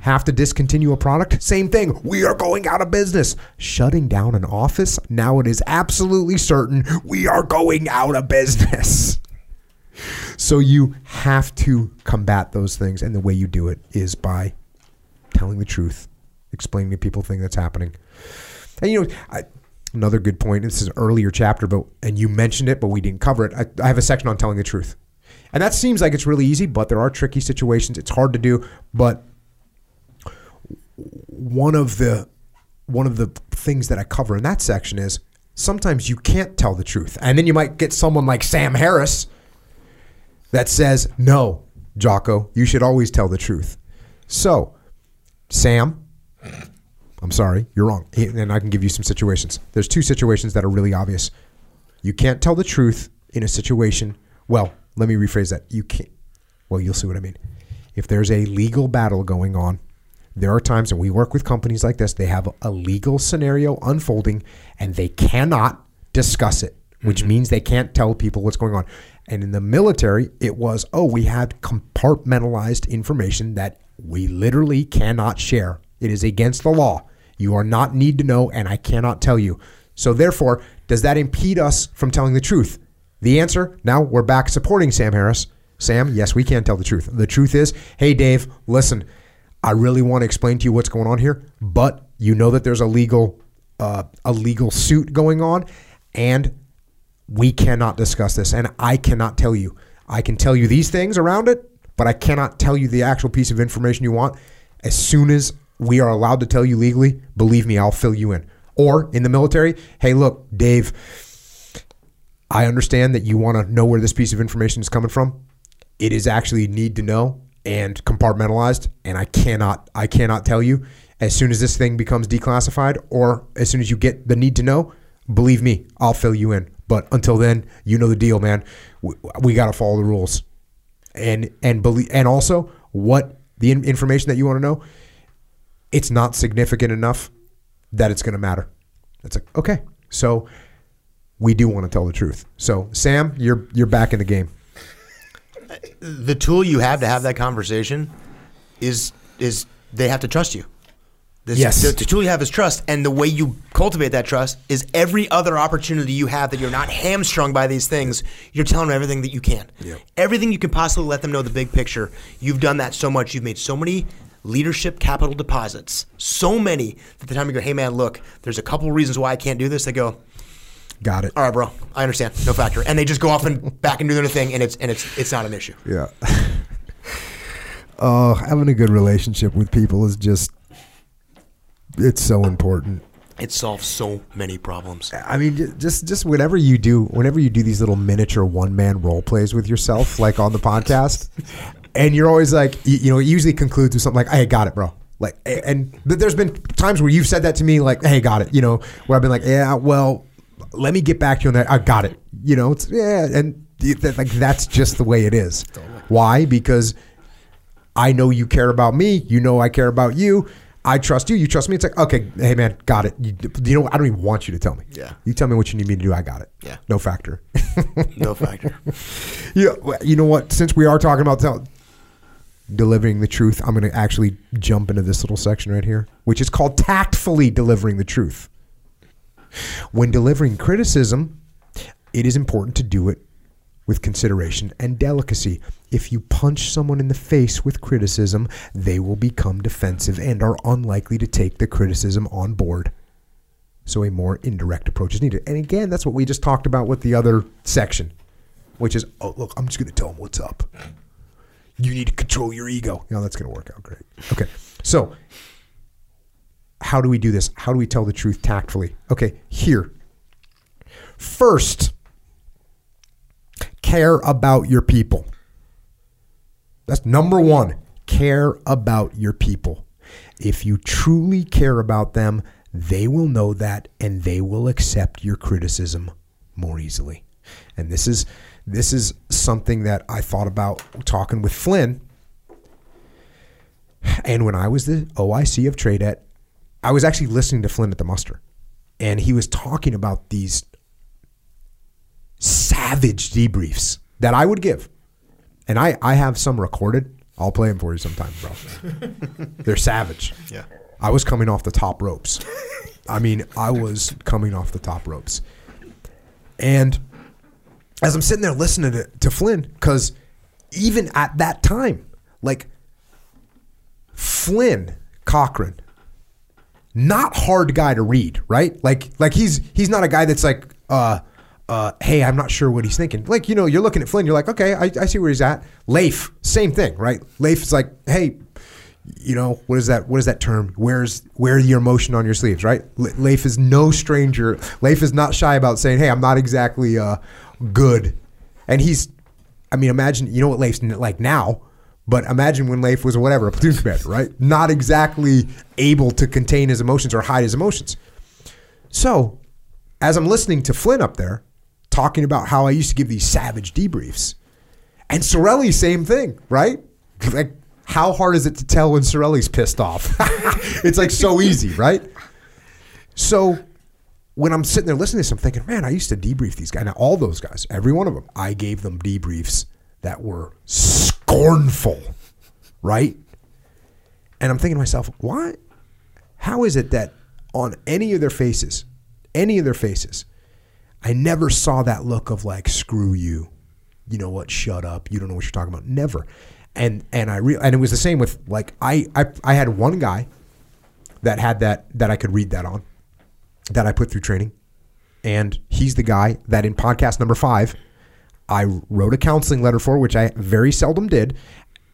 Speaker 1: Have to discontinue a product? Same thing. We are going out of business. Shutting down an office? Now it is absolutely certain we are going out of business. So you have to combat those things. And the way you do it is by telling the truth, explaining to people things that's happening. And you know, I, another good point. This is an earlier chapter, but and you mentioned it, but we didn't cover it. I, I have a section on telling the truth, and that seems like it's really easy, but there are tricky situations. It's hard to do, but one of the one of the things that I cover in that section is sometimes you can't tell the truth, and then you might get someone like Sam Harris that says, "No, Jocko, you should always tell the truth." So, Sam, I'm sorry, you're wrong. And I can give you some situations. There's two situations that are really obvious. You can't tell the truth in a situation. Well, let me rephrase that. You can't. Well, you'll see what I mean. If there's a legal battle going on, there are times, and we work with companies like this, they have a legal scenario unfolding and they cannot discuss it, which mm-hmm. means they can't tell people what's going on. And in the military, it was, oh, we had compartmentalized information that we literally cannot share. It is against the law. You are not need to know, and I cannot tell you. So, therefore, does that impede us from telling the truth? The answer now we're back supporting Sam Harris. Sam, yes, we can tell the truth. The truth is, hey, Dave, listen, I really want to explain to you what's going on here, but you know that there's a legal uh, a legal suit going on, and we cannot discuss this, and I cannot tell you. I can tell you these things around it, but I cannot tell you the actual piece of information you want. As soon as we are allowed to tell you legally, believe me, I'll fill you in. Or in the military, hey, look, Dave, I understand that you want to know where this piece of information is coming from. It is actually need to know and compartmentalized, and I cannot I cannot tell you as soon as this thing becomes declassified or as soon as you get the need to know. Believe me, I'll fill you in. But until then, you know the deal, man. We, we got to follow the rules, and and believe and also what the in- information that you want to know. It's not significant enough that it's going to matter. It's like okay, so we do want to tell the truth. So Sam, you're you're back in the game.
Speaker 2: the tool you have to have that conversation is is they have to trust you. This,
Speaker 1: Yes.
Speaker 2: The, the tool you have is trust, and the way you cultivate that trust is every other opportunity you have that you're not hamstrung by these things. You're telling them everything that you can. Everything you can possibly let them know the big picture. You've done that so much. You've made so many leadership capital deposits. So many that the time you go, hey man, look, there's a couple reasons why I can't do this. They go,
Speaker 1: Got it.
Speaker 2: all right, bro, I understand, no factor, and they just go off and (laughs) back and do their thing, and it's and it's it's not an issue.
Speaker 1: Yeah. (laughs) oh, having a good relationship with people is just it's so important.
Speaker 2: It solves so many problems.
Speaker 1: I mean, just just whenever you do, whenever you do these little miniature one man role plays with yourself, like on the podcast, (laughs) and you're always like, you, you know, it usually concludes with something like, "Hey, got it, bro." Like, and th- there's been times where you've said that to me, like, "Hey, got it," you know, where I've been like, "Yeah, well, let me get back to you on that." I got it, you know. It's yeah, and like that's just the way it is. Why? Because I know you care about me. You know I care about you. I trust you. You trust me. It's like, okay, hey man, got it. You, you know, I don't even want you to tell me.
Speaker 2: Yeah.
Speaker 1: You tell me what you need me to do. I got it.
Speaker 2: Yeah.
Speaker 1: No factor. (laughs)
Speaker 2: No factor. (laughs)
Speaker 1: you, know, you know what? Since we are talking about tell, delivering the truth, I'm going to actually jump into this little section right here, which is called tactfully delivering the truth. When delivering criticism, it is important to do it with consideration and delicacy. If you punch someone in the face with criticism, they will become defensive and are unlikely to take the criticism on board. So a more indirect approach is needed. And again, that's what we just talked about with the other section, which is, oh, look, I'm just going to tell them what's up. You need to control your ego. You know, that's going to work out great. Okay. So, how do we do this? How do we tell the truth tactfully? Okay, here. First, care about your people. That's number one. Care about your people. If you truly care about them, they will know that and they will accept your criticism more easily. And this is this is something that I thought about talking with Flynn. And when I was the OIC of TRADET, I was actually listening to Flynn at the muster. And he was talking about these savage debriefs that I would give. And I, I have some recorded. I'll play them for you sometime, bro. (laughs) They're savage.
Speaker 2: Yeah.
Speaker 1: I was coming off the top ropes. I mean, I was coming off the top ropes. And as I'm sitting there listening to, to Flynn, because even at that time, like Flynn Cochran, not hard guy to read, right? Like like he's he's not a guy that's like uh uh hey, I'm not sure what he's thinking. Like, you know, you're looking at Flynn, you're like, okay, I, I see where he's at. Leif, same thing, right? Leif is like, hey, you know what is that what is that term where's wear your emotion on your sleeves right Le- leif is no stranger leif is not shy about saying hey i'm not exactly uh, good and he's i mean imagine you know what leif's like now but imagine when leif was whatever a platoon commander right not exactly able to contain his emotions or hide his emotions so as i'm listening to flynn up there talking about how i used to give these savage debriefs and Sorelli, same thing, right? Like, how hard is it to tell when Sorelli's pissed off? (laughs) it's like so easy, right? So when I'm sitting there listening to this, I'm thinking, man, I used to debrief these guys. Now, all those guys, every one of them, I gave them debriefs that were scornful, right? And I'm thinking to myself, why? How is it that on any of their faces, any of their faces, I never saw that look of like, screw you. You know what? Shut up. You don't know what you're talking about. Never. And and I re- and it was the same with like I, I I had one guy that had that that I could read that on that I put through training. And he's the guy that in podcast number five, I wrote a counseling letter for, which I very seldom did,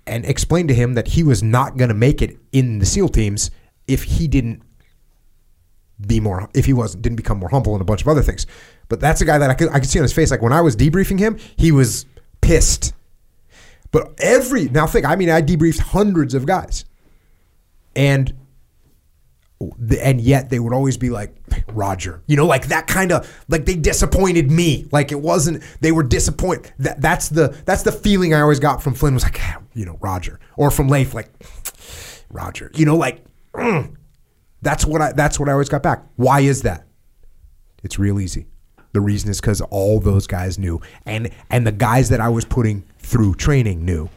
Speaker 1: and explained to him that he was not going to make it in the SEAL teams if he didn't be more if he wasn't didn't become more humble and a bunch of other things. But that's a guy that I could I could see on his face. Like when I was debriefing him, he was pissed. But every now think, I mean, I debriefed hundreds of guys, and and yet they would always be like Roger, you know, like that kind of like they disappointed me. Like it wasn't they were disappointed. That that's the that's the feeling I always got from Flynn was like, "Ah, you know, Roger, or from Leif like Roger, you know, like mm. that's what I that's what I always got back. Why is that? It's real easy. The reason is because all those guys knew, and and the guys that I was putting through training knew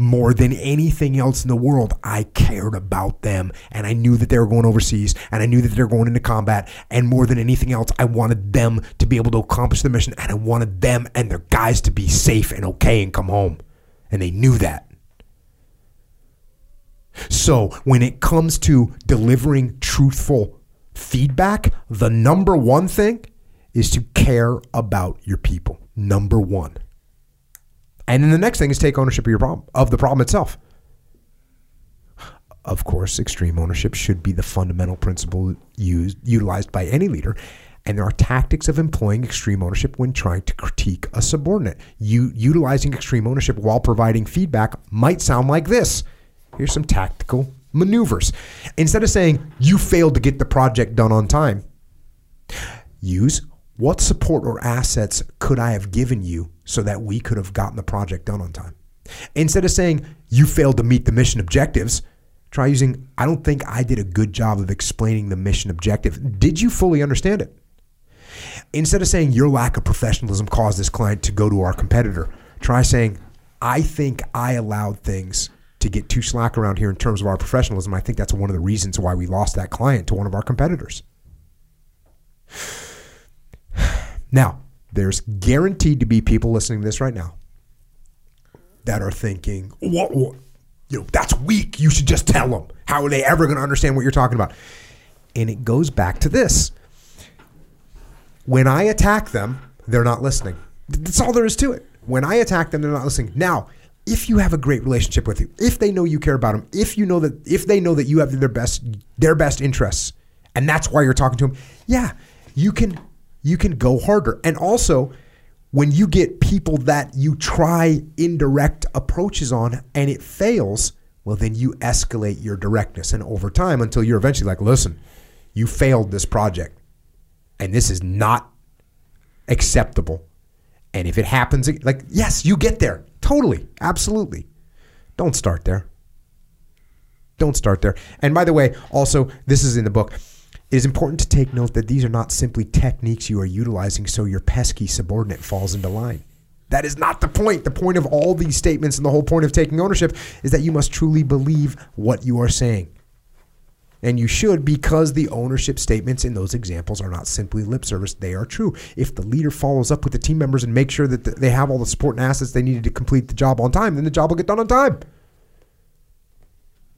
Speaker 1: more than anything else in the world, I cared about them and I knew that they were going overseas and I knew that they were going into combat. And more than anything else, I wanted them to be able to accomplish the mission and I wanted them and their guys to be safe and okay and come home. And they knew that. So when it comes to delivering truthful feedback, the number one thing is to care about your people. Number one. And then the next thing is take ownership of your problem, of the problem itself. Of course, extreme ownership should be the fundamental principle used utilized by any leader. And there are tactics of employing extreme ownership when trying to critique a subordinate. You utilizing extreme ownership while providing feedback might sound like this. Here's some tactical maneuvers. Instead of saying you failed to get the project done on time, use what support or assets could I have given you so that we could have gotten the project done on time? Instead of saying you failed to meet the mission objectives, try using I don't think I did a good job of explaining the mission objective. Did you fully understand it? Instead of saying your lack of professionalism caused this client to go to our competitor, try saying I think I allowed things to get too slack around here in terms of our professionalism. I think that's one of the reasons why we lost that client to one of our competitors. Now, there's guaranteed to be people listening to this right now that are thinking, what, what? You know, that's weak. You should just tell them. How are they ever going to understand what you're talking about? And it goes back to this. When I attack them, they're not listening. That's all there is to it. When I attack them, they're not listening. Now, if you have a great relationship with you, if they know you care about them, if you know that if they know that you have their best their best interests, and that's why you're talking to them, yeah, you can you can go harder. And also, when you get people that you try indirect approaches on and it fails, well then you escalate your directness and over time until you're eventually like, listen, you failed this project. And this is not acceptable. And if it happens, like, yes, you get there. Totally. Absolutely. Don't start there. Don't start there. And by the way, also, this is in the book. It is important to take note that these are not simply techniques you are utilizing so your pesky subordinate falls into line. That is not the point. The point of all these statements and the whole point of taking ownership is that you must truly believe what you are saying. And you should because the ownership statements in those examples are not simply lip service, they are true. If the leader follows up with the team members and makes sure that they have all the support and assets they needed to complete the job on time, then the job will get done on time.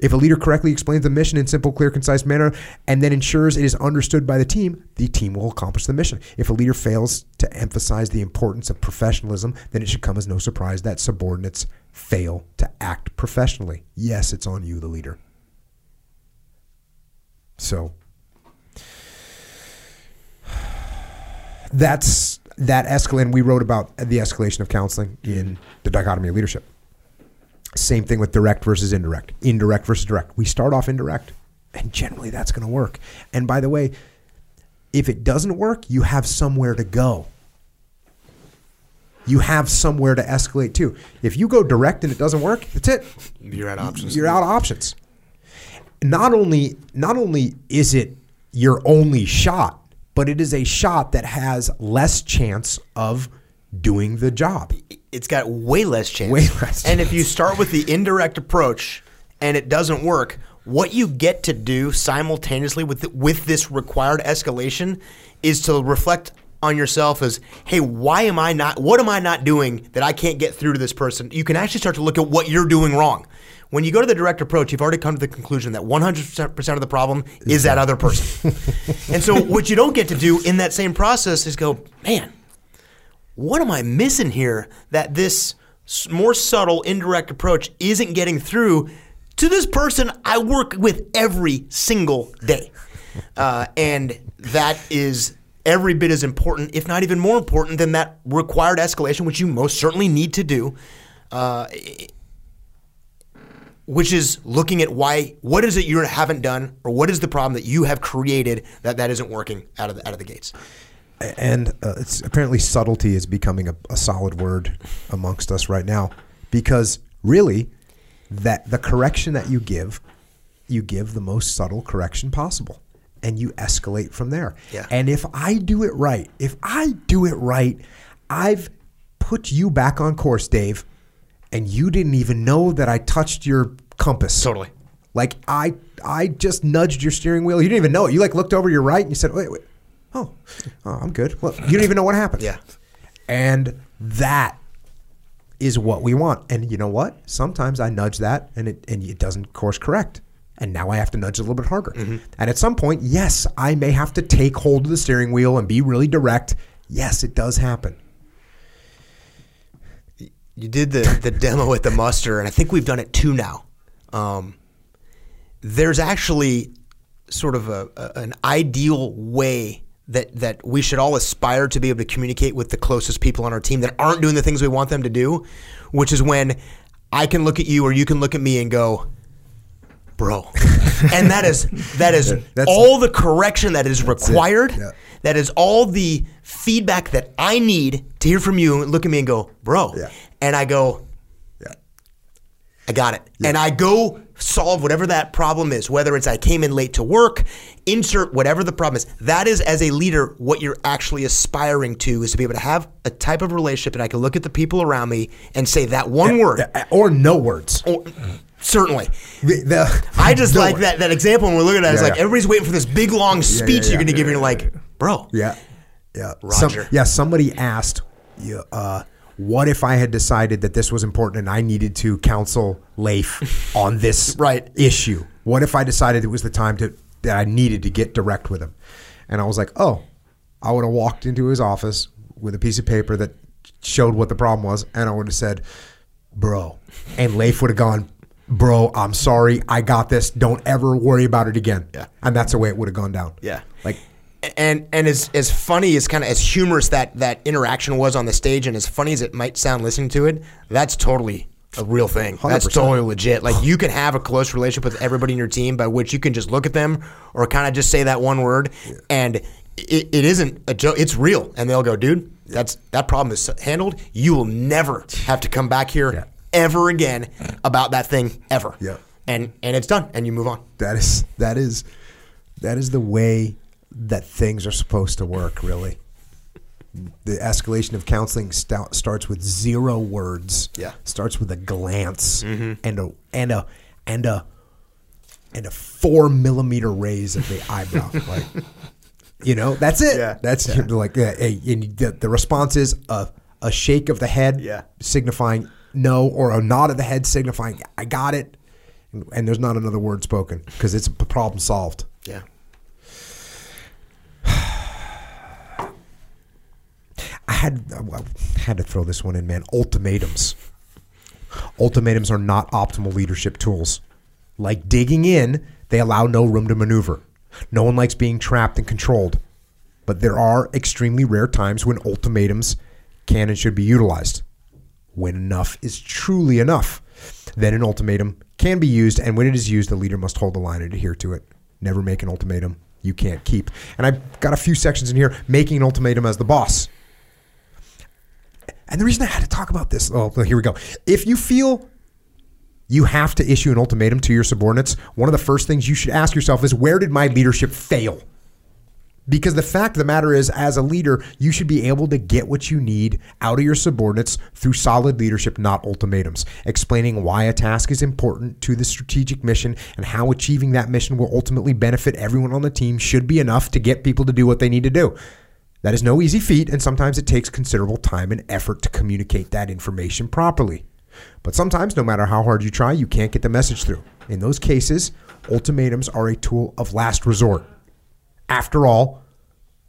Speaker 1: If a leader correctly explains the mission in simple, clear, concise manner and then ensures it is understood by the team, the team will accomplish the mission. If a leader fails to emphasize the importance of professionalism, then it should come as no surprise that subordinates fail to act professionally. Yes, it's on you, the leader. So (sighs) that's that escalation. We wrote about the escalation of counseling in the dichotomy of leadership. Same thing with direct versus indirect, indirect versus direct. We start off indirect, and generally that's going to work. And by the way, if it doesn't work, you have somewhere to go. You have somewhere to escalate to. If you go direct and it doesn't work, that's it.
Speaker 2: You're out of options.
Speaker 1: You're out of options not only not only is it your only shot, but it is a shot that has less chance of doing the job.
Speaker 2: It's got way less chance.
Speaker 1: Way less
Speaker 2: And if you start with the indirect approach and it doesn't work, what you get to do simultaneously with the, with this required escalation is to reflect on yourself as, hey, why am I not? What am I not doing that I can't get through to this person? You can actually start to look at what you're doing wrong. When you go to the direct approach, you've already come to the conclusion that 100% of the problem is that other person. (laughs) and so, what you don't get to do in that same process is go, man, what am I missing here that this more subtle, indirect approach isn't getting through to this person I work with every single day? Uh, and that is every bit as important, if not even more important, than that required escalation, which you most certainly need to do. Uh, which is looking at why what is it you haven't done or what is the problem that you have created that that isn't working out of the, out of the gates
Speaker 1: and uh, it's apparently subtlety is becoming a, a solid word amongst us right now because really that the correction that you give you give the most subtle correction possible and you escalate from there
Speaker 2: yeah.
Speaker 1: and if i do it right if i do it right i've put you back on course dave and you didn't even know that I touched your compass.
Speaker 2: Totally.
Speaker 1: Like I I just nudged your steering wheel. You didn't even know it. You like looked over your right and you said, "Wait, wait. Oh, oh I'm good." Well, you didn't even know what happened.
Speaker 2: Yeah.
Speaker 1: And that is what we want. And you know what? Sometimes I nudge that and it and it doesn't course correct. And now I have to nudge a little bit harder. Mm-hmm. And at some point, yes, I may have to take hold of the steering wheel and be really direct. Yes, it does happen
Speaker 2: you did the the (laughs) demo at the muster, and I think we've done it two now. Um, there's actually sort of a, a, an ideal way that that we should all aspire to be able to communicate with the closest people on our team that aren't doing the things we want them to do, which is when I can look at you or you can look at me and go, bro. (laughs) and that is that is That's, all the correction that is required. Yeah. That is all the feedback that I need to hear from you. and Look at me and go, bro.
Speaker 1: Yeah
Speaker 2: and I go, yeah. I got it. And I go solve whatever that problem is, whether it's I came in late to work, insert whatever the problem is. That is, as a leader, what you're actually aspiring to is to be able to have a type of relationship and I can look at the people around me and say that one
Speaker 1: yeah,
Speaker 2: word.
Speaker 1: Or no words.
Speaker 2: Or, certainly.
Speaker 1: The, the,
Speaker 2: I just (laughs) like that, that example when we're looking at it. It's like everybody's waiting for this big, long speech you're going to give. And you're like, bro.
Speaker 1: Yeah. Yeah.
Speaker 2: Roger.
Speaker 1: Some, yeah. Somebody asked, uh, what if I had decided that this was important and I needed to counsel Leif (laughs) on this
Speaker 2: right.
Speaker 1: issue? What if I decided it was the time to that I needed to get direct with him? And I was like, oh, I would have walked into his office with a piece of paper that showed what the problem was, and I would have said, bro. And Leif would have gone, bro, I'm sorry. I got this. Don't ever worry about it again.
Speaker 2: Yeah.
Speaker 1: And that's the way it would have gone down.
Speaker 2: Yeah.
Speaker 1: Like,
Speaker 2: and and as as funny as kind of as humorous that that interaction was on the stage, and as funny as it might sound listening to it, that's totally a real thing. That's
Speaker 1: 100%.
Speaker 2: totally legit. Like you can have a close relationship with everybody in your team, by which you can just look at them or kind of just say that one word, and it, it isn't a joke. It's real, and they'll go, dude, that's that problem is handled. You will never have to come back here
Speaker 1: Yeah.
Speaker 2: ever again about that thing ever.
Speaker 1: Yeah.
Speaker 2: and and it's done, and you move on.
Speaker 1: that is that is that is the way that things are supposed to work really the escalation of counseling stout, starts with zero words
Speaker 2: Yeah.
Speaker 1: starts with a glance and a and a and a and a four millimeter raise of the eyebrow (laughs) like you know that's it
Speaker 2: Yeah.
Speaker 1: that's (laughs) like uh, hey, and the, the response is a, a shake of the head
Speaker 2: Yeah.
Speaker 1: signifying no or a nod of the head signifying i got it and, and there's not another word spoken because it's a problem solved
Speaker 2: Yeah.
Speaker 1: I had I had to throw this one in, man. Ultimatums. Ultimatums are not optimal leadership tools. Like digging in, they allow no room to maneuver. No one likes being trapped and controlled. But there are extremely rare times when ultimatums can and should be utilized. When enough is truly enough, then an ultimatum can be used, and when it is used, the leader must hold the line and adhere to it. Never make an ultimatum you can't keep. And I've got a few sections in here making an ultimatum as the boss. And the reason I had to talk about this, oh, here we go. If you feel you have to issue an ultimatum to your subordinates, one of the first things you should ask yourself is where did my leadership fail? Because the fact of the matter is, as a leader, you should be able to get what you need out of your subordinates through solid leadership, not ultimatums. Explaining why a task is important to the strategic mission and how achieving that mission will ultimately benefit everyone on the team should be enough to get people to do what they need to do. That is no easy feat, and sometimes it takes considerable time and effort to communicate that information properly. But sometimes, no matter how hard you try, you can't get the message through. In those cases, ultimatums are a tool of last resort. After all,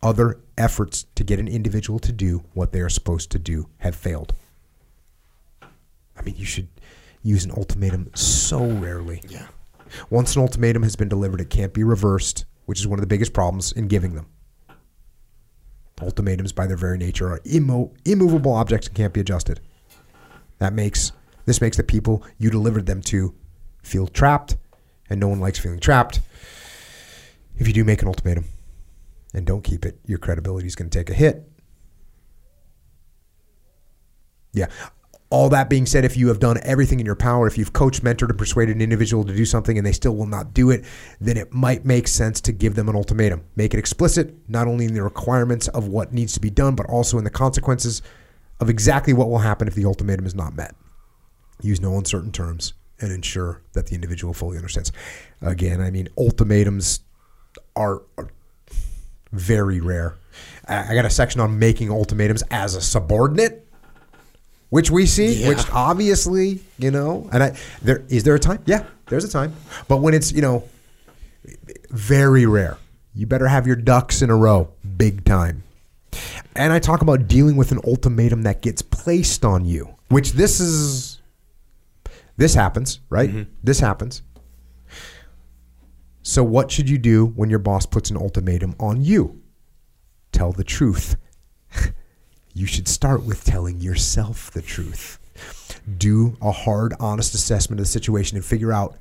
Speaker 1: other efforts to get an individual to do what they are supposed to do have failed. I mean, you should use an ultimatum so rarely.
Speaker 2: Yeah.
Speaker 1: Once an ultimatum has been delivered, it can't be reversed, which is one of the biggest problems in giving them. Ultimatums, by their very nature, are immo- immovable objects and can't be adjusted. That makes this makes the people you delivered them to feel trapped, and no one likes feeling trapped. If you do make an ultimatum and don't keep it, your credibility is going to take a hit. Yeah. All that being said, if you have done everything in your power, if you've coached, mentored, and persuaded an individual to do something and they still will not do it, then it might make sense to give them an ultimatum. Make it explicit, not only in the requirements of what needs to be done, but also in the consequences of exactly what will happen if the ultimatum is not met. Use no uncertain terms and ensure that the individual fully understands. Again, I mean, ultimatums are, are very rare. I I got a section on making ultimatums as a subordinate which we see,
Speaker 2: Yeah.
Speaker 1: which obviously, you know, and I there is there a time? Yeah, there's a time. But when it's, you know, very rare. You better have your ducks in a row, big time. And I talk about dealing with an ultimatum that gets placed on you, which this is this happens, right? Mm-hmm. This happens. So what should you do when your boss puts an ultimatum on you? Tell the truth (laughs) you should start with telling yourself the truth. Do a hard, honest assessment of the situation and figure out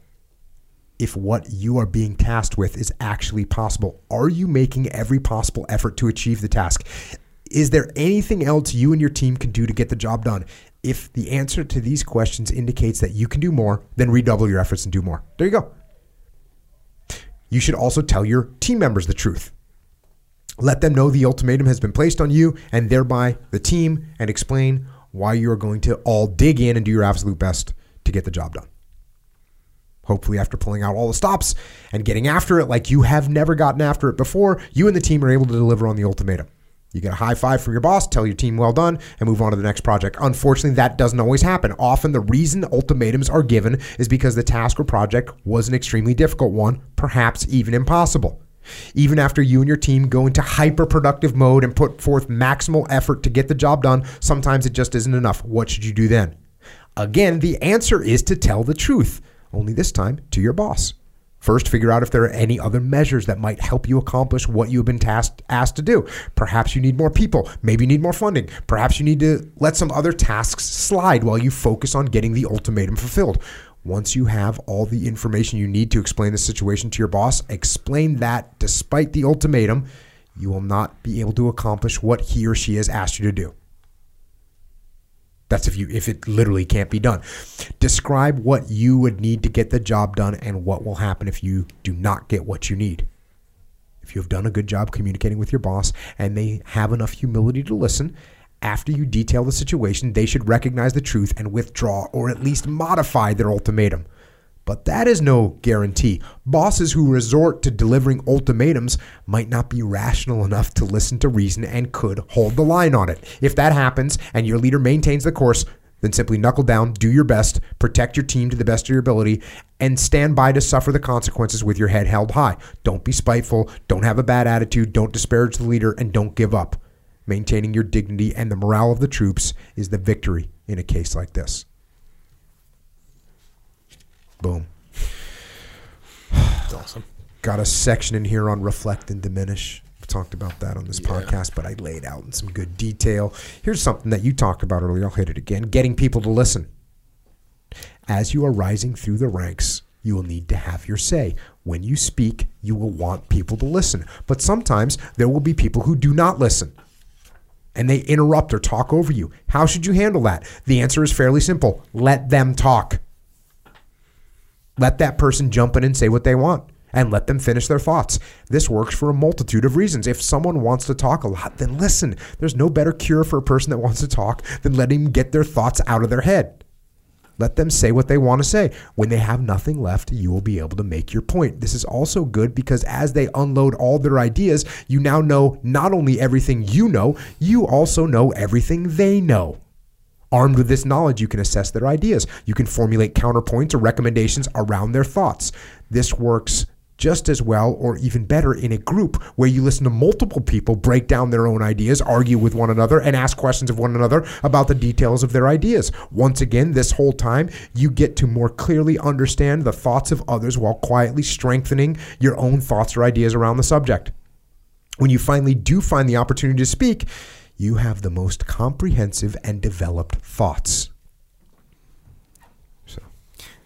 Speaker 1: if what you are being tasked with is actually possible. Are you making every possible effort to achieve the task? Is there anything else you and your team can do to get the job done? If the answer to these questions indicates that you can do more, then redouble your efforts and do more. There you go. You should also tell your team members the truth. Let them know the ultimatum has been placed on you and thereby the team and explain why you are going to all dig in and do your absolute best to get the job done. Hopefully, after pulling out all the stops and getting after it like you have never gotten after it before, you and the team are able to deliver on the ultimatum. You get a high five from your boss, tell your team well done, and move on to the next project. Unfortunately, that doesn't always happen. Often, the reason ultimatums are given is because the task or project was an extremely difficult one, perhaps even impossible. Even after you and your team go into hyper productive mode and put forth maximal effort to get the job done, sometimes it just isn't enough. What should you do then? Again, the answer is to tell the truth, only this time to your boss. First, figure out if there are any other measures that might help you accomplish what you've been tasked, asked to do. Perhaps you need more people. Maybe you need more funding. Perhaps you need to let some other tasks slide while you focus on getting the ultimatum fulfilled. Once you have all the information you need to explain the situation to your boss, explain that despite the ultimatum, you will not be able to accomplish what he or she has asked you to do. That's if you if it literally can't be done. Describe what you would need to get the job done and what will happen if you do not get what you need. If you have done a good job communicating with your boss and they have enough humility to listen, after you detail the situation, they should recognize the truth and withdraw or at least modify their ultimatum. But that is no guarantee. Bosses who resort to delivering ultimatums might not be rational enough to listen to reason and could hold the line on it. If that happens and your leader maintains the course, then simply knuckle down, do your best, protect your team to the best of your ability, and stand by to suffer the consequences with your head held high. Don't be spiteful, don't have a bad attitude, don't disparage the leader, and don't give up. Maintaining your dignity and the morale of the troops is the victory in a case like this. Boom.
Speaker 2: That's awesome.
Speaker 1: Got a section in here on reflect and diminish. I've talked about that on this podcast, but I laid out in some good detail. Here's something that you talked about earlier. I'll hit it again. Getting people to listen. As you are rising through the ranks, you will need to have your say. When you speak, you will want people to listen. But sometimes there will be people who do not listen and they interrupt or talk over you. How should you handle that? The answer is fairly simple let them talk. Let that person jump in and say what they want and let them finish their thoughts. This works for a multitude of reasons. If someone wants to talk a lot, then listen. There's no better cure for a person that wants to talk than letting them get their thoughts out of their head. Let them say what they want to say. When they have nothing left, you will be able to make your point. This is also good because as they unload all their ideas, you now know not only everything you know, you also know everything they know. Armed with this knowledge, you can assess their ideas. You can formulate counterpoints or recommendations around their thoughts. This works just as well or even better in a group where you listen to multiple people break down their own ideas, argue with one another, and ask questions of one another about the details of their ideas. Once again, this whole time, you get to more clearly understand the thoughts of others while quietly strengthening your own thoughts or ideas around the subject. When you finally do find the opportunity to speak, you have the most comprehensive and developed thoughts. So,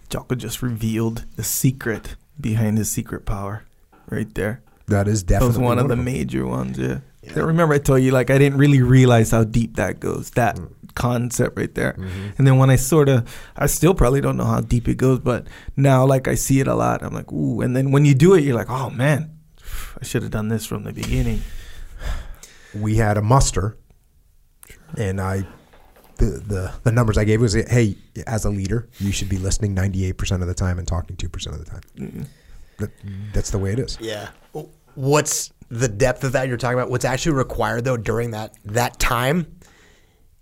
Speaker 3: Jocko just revealed the secret behind his secret power, right there.
Speaker 1: that is
Speaker 3: That
Speaker 1: definitely
Speaker 3: was one of the major ones. Yeah. I remember I told you like I didn't really realize how deep that goes. That
Speaker 1: Mm.
Speaker 3: concept right there.
Speaker 1: Mm-hmm.
Speaker 3: And then when I sort of, I still probably don't know how deep it goes, but now like I see it a lot. I'm like, ooh. And then when you do it, you're like, oh man, I should have done this from the beginning.
Speaker 1: we had a muster, and I, the the the numbers I gave was, hey, as a leader, you should be listening ninety eight percent of the time and talking two percent of the time. That, that's the way it is.
Speaker 2: Yeah. What's the depth of that you're talking about? What's actually required though during that that time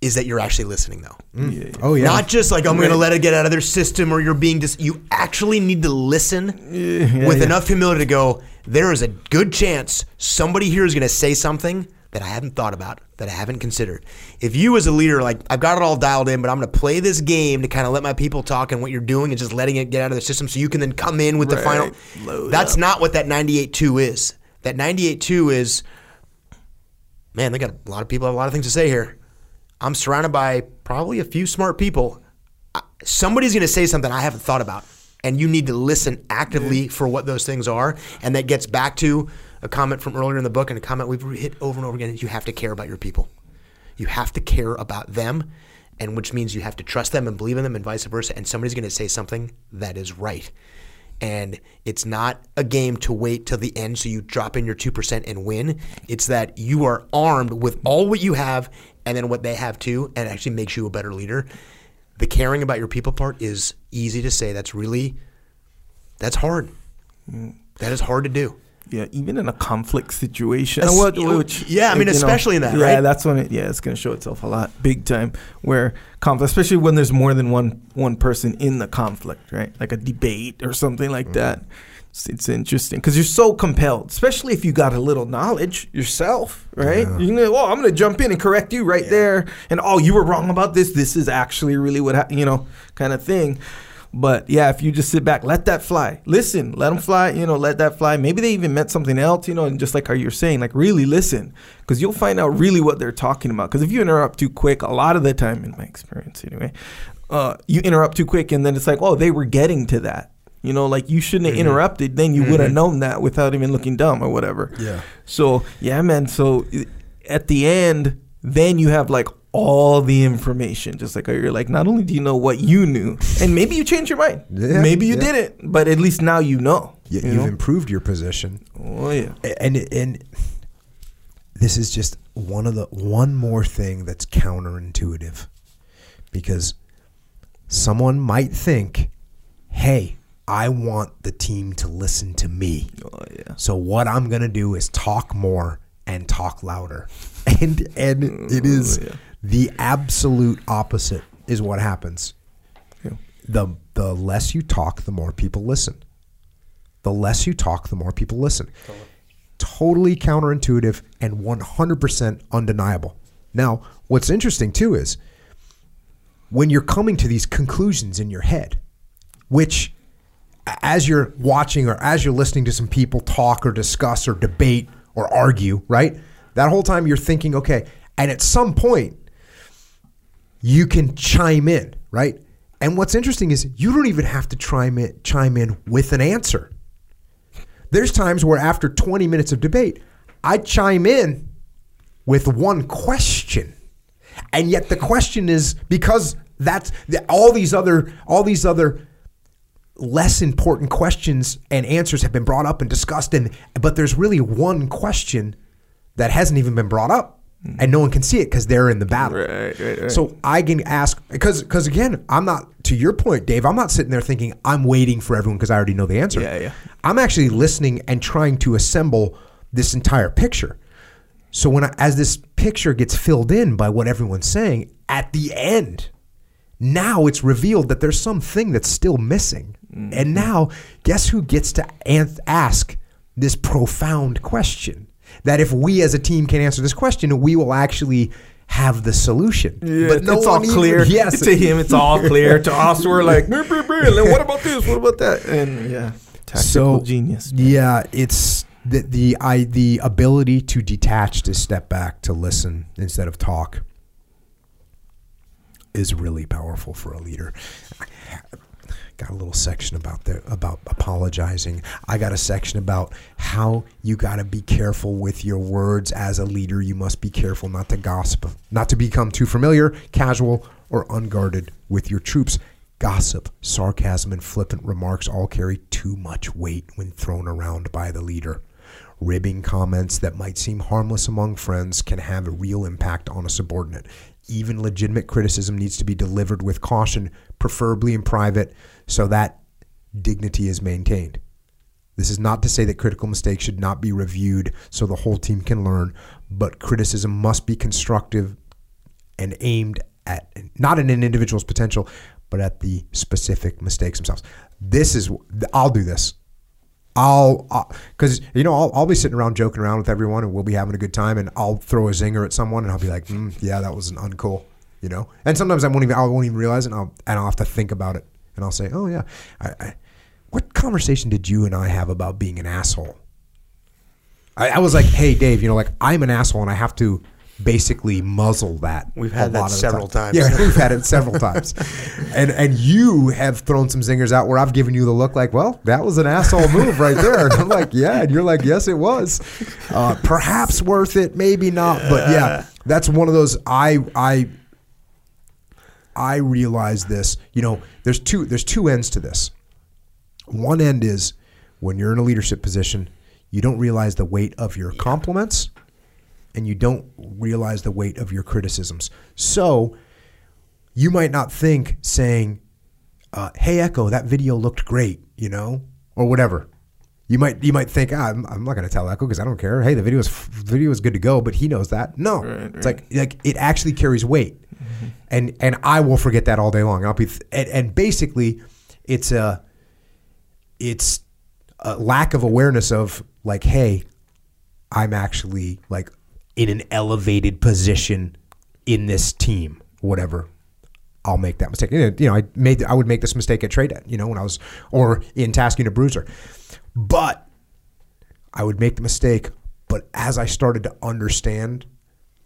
Speaker 2: is that you're actually listening though. Mm.
Speaker 3: Yeah, yeah.
Speaker 1: Oh yeah,
Speaker 2: Not just like I'm going to let it get out of their system or you're being dis- you actually need to listen
Speaker 3: Yeah,
Speaker 2: with
Speaker 3: yeah.
Speaker 2: enough humility to go there is a good chance somebody here is going to say something that I haven't thought about, that I haven't considered. If you as a leader like I've got it all dialed in, but I'm going to play this game to kind of let my people talk and what you're doing and just letting it get out of the system so you can then come in with the final
Speaker 3: Load
Speaker 2: That's
Speaker 3: up.
Speaker 2: not what that 98.2 is. That 98.2 is man, they got a lot of people have a lot of things to say here. I'm surrounded by probably a few smart people. Somebody's going to say something I haven't thought about, and you need to listen actively for what those things are. And that gets back to a comment from earlier in the book and a comment we've hit over and over again: is you have to care about your people. You have to care about them, and which means you have to trust them and believe in them, and vice versa. And somebody's going to say something that is right. And it's not a game to wait till the end so you drop in your 2% and win. It's that you are armed with all what you have and then what they have too, and it actually makes you a better leader. The caring about your people part is easy to say. That's really, that's hard. Mm. That is hard to do.
Speaker 3: Yeah, even in a conflict situation. What- which,
Speaker 2: yeah, I mean,
Speaker 3: you know,
Speaker 2: especially in that,
Speaker 3: Yeah,
Speaker 2: right?
Speaker 3: that's when it. Yeah, it's going to show itself a lot, big time. Where conflict, especially when there's more than one one person in the conflict, right? Like a debate or something like
Speaker 2: Mm-hmm.
Speaker 3: that. It's, it's interesting because you're so compelled, especially if you got a little knowledge yourself, right?
Speaker 1: Yeah.
Speaker 3: You go, oh, I'm going to jump in and correct you right there. And oh, you were wrong about this. This is actually really what, hap you know, kind of thing. But yeah, if you just sit back, let that fly. Listen, let them fly. You know, let that fly. Maybe they even meant something else. You know, and just like how you're saying, like really listen, because you'll find out really what they're talking about. Because if you interrupt too quick, a lot of the time, in my experience anyway, uh, you interrupt too quick, and then it's like, oh, they were getting to that. You know, like you shouldn't have interrupted. Then you would have known that without even looking dumb or whatever.
Speaker 1: Yeah.
Speaker 3: So yeah, man. So at the end, then you have like all the information. Just like you're like, not only do you know what you knew, and maybe you changed your mind.
Speaker 1: Yeah,
Speaker 3: maybe you
Speaker 1: yeah.
Speaker 3: didn't, but at least now you know.
Speaker 1: You,
Speaker 3: know?
Speaker 1: improved your position.
Speaker 3: Oh yeah.
Speaker 1: and and this is just one of the one more thing that's counterintuitive because someone might think hey i want the team to listen to me
Speaker 3: Oh yeah.
Speaker 1: so what i'm going to do is talk more and talk louder (laughs) and and it oh, is
Speaker 3: yeah.
Speaker 1: The absolute opposite is what happens
Speaker 3: Yeah.
Speaker 1: the the less you talk the more people listen the less you talk, the more people listen. Totally counterintuitive and 100% undeniable. Now, what's interesting too is when you're coming to these conclusions in your head, which as you're watching or as you're listening to some people talk or discuss or debate or argue, right? That whole time you're thinking, okay, and at some point, you can chime in, right? And what's interesting is you don't even have to chime in, chime in with an answer. There's times where after 20 minutes of debate, I chime in with one question. And yet the question is because that's all these other all these other less important questions and answers have been brought up and discussed and but there's really one question that hasn't even been brought up and no one can see it because they're in the battle
Speaker 3: Right, right, right.
Speaker 1: so i can ask because because again i'm not to your point dave i'm not sitting there thinking i'm waiting for everyone because i already know the answer
Speaker 3: Yeah, yeah.
Speaker 1: i'm actually listening and trying to assemble this entire picture so when I, as this picture gets filled in by what everyone's saying at the end now it's revealed that there's something that's still missing. And mm-hmm. now, guess who gets to ask this profound question? That if we as a team can answer this question, we will actually have the solution.
Speaker 3: Yeah, it's all
Speaker 1: one even-
Speaker 3: clear. (laughs)
Speaker 1: yes.
Speaker 3: To him, it's all clear. to (laughs) us, we're like, "Brr, brr, brr," and what about this? What about that? And yeah, tactical
Speaker 1: so
Speaker 3: genius.
Speaker 1: Yeah, it's the the I the ability to detach, to step back, to listen instead of talk is really powerful for a leader. Got a little section about the about apologizing. I got a section about how you got to be careful with your words as a leader. You must be careful not to gossip, not to become too familiar, casual, or unguarded with your troops. Gossip, sarcasm, and flippant remarks all carry too much weight when thrown around by the leader. Ribbing comments that might seem harmless among friends can have a real impact on a subordinate. Even legitimate criticism needs to be delivered with caution, preferably in private, so that dignity is maintained. This is not to say that critical mistakes should not be reviewed so the whole team can learn, but criticism must be constructive and aimed at not at an individual's potential, but at the specific mistakes themselves. This is I'll do this. I'll because you know I'll, I'll be sitting around joking around with everyone and we'll be having a good time and I'll throw a zinger at someone and I'll be like, mm, yeah, that was an uncool, you know. And sometimes I won't even I won't even realize it and I'll and I'll have to think about it and I'll say, oh yeah, I, I, what conversation did you and I have about being an asshole? I, I was like, hey Dave, you know, like I'm an asshole and I have to basically muzzle that.
Speaker 2: We've had
Speaker 1: a
Speaker 2: that
Speaker 1: lot of
Speaker 2: several
Speaker 1: time.
Speaker 2: times.
Speaker 1: Yeah, (laughs) we've had it several times, and and you have thrown some zingers out where I've given you the look like, well, that was an asshole move right there. And I'm like, yeah, and you're like, yes, it was. Uh, perhaps worth it, maybe not, but yeah, that's one of those. I I I realize this. You know, there's two there's two ends to this. One end is when you're in a leadership position, you don't realize the weight of your compliments and you don't realize the weight of your criticisms. So you might not think saying, uh, "Hey Echo, that video looked great," you know, or whatever. You might you might think, ah, I'm, I'm not going to tell Echo because I don't care. Hey, the video is video is good to go, but he knows that. No,
Speaker 3: Right,
Speaker 1: it's like like it actually carries weight, and and I will forget that all day long. I'll be and, and basically, it's a it's a lack of awareness of like, hey, I'm actually like in an elevated position in this team, whatever. I'll make that mistake. You know, I made I would make this mistake at TRADET you know, when I was or in Task Unit Bruiser. But I would make the mistake, but as I started to understand,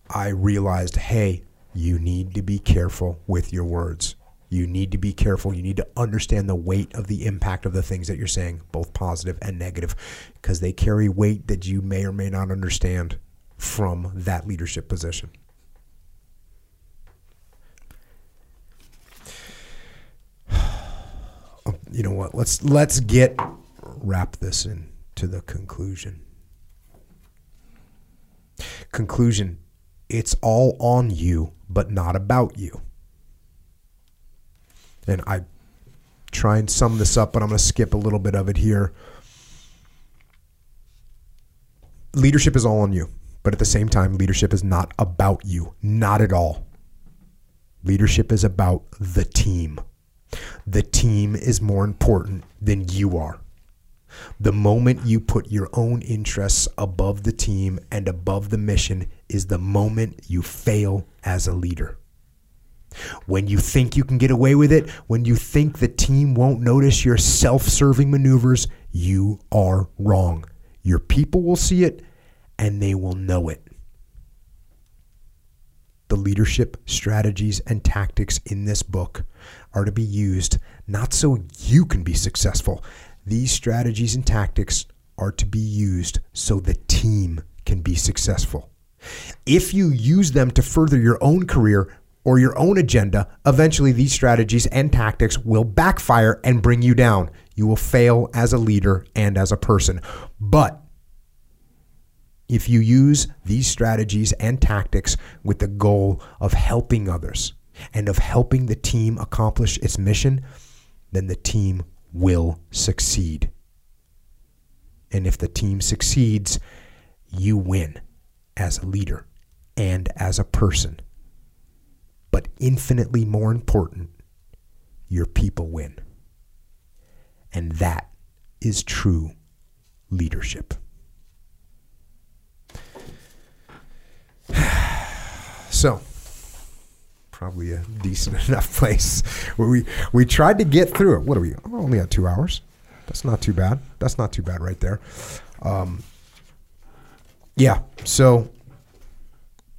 Speaker 1: I realized, hey, you need to be careful with your words. You need to be careful. You need to understand the weight of the impact of the things that you're saying, both positive and negative, because they carry weight that you may or may not understand from that leadership position. (sighs) Oh, you know what? Let's let's get wrap this into the conclusion. Conclusion it's all on you, but not about you. And I try and sum this up, but I'm going to skip a little bit of it here. Leadership is all on you, but at the same time, leadership is not about you. Not at all. Leadership is about the team. The team is more important than you are. The moment you put your own interests above the team and above the mission is the moment you fail as a leader. When you think you can get away with it, when you think the team won't notice your self serving maneuvers, you are wrong. Your people will see it and they will know it. The leadership strategies and tactics in this book are to be used not so you can be successful, these strategies and tactics are to be used so the team can be successful. If you use them to further your own career or your own agenda, eventually these strategies and tactics will backfire and bring you down. You will fail as a leader and as a person. But if you use these strategies and tactics with the goal of helping others and of helping the team accomplish its mission, then the team will succeed. And if the team succeeds, you win as a leader and as a person. But infinitely more important, your people win. And that is true leadership. (sighs) So, probably a decent (laughs) enough place where we we tried to get through it. What are we? Oh, only got two hours. That's not too bad. That's not too bad right there. Um, yeah. So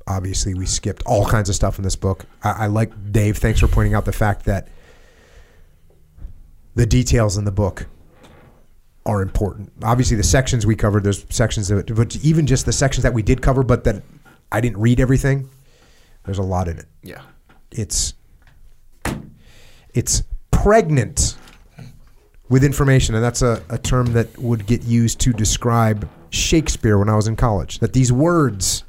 Speaker 1: obviously we skipped all kinds of stuff in this book. I, I like Dave. Thanks for pointing out the fact that the details in the book are important. Obviously, the sections we covered, there's sections that, but even just the sections that we did cover, but that I didn't read everything. There's a lot in it.
Speaker 2: Yeah.
Speaker 1: It's it's pregnant with information, and that's a, a term that would get used to describe Shakespeare when I was in college. That these words.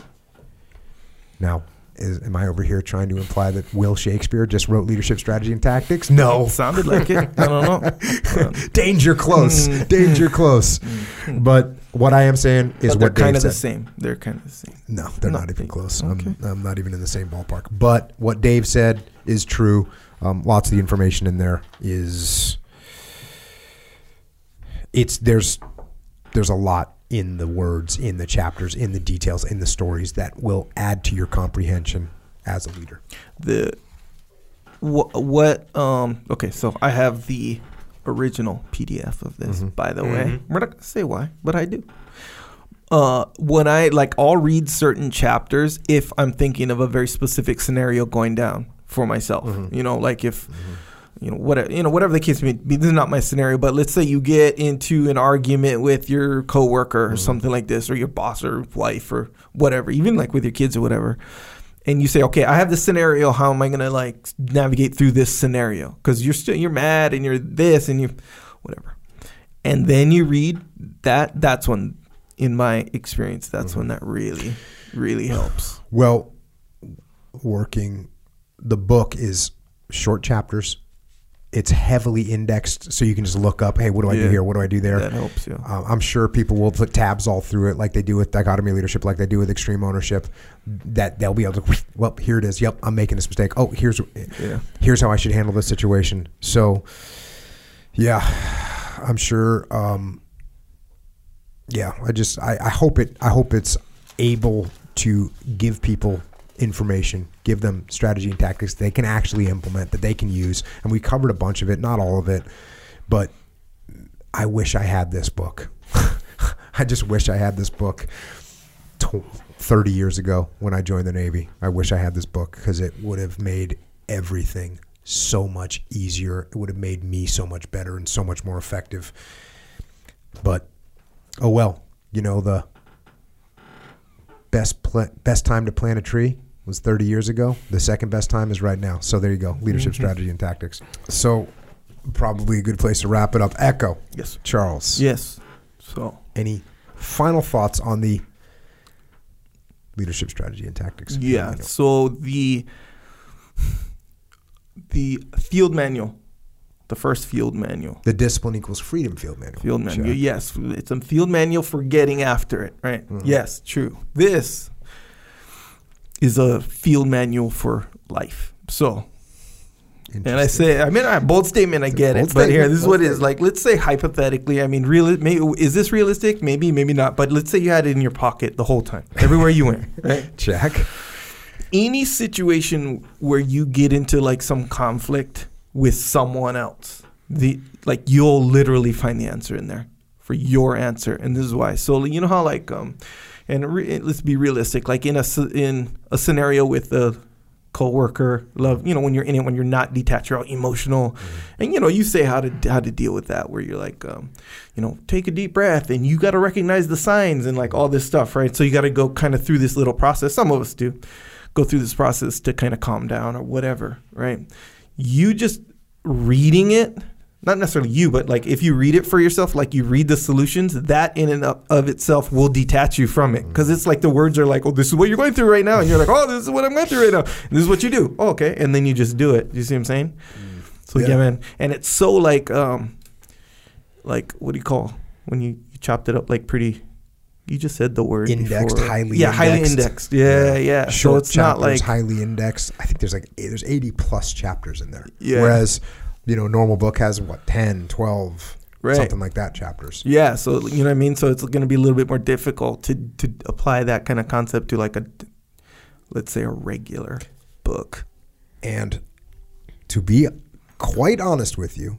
Speaker 1: Now, is, am I over here trying to imply that Will Shakespeare just wrote leadership strategy and tactics? No. (laughs)
Speaker 3: Sounded like it. I don't know. (laughs)
Speaker 1: Danger close. Hmm. Danger close. Hmm. But what I am saying is
Speaker 3: But they're
Speaker 1: what
Speaker 3: kind of
Speaker 1: said.
Speaker 3: the same. They're kind of the same.
Speaker 1: No, they're not,
Speaker 3: Not
Speaker 1: even close.
Speaker 3: Okay.
Speaker 1: I'm, I'm not even in the same ballpark. But what Dave said is true. Um, lots of the information in there is it's there's there's a lot in the words, in the chapters, in the details, in the stories that will add to your comprehension as a leader.
Speaker 3: the what, what um okay so i have the original pdf of this mm-hmm. by the way. Mm-hmm. We're not gonna say why but i do. Uh when i like i'll read certain chapters if i'm thinking of a very specific scenario going down for myself. Mm-hmm. You know like if you know whatever you know whatever the case may be this is not my scenario but let's say you get into an argument with your coworker or something like this or your boss or wife or whatever even like with your kids or whatever and you say, okay, I have this scenario. How am I gonna like navigate through this scenario? Because you're still you're mad and you're this and you, whatever. And then you read that. That's when, in my experience, that's when mm-hmm. that really, really helps.
Speaker 1: Well, working the book is short chapters. It's heavily indexed, so you can just look up. Hey, what do I do here? What do I do there?
Speaker 3: That helps you.
Speaker 1: Um, I'm sure people will put tabs all through it, like they do with dichotomy leadership, like they do with extreme ownership. That they'll be able to. Well, here it is. Yep, I'm making this mistake. Oh, here's
Speaker 3: Yeah.
Speaker 1: here's how I should handle this situation. So, yeah, I'm sure um, yeah, I just I, I hope it I hope it's able to give people information, give them strategy and tactics they can actually implement that they can use. And we covered a bunch of it, not all of it, but I wish I had this book. (laughs) I just wish I had this book tw- 30 years ago when I joined the Navy. I wish I had this book because it would have made everything so much easier. It would have made me so much better and so much more effective. But oh well, you know the best pla- best time to plant a tree was 30 years ago. The second best time is right now. So there you go, leadership strategy and tactics. So probably a good place to wrap it up. Echo,
Speaker 3: Yes.
Speaker 1: Charles.
Speaker 3: Yes. So
Speaker 1: Any final thoughts on the leadership strategy and tactics?
Speaker 3: yeah. So the the field manual, the first field manual.
Speaker 1: The discipline equals freedom field manual.
Speaker 3: Field manual. Yes, it's a field manual for getting after it. Right.
Speaker 1: Mhm.
Speaker 3: Yes, true. This is a field manual for life. So, and I say, I mean, a bold statement. I
Speaker 1: It's
Speaker 3: get it, but here,
Speaker 1: statement,
Speaker 3: this is what it is. Like, let's say hypothetically. I mean, really, maybe, is this realistic? Maybe, maybe not. But let's say you had it in your pocket the whole time, everywhere you went. (laughs) Right.
Speaker 1: check.
Speaker 3: Any situation where you get into like some conflict with someone else, the like you'll literally find the answer in there for your answer, and this is why. So you know how like um, and re- let's be realistic. Like in a in a scenario with a coworker, love you know when you're in it when you're not detached, you're all emotional, and you know you say how to how to deal with that. Where you're like um, you know take a deep breath, and you got to recognize the signs and like all this stuff, right? So you got to go kind of through this little process. Some of us do go through this process to kind of calm down or whatever, right? You just reading it, not necessarily you, but like if you read it for yourself, like you read the solutions, that in and of- itself will detach you from it. Because it's like the words are like, oh, this is what you're going through right now. And you're like, oh, this is what I'm going through right now. And this is what you do. Oh, okay. And then you just do it. You see what I'm saying? So, yeah.
Speaker 1: Yeah.
Speaker 3: man. And it's so like, um, like, what do you call when you, you chopped it up like pretty. You just said the word
Speaker 1: Indexed,
Speaker 3: before.
Speaker 1: highly
Speaker 3: yeah, highly
Speaker 1: indexed.
Speaker 3: indexed. Yeah, yeah. So
Speaker 1: Short
Speaker 3: it's not
Speaker 1: chapters,
Speaker 3: like
Speaker 1: highly indexed. I think there's like there's 80 plus chapters in there.
Speaker 3: Yeah.
Speaker 1: Whereas, you know, normal book has what 10, 12,
Speaker 3: Right.
Speaker 1: something like that chapters.
Speaker 3: Yeah, so you know what I mean. So it's going to be a little bit more difficult to to apply that kind of concept to like a, let's say, a regular book.
Speaker 1: And to be quite honest with you,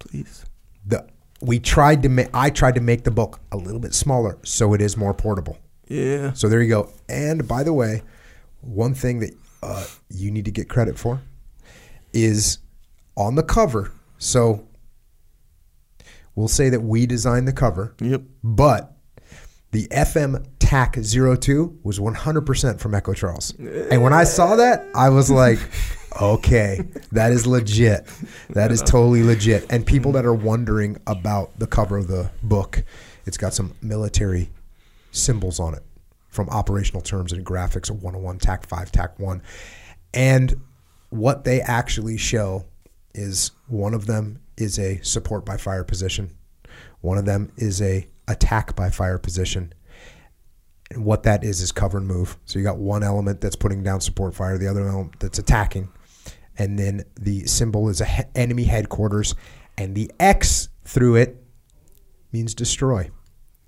Speaker 3: Please.
Speaker 1: the we tried to make I tried to make the book a little bit smaller so it is more portable.
Speaker 3: Yeah.
Speaker 1: So there you go. And by the way, one thing that uh, you need to get credit for is on the cover. So we'll say that we designed the cover,
Speaker 3: Yep.
Speaker 1: but the FM TAC 02 was 100% from Echo Charles. And when I saw that, I was like, (laughs) okay, that is legit. That is totally legit. And people that are wondering about the cover of the book, it's got some military symbols on it from operational terms and graphics of 101, TAC 5, TAC 1. And what they actually show is one of them is a support by fire position. One of them is a attack by fire position. And what that is is cover and move. So you got one element that's putting down support fire, the other element that's attacking. And then the symbol is a he- enemy headquarters, and the X through it means destroy.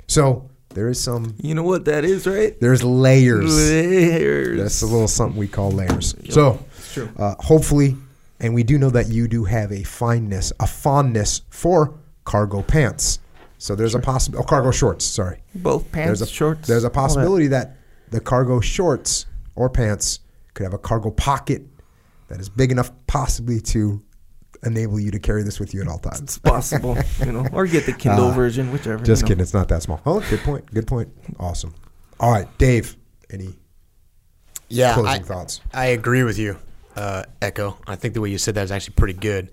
Speaker 1: So there is some
Speaker 3: You know what that is, right?
Speaker 1: there's layers.
Speaker 3: Layers.
Speaker 1: That's a little something we call layers. So,
Speaker 3: true.
Speaker 1: uh, hopefully, and we do know that you do have a fineness, a fondness for cargo pants. So there's a possibility, oh, cargo shorts. Sorry,
Speaker 3: Both pants,
Speaker 1: there's a
Speaker 3: shorts.
Speaker 1: There's a
Speaker 3: all that.
Speaker 1: possibility that the cargo shorts or pants could have a cargo pocket that is big enough, possibly to enable you to carry this with you at all times.
Speaker 3: It's possible, you know, or get the Kindle
Speaker 1: Uh,
Speaker 3: version, whichever.
Speaker 1: Just
Speaker 3: you know.
Speaker 1: kidding, it's not that small. Oh, good point. Good point. Awesome. All right, Dave. Any
Speaker 2: Yeah,
Speaker 1: closing
Speaker 2: I,
Speaker 1: thoughts?
Speaker 2: I agree with you, uh, Echo. I think the way you said that is actually pretty good.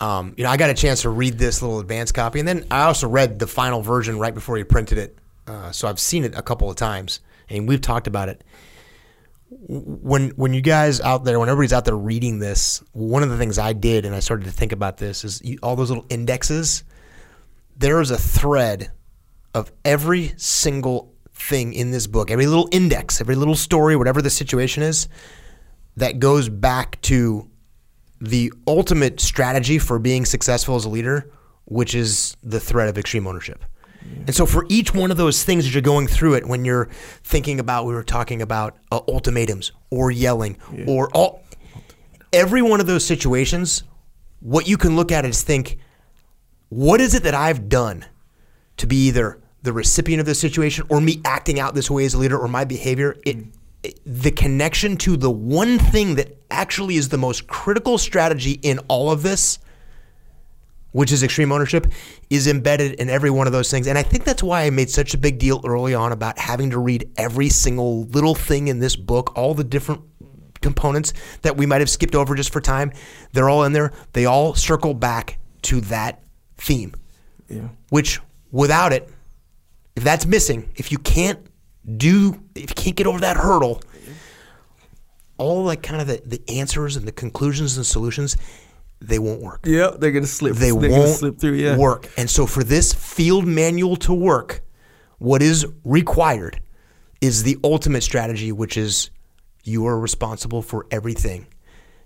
Speaker 2: Um, you know, I got a chance to read this little advanced copy, and then I also read the final version right before you printed it. Uh, so I've seen it a couple of times, and we've talked about it. When when you guys out there, when everybody's out there reading this, one of the things I did, and I started to think about this, is you, all those little indexes. There is a thread of every single thing in this book, every little index, every little story, whatever the situation is, that goes back to the ultimate strategy for being successful as a leader, which is the threat of extreme ownership. And so for each one of those things as you're going through it, when you're thinking about, we were talking about uh, ultimatums or yelling or all, every one of those situations, what you can look at is think, what is it that I've done to be either the recipient of this situation or me acting out this way as a leader or my behavior? It, it the connection to the one thing that actually is the most critical strategy in all of this which is extreme ownership, is embedded in every one of those things. And I think that's why I made such a big deal early on about having to read every single little thing in this book, all the different components that we might have skipped over just for time. They're all in there. They all circle back to that theme.
Speaker 3: Yeah.
Speaker 2: Which without it, if that's missing, if you can't do if you can't get over that hurdle, all like kind of the, the answers and the conclusions and solutions, they won't work
Speaker 3: Yeah, they're gonna slip.
Speaker 2: they
Speaker 3: they're
Speaker 2: won't
Speaker 3: slip through. Yeah.
Speaker 2: work. And so for this field manual to work, what is required is the ultimate strategy, which is you are responsible for everything.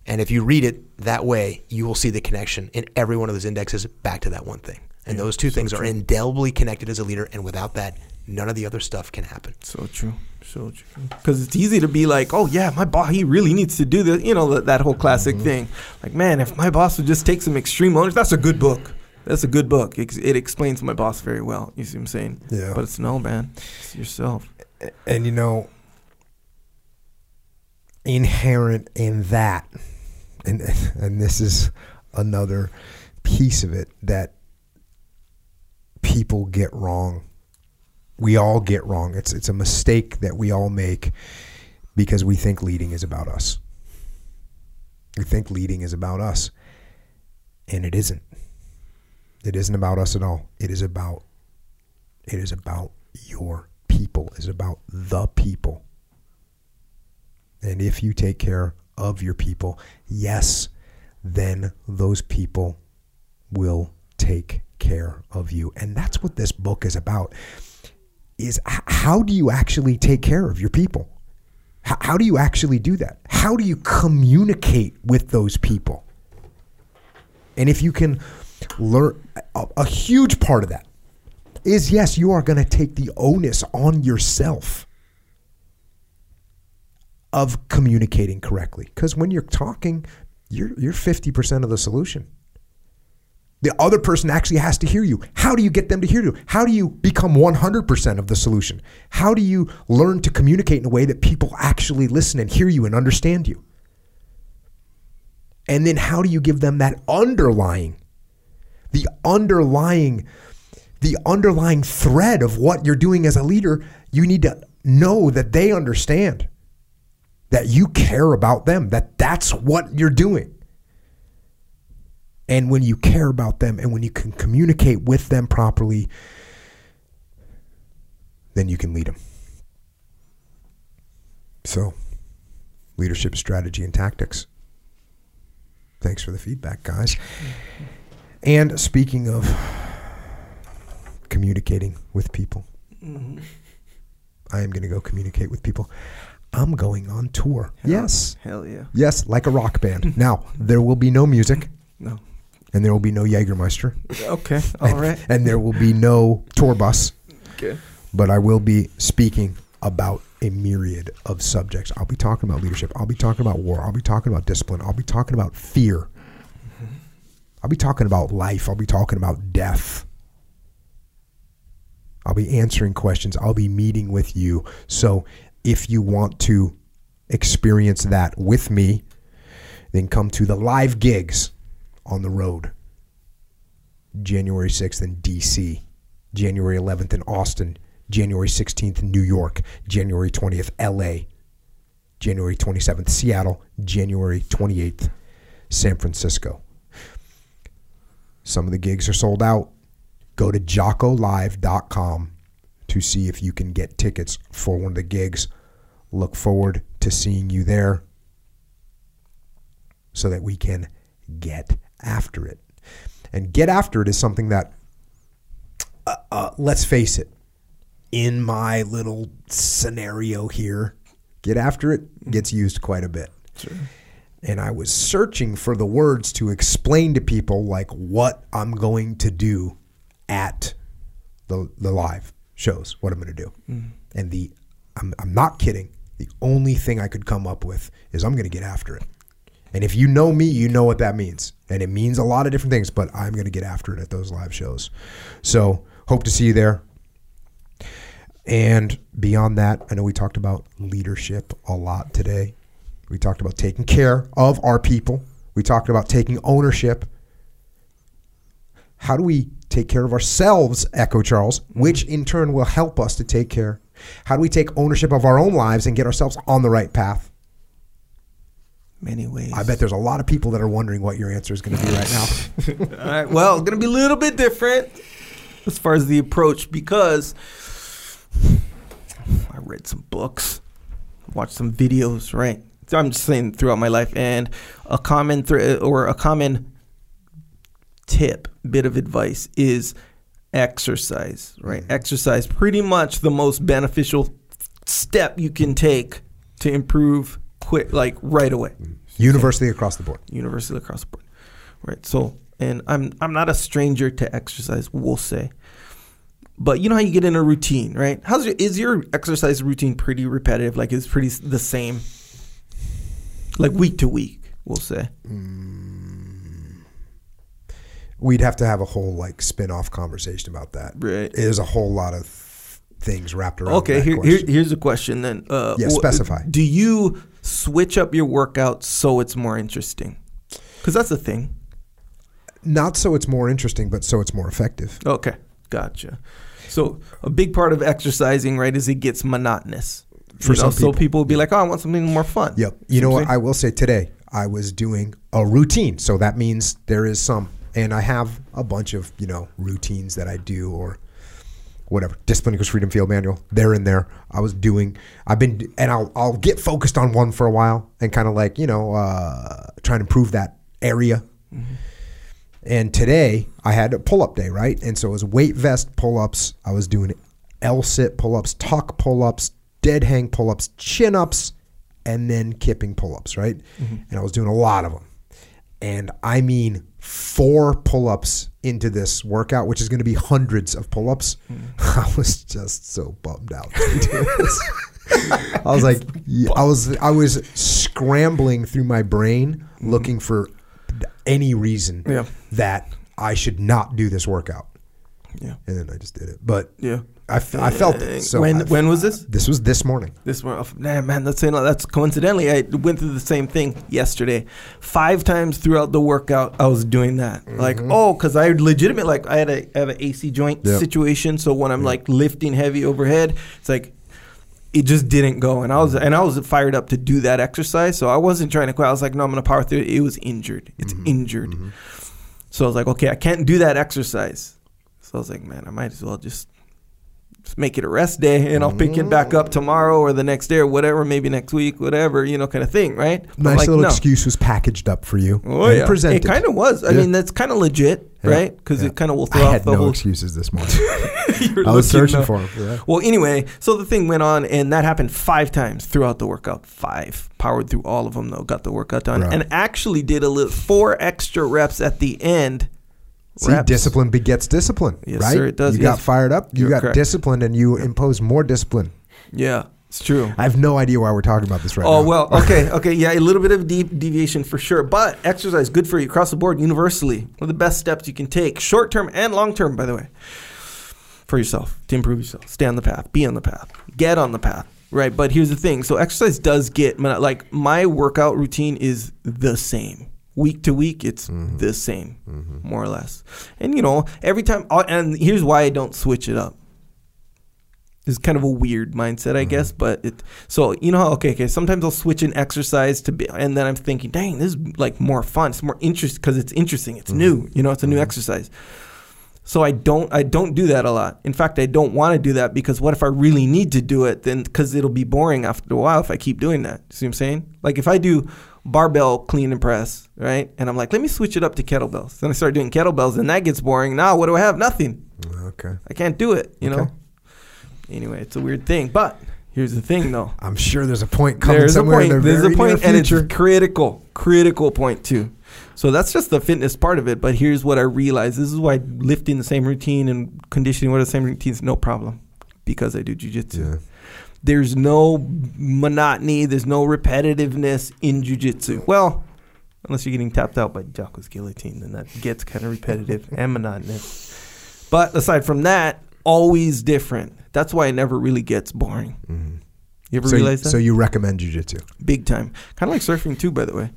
Speaker 2: And if you read it that way, you will see the connection in every one of those indexes back to that one thing. And those two things are indelibly connected as a leader. And without that, none of the other stuff can happen.
Speaker 3: So true. So true. Because it's easy to be like, oh yeah, my boss, he really needs to do this. You know that, that whole classic
Speaker 2: Mm-hmm.
Speaker 3: thing. Like, man, if my boss would just take some extreme ownership, that's a good book. That's a good book. It, it explains my boss very well. You see what I'm saying?
Speaker 1: Yeah.
Speaker 3: But it's no, man. It's yourself.
Speaker 1: and you know inherent in that and and this is another piece of it that people get wrong. We all get wrong. It's it's a mistake that we all make because we think leading is about us. We think leading is about us and it isn't. It isn't about us at all. It is about it is about your people. It is about the people. And if you take care of your people, yes, then those people will take care of you. And that's what this book is about. Is how do you actually take care of your people? H- how do you actually do that? How do you communicate with those people? And if you can learn a, a huge part of that is yes, you are going to take the onus on yourself of communicating correctly. Because when you're talking, you're you're fifty percent of the solution. The other person actually has to hear you. How do you get them to hear you? How do you become 100% of the solution? How do you learn to communicate in a way that people actually listen and hear you and understand you? And then how do you give them that underlying, the underlying, the underlying thread of what you're doing as a leader? You need to know that they understand that you care about them, that that's what you're doing. And when you care about them and when you can communicate with them properly, then you can lead them. So, leadership strategy and tactics. Thanks for the feedback, guys. And speaking of communicating with people, mm-hmm. I am going to go communicate with people. I'm going on tour. Yes.
Speaker 3: Hell yeah.
Speaker 1: Yes, like a rock band. now, there will be no music
Speaker 3: No.
Speaker 1: And there will be no Jägermeister.
Speaker 3: Okay. (laughs) All right.
Speaker 1: And there will be no tour bus,
Speaker 3: Okay.
Speaker 1: but I will be speaking about a myriad of subjects. I'll be talking about leadership. I'll be talking about war. I'll be talking about discipline. I'll be talking about fear. I'll be talking about life. I'll be talking about death. I'll be answering questions. I'll be meeting with you. So if you want to experience that with me, then come to the live gigs on the road. January 6th in DC, January 11th in Austin, January 16th in New York, January 20th LA, January 27th Seattle, January 28th San Francisco. Some of the gigs are sold out. Go to jockolive.com to see if you can get tickets for one of the gigs. Look forward to seeing you there so that we can get after it. And get after it is something that, uh, uh, let's face it, in my little scenario here, get after it gets used quite a bit. And I was searching for the words to explain to people like what I'm going to do at the the live shows what I'm going to do. And the I'm I'm not kidding. The only thing I could come up with is I'm going to get after it. And if you know me, you know what that means. And it means a lot of different things, but I'm going to get after it at those live shows. So, hope to see you there. And beyond that, I know we talked about leadership a lot today. We talked about taking care of our people. We talked about taking ownership. How do we take care of ourselves, Echo Charles, which mm-hmm. in turn will help us to take care? How do we take ownership of our own lives and get ourselves on the right path?
Speaker 3: Many ways.
Speaker 1: I bet there's a lot of people that are wondering what your answer is going to be right now. (laughs)
Speaker 3: All right. Well, going to be a little bit different as far as the approach because I read some books, watched some videos, right? So I'm just saying throughout my life, and a common thre- or a common tip, bit of advice is exercise, right? Mm-hmm. Exercise, pretty much the most beneficial step you can take to improve quick, like right away
Speaker 1: Universally across the board.
Speaker 3: universally across the board, right? So, and I'm I'm not a stranger to exercise, we'll say, but you know how you get in a routine, right? How's your is your exercise routine pretty repetitive? Like it's pretty the same, like week to week, we'll say.
Speaker 1: We'd have to have a whole like spin-off conversation about that.
Speaker 3: Right.
Speaker 1: There's a whole lot of things wrapped around.
Speaker 3: Okay,
Speaker 1: that
Speaker 3: here, here here's a question then. Uh,
Speaker 1: Yeah, specify.
Speaker 3: Do you switch up your workout so it's more interesting? Because that's the thing.
Speaker 1: Not so it's more interesting, but so it's more effective.
Speaker 3: Okay, gotcha. So a big part of exercising, right, is it gets monotonous.
Speaker 1: For
Speaker 3: You know,
Speaker 1: some
Speaker 3: so
Speaker 1: people.
Speaker 3: people will be like, "Oh, I want something more fun."
Speaker 1: Yep. You
Speaker 3: See
Speaker 1: know what? I will say today, I was doing a routine. So that means there is some, and I have a bunch of, you know, routines that I do or whatever. Discipline equals freedom field manual. They're in there. I was doing, I've been, and I'll, I'll get focused on one for a while and kind of like, you know, uh, try and improve that area. And today I had a pull up day, right? And so it was weight vest pull ups. I was doing L sit pull ups, tuck pull ups, dead hang pull ups, chin ups, and then kipping pull ups, right? And I was doing a lot of them. And I mean, four pull ups into this workout, which is going to be hundreds of pull ups. (laughs) I was just so bummed out. to be doing this. I was like, I was, I was scrambling through my brain mm-hmm. looking for any reason
Speaker 3: Yeah.
Speaker 1: that I should not do this workout.
Speaker 3: Yeah.
Speaker 1: And then I just did it. But
Speaker 3: Yeah.
Speaker 1: I, f- I felt it. So
Speaker 3: when
Speaker 1: I-
Speaker 3: when was this?
Speaker 1: this was this morning.
Speaker 3: This morning. Oh, nah, man, that's that's coincidentally. I went through the same thing yesterday. Five times throughout the workout, I was doing that. Mm-hmm. Like, oh, because I legitimate like I had a I have an AC joint
Speaker 1: Yep.
Speaker 3: situation. So when I'm like lifting heavy overhead, it's like it just didn't go. And I was and I was fired up to do that exercise. So I wasn't trying to quit. I was like, no, I'm gonna power through it. It was injured. It's mm-hmm. injured. Mm-hmm. So I was like, okay, I can't do that exercise. So I was like, man, I might as well just make it a rest day and I'll pick it back up tomorrow or the next day or whatever, maybe next week, whatever, you know, kind of thing, right? But
Speaker 1: Nice
Speaker 3: like,
Speaker 1: little
Speaker 3: no.
Speaker 1: excuse was packaged up for you
Speaker 3: Oh, yeah.
Speaker 1: presented.
Speaker 3: It kind of was. I
Speaker 1: Yeah.
Speaker 3: mean, that's kind of legit,
Speaker 1: Yeah.
Speaker 3: right? Because
Speaker 1: Yeah.
Speaker 3: it kind of will
Speaker 1: I
Speaker 3: throw off
Speaker 1: had
Speaker 3: the
Speaker 1: no
Speaker 3: whole.
Speaker 1: excuses this (laughs) morning. I was searching
Speaker 3: uh,
Speaker 1: for them.
Speaker 3: Well, anyway, so the thing went on, and that happened five times throughout the workout. Five. Powered through all of them, though. Got the workout done,
Speaker 1: Right.
Speaker 3: and actually did a little four extra reps at the end.
Speaker 1: See,
Speaker 3: Reps.
Speaker 1: discipline begets discipline,
Speaker 3: Yes,
Speaker 1: right?
Speaker 3: sir, it does,
Speaker 1: You got fired up, you
Speaker 3: You're
Speaker 1: got
Speaker 3: correct.
Speaker 1: disciplined, and you impose more discipline.
Speaker 3: Yeah, it's true.
Speaker 1: I have no idea why we're talking about this right
Speaker 3: Oh
Speaker 1: now.
Speaker 3: Oh well, (laughs) okay, okay, yeah, a little bit of deep deviation for sure, but exercise good for you across the board, universally. One of the best steps you can take, short term and long term, by the way, for yourself to improve yourself. Stay on the path, be on the path, get on the path, right? But here's the thing: so exercise does get like my workout routine is the same. Week to week, it's mm-hmm. the same, mm-hmm. more or less. And you know, every time, uh, and here's why I don't switch it up It's kind of a weird mindset, I guess. Mm-hmm. But it so you know okay, okay. Sometimes I'll switch an exercise to be, and then I'm thinking, dang, this is like more fun. It's more interest because it's interesting. It's new. You know, it's a new exercise. So I don't I don't do that a lot. In fact, I don't want to do that because what if I really need to do it? Then because it'll be boring after a while if I keep doing that. See what I'm saying? Like if I do barbell clean and press, right? And I'm like, let me switch it up to kettlebells. Then I start doing kettlebells, and that gets boring. Now what do I have? Nothing.
Speaker 1: okay.
Speaker 3: I can't do it. You
Speaker 1: Okay.
Speaker 3: know. Anyway, it's a weird thing, but here's the thing, though.
Speaker 1: I'm sure there's a point coming
Speaker 3: There's a
Speaker 1: somewhere
Speaker 3: point.
Speaker 1: in the
Speaker 3: There's a point, and it's critical, critical point too. So that's just the fitness part of it. But here's what I realized: this is why lifting the same routine and conditioning with the same routine is no problem because I do jujitsu.
Speaker 1: Yeah.
Speaker 3: There's no monotony. There's no repetitiveness in jujitsu. Well, unless you're getting tapped out by Jocko's guillotine, then that gets kind of repetitive and monotonous. But aside from that, always different. That's why it never really gets boring. Mm-hmm. You ever
Speaker 1: So, you-
Speaker 3: realize that?
Speaker 1: so you recommend jujitsu?
Speaker 3: Big time. Kind of like surfing too, by the way.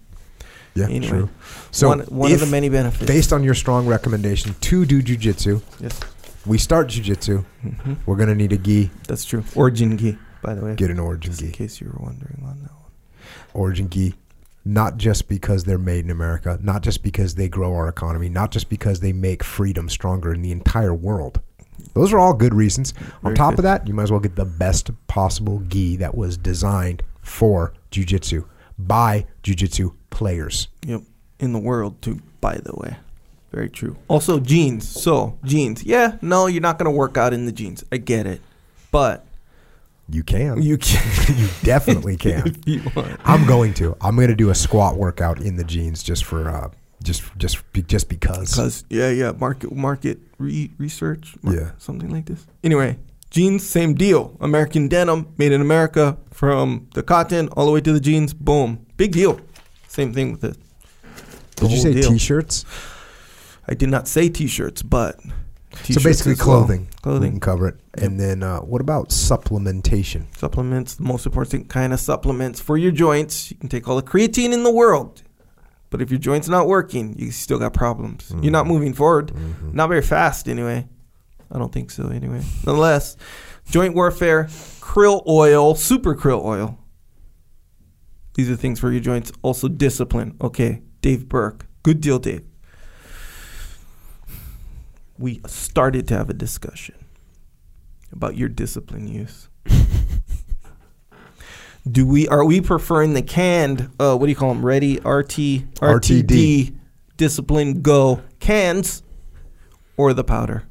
Speaker 1: Yeah,
Speaker 3: Anyway.
Speaker 1: true. So
Speaker 3: one one of the many benefits.
Speaker 1: based on your strong recommendation to do jujitsu,
Speaker 3: yes,
Speaker 1: we start jujitsu.
Speaker 3: hmm
Speaker 1: We're gonna need a gi.
Speaker 3: that's true. Origin gi, by the way.
Speaker 1: Get an origin
Speaker 3: just in
Speaker 1: gi.
Speaker 3: case you were wondering on that one.
Speaker 1: Origin gi. Not just because they're made in America, not just because they grow our economy, not just because they make freedom stronger in the entire world. Those are all good reasons. On top
Speaker 3: good.
Speaker 1: of that, you might as well get the best possible gi that was designed for jujitsu by jujitsu players.
Speaker 3: Yep. In the world too, by the way. Very true. Also jeans. So jeans. Yeah, no, you're not gonna work out in the jeans. I get it. But
Speaker 1: You can.
Speaker 3: you can (laughs)
Speaker 1: you definitely (laughs) can.
Speaker 3: you.
Speaker 1: I'm going to. I'm going to do a squat workout in the jeans just for uh, just just be, just because.
Speaker 3: Because yeah, yeah, market market re- research,
Speaker 1: Yeah.
Speaker 3: something like this. Anyway, jeans, same deal. American denim, made in America, from the cotton all the way to the jeans. Boom, big deal. Same thing with it. The
Speaker 1: Did you say
Speaker 3: deal.
Speaker 1: t-shirts?
Speaker 3: I did not say t-shirts, but
Speaker 1: so
Speaker 3: t-shirts
Speaker 1: basically
Speaker 3: as well.
Speaker 1: clothing. We can
Speaker 3: clothing,
Speaker 1: cover it. And then uh, what about supplementation?
Speaker 3: supplements, the most important kind of supplements for your joints. You can take all the creatine in the world, but if your joints not working, you still got problems. You're not moving forward. Not very fast, anyway. I don't think so, anyway. Nonetheless, joint warfare, krill oil, super krill oil. These are things for your joints. Also, discipline. Okay, Dave Berke. Good deal, Dave. We started to have a discussion about your discipline use. (laughs) Do we are we preferring the canned? Uh, what do you call them? Ready RT RTD discipline go cans or the powder?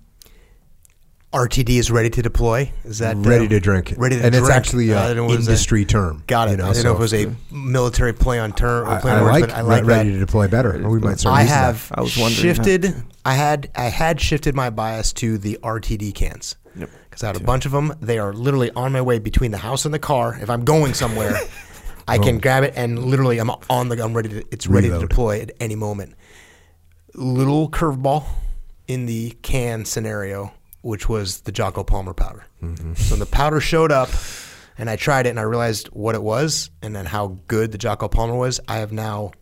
Speaker 2: RTD is ready to deploy. Is that
Speaker 1: ready
Speaker 2: uh,
Speaker 1: to drink.
Speaker 2: Ready to drink.
Speaker 1: and
Speaker 2: drink.
Speaker 1: it's actually
Speaker 2: I
Speaker 1: an
Speaker 2: didn't know it was a-
Speaker 1: industry term.
Speaker 2: Got it.
Speaker 1: You know,
Speaker 2: I didn't know if it was a military play on term.
Speaker 1: I,
Speaker 2: play
Speaker 1: I like,
Speaker 2: but I like
Speaker 1: ready
Speaker 2: that.
Speaker 1: to deploy better. Or we might start
Speaker 2: I
Speaker 1: using that.
Speaker 2: have
Speaker 3: I was wondering
Speaker 2: shifted. I had I had shifted my bias to the RTD cans
Speaker 3: Yep.
Speaker 2: because I had a bunch of them. They are literally on my way between the house and the car. If I'm going somewhere, (laughs) I can grab it and literally I'm on the. I'm ready to. It's ready
Speaker 1: Reload.
Speaker 2: to deploy at any moment. Little curveball in the can scenario, which was the Jocko Palmer powder. So the powder showed up, and I tried it, and I realized what it was, and then how good the Jocko Palmer was. I have now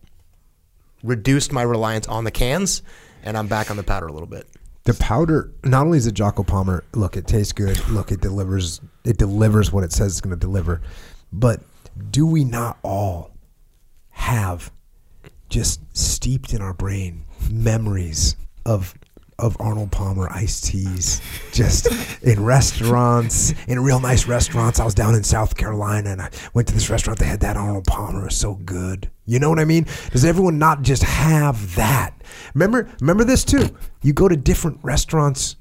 Speaker 2: reduced my reliance on the cans, and I'm back on the powder a little bit.
Speaker 1: The powder, not only is it Jocko Palmer, look, it tastes good. Look, it delivers. It delivers what it says it's going to deliver. But do we not all have just steeped in our brain memories of of Arnold Palmer iced teas, just in restaurants, in real nice restaurants. I was down in South Carolina and I went to this restaurant. They had that Arnold Palmer. It was so good. You know what I mean? Does everyone not just have that? Remember, remember this too. You go to different restaurants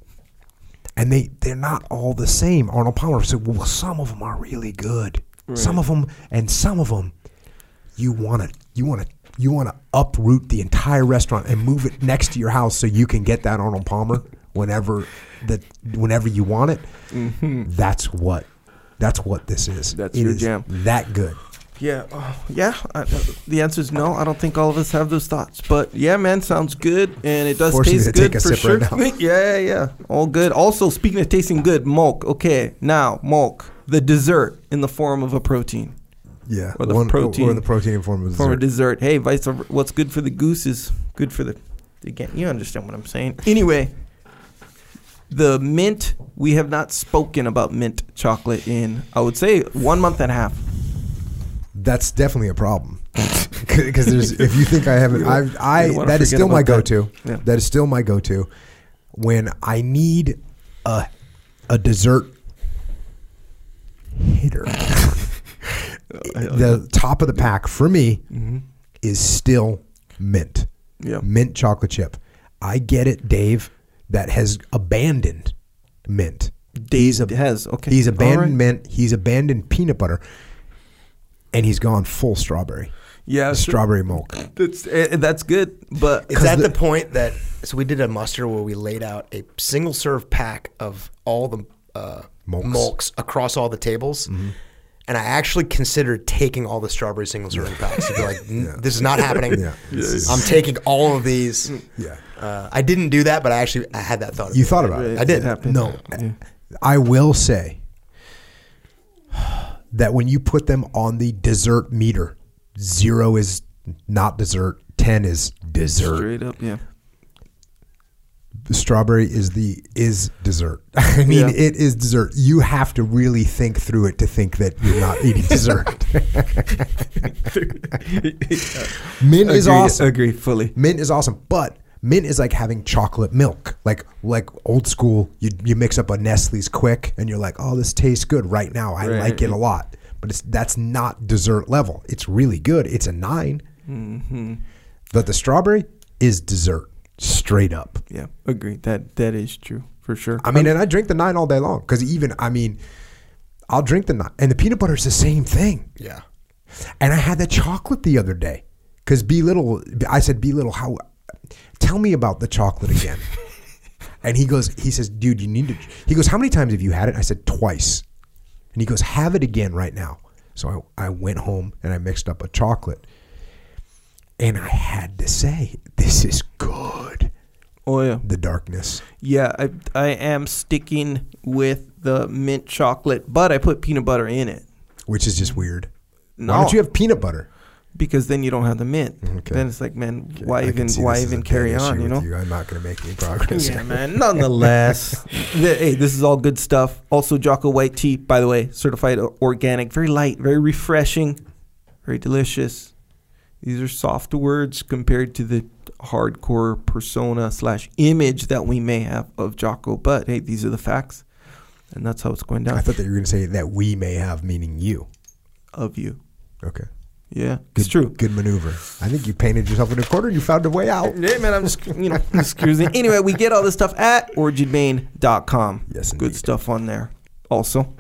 Speaker 1: and they they're not all the same. Arnold Palmer said, "Well, some of them are really good. Some of them, and some of them, you want to you want to you want to uproot the entire restaurant and move it next to your house so you can get that Arnold Palmer whenever that whenever you want it. That's what that's what this is.
Speaker 3: Mm-hmm. That's
Speaker 1: It
Speaker 3: your
Speaker 1: is
Speaker 3: jam.
Speaker 1: That good.
Speaker 3: Yeah, uh, yeah. I, the answer is no. I don't think all of us have those thoughts. But yeah, man, sounds good, and it does
Speaker 1: Force me
Speaker 3: taste good for sure.
Speaker 1: right (laughs)
Speaker 3: yeah, yeah, yeah. All good. Also, speaking of tasting good, milk. Okay, now milk, the dessert in the form of a protein,
Speaker 1: Yeah,
Speaker 3: Or the
Speaker 1: One-
Speaker 3: protein-
Speaker 1: or the protein form of
Speaker 3: form of
Speaker 1: dessert.
Speaker 3: dessert. Hey, vice versa. What's good for the goose is good for the. Again, you understand what I'm saying. Anyway, the mint. We have not spoken about mint chocolate in, I would say, one month and a half.
Speaker 1: That's definitely a problem. (laughs) Because there's, if you think I haven't, I, I that is still my go-to.
Speaker 3: Yeah.
Speaker 1: That is still my go-to when I need a a dessert hitter. (laughs) the top of the pack for me is still mint,
Speaker 3: Yeah.
Speaker 1: mint chocolate chip. I get it, Dave. That has abandoned mint.
Speaker 3: Days has okay.
Speaker 1: He's abandoned
Speaker 3: right.
Speaker 1: mint. He's abandoned peanut butter, and he's gone full strawberry.
Speaker 3: Yeah,
Speaker 1: strawberry milk.
Speaker 3: that's eh, that's good, but
Speaker 2: It's at
Speaker 1: the-
Speaker 2: the, point that so we did a muster where we laid out a single serve pack of all the uh,
Speaker 1: mulks
Speaker 2: across all the tables. And I actually considered taking all the strawberry single serving packs. To be like, "N- this is not happening.
Speaker 1: Yeah. This is-
Speaker 2: I'm taking all of these.
Speaker 1: Yeah.
Speaker 2: Uh, I didn't do that, but I actually I had that thought.
Speaker 1: You thought about it.
Speaker 2: I did.
Speaker 3: happen.
Speaker 1: No.
Speaker 3: Yeah.
Speaker 1: I will say that when you put them on the dessert meter, zero is not dessert, 10 is dessert.
Speaker 3: straight up, yeah.
Speaker 1: Strawberry is the is dessert. (laughs) I mean,
Speaker 3: Yeah.
Speaker 1: it is dessert. You have to really think through it to think that you're not eating (laughs) dessert. Mint is awesome.
Speaker 3: Agree fully.
Speaker 1: Mint is awesome, but mint is like having chocolate milk, like like old school. You you mix up a Nestle's Quik, and you're like, oh, this tastes good right now. I
Speaker 3: Right.
Speaker 1: like it a lot, but it's that's not dessert level. It's really good. It's a 9
Speaker 3: Mm-hmm.
Speaker 1: but the strawberry is dessert, straight up.
Speaker 3: Yeah, agree. That that is true for sure.
Speaker 1: I mean, and I drink the nine all day long because even I mean, I'll drink the nine, and the peanut butter is the same thing.
Speaker 2: Yeah.
Speaker 1: And I had the chocolate the other day because B Little, I said, B Little, how, tell me about the chocolate again. (laughs) and he goes, he says, dude, you need to, he goes, how many times have you had it? I said, twice. And he goes, have it again right now. So I, I went home and I mixed up a chocolate. And I had to say, this is good.
Speaker 3: oh yeah,
Speaker 1: The darkness.
Speaker 3: yeah. I I am sticking with the mint chocolate, but I put peanut butter in it.
Speaker 1: Which is just weird.
Speaker 3: No,
Speaker 1: Why don't you have peanut butter?
Speaker 3: because then you don't have the mint.
Speaker 1: Okay.
Speaker 3: Then it's like, man, why
Speaker 1: I
Speaker 3: even why even carry on? You know.
Speaker 1: I'm not going to make any progress.
Speaker 3: Yeah, man. (laughs) Nonetheless, the- hey, this is all good stuff. Also, Jocko White tea, by the way, certified organic, very light, very refreshing, very delicious. These are soft words compared to the hardcore persona slash image that we may have of Jocko. But hey, these are the facts, and that's how it's going down
Speaker 1: I thought that you were going to say that we may have, meaning you.
Speaker 3: of you.
Speaker 1: Okay.
Speaker 3: Yeah,
Speaker 1: Good,
Speaker 3: it's true.
Speaker 1: Good maneuver. I think you painted yourself in a corner and you found a way out.
Speaker 3: Yeah, man, I'm just, you know, (laughs) just cruising. Anyway, we get all this stuff at originmaine.com.
Speaker 1: Yes,
Speaker 3: Good stuff on there. Also,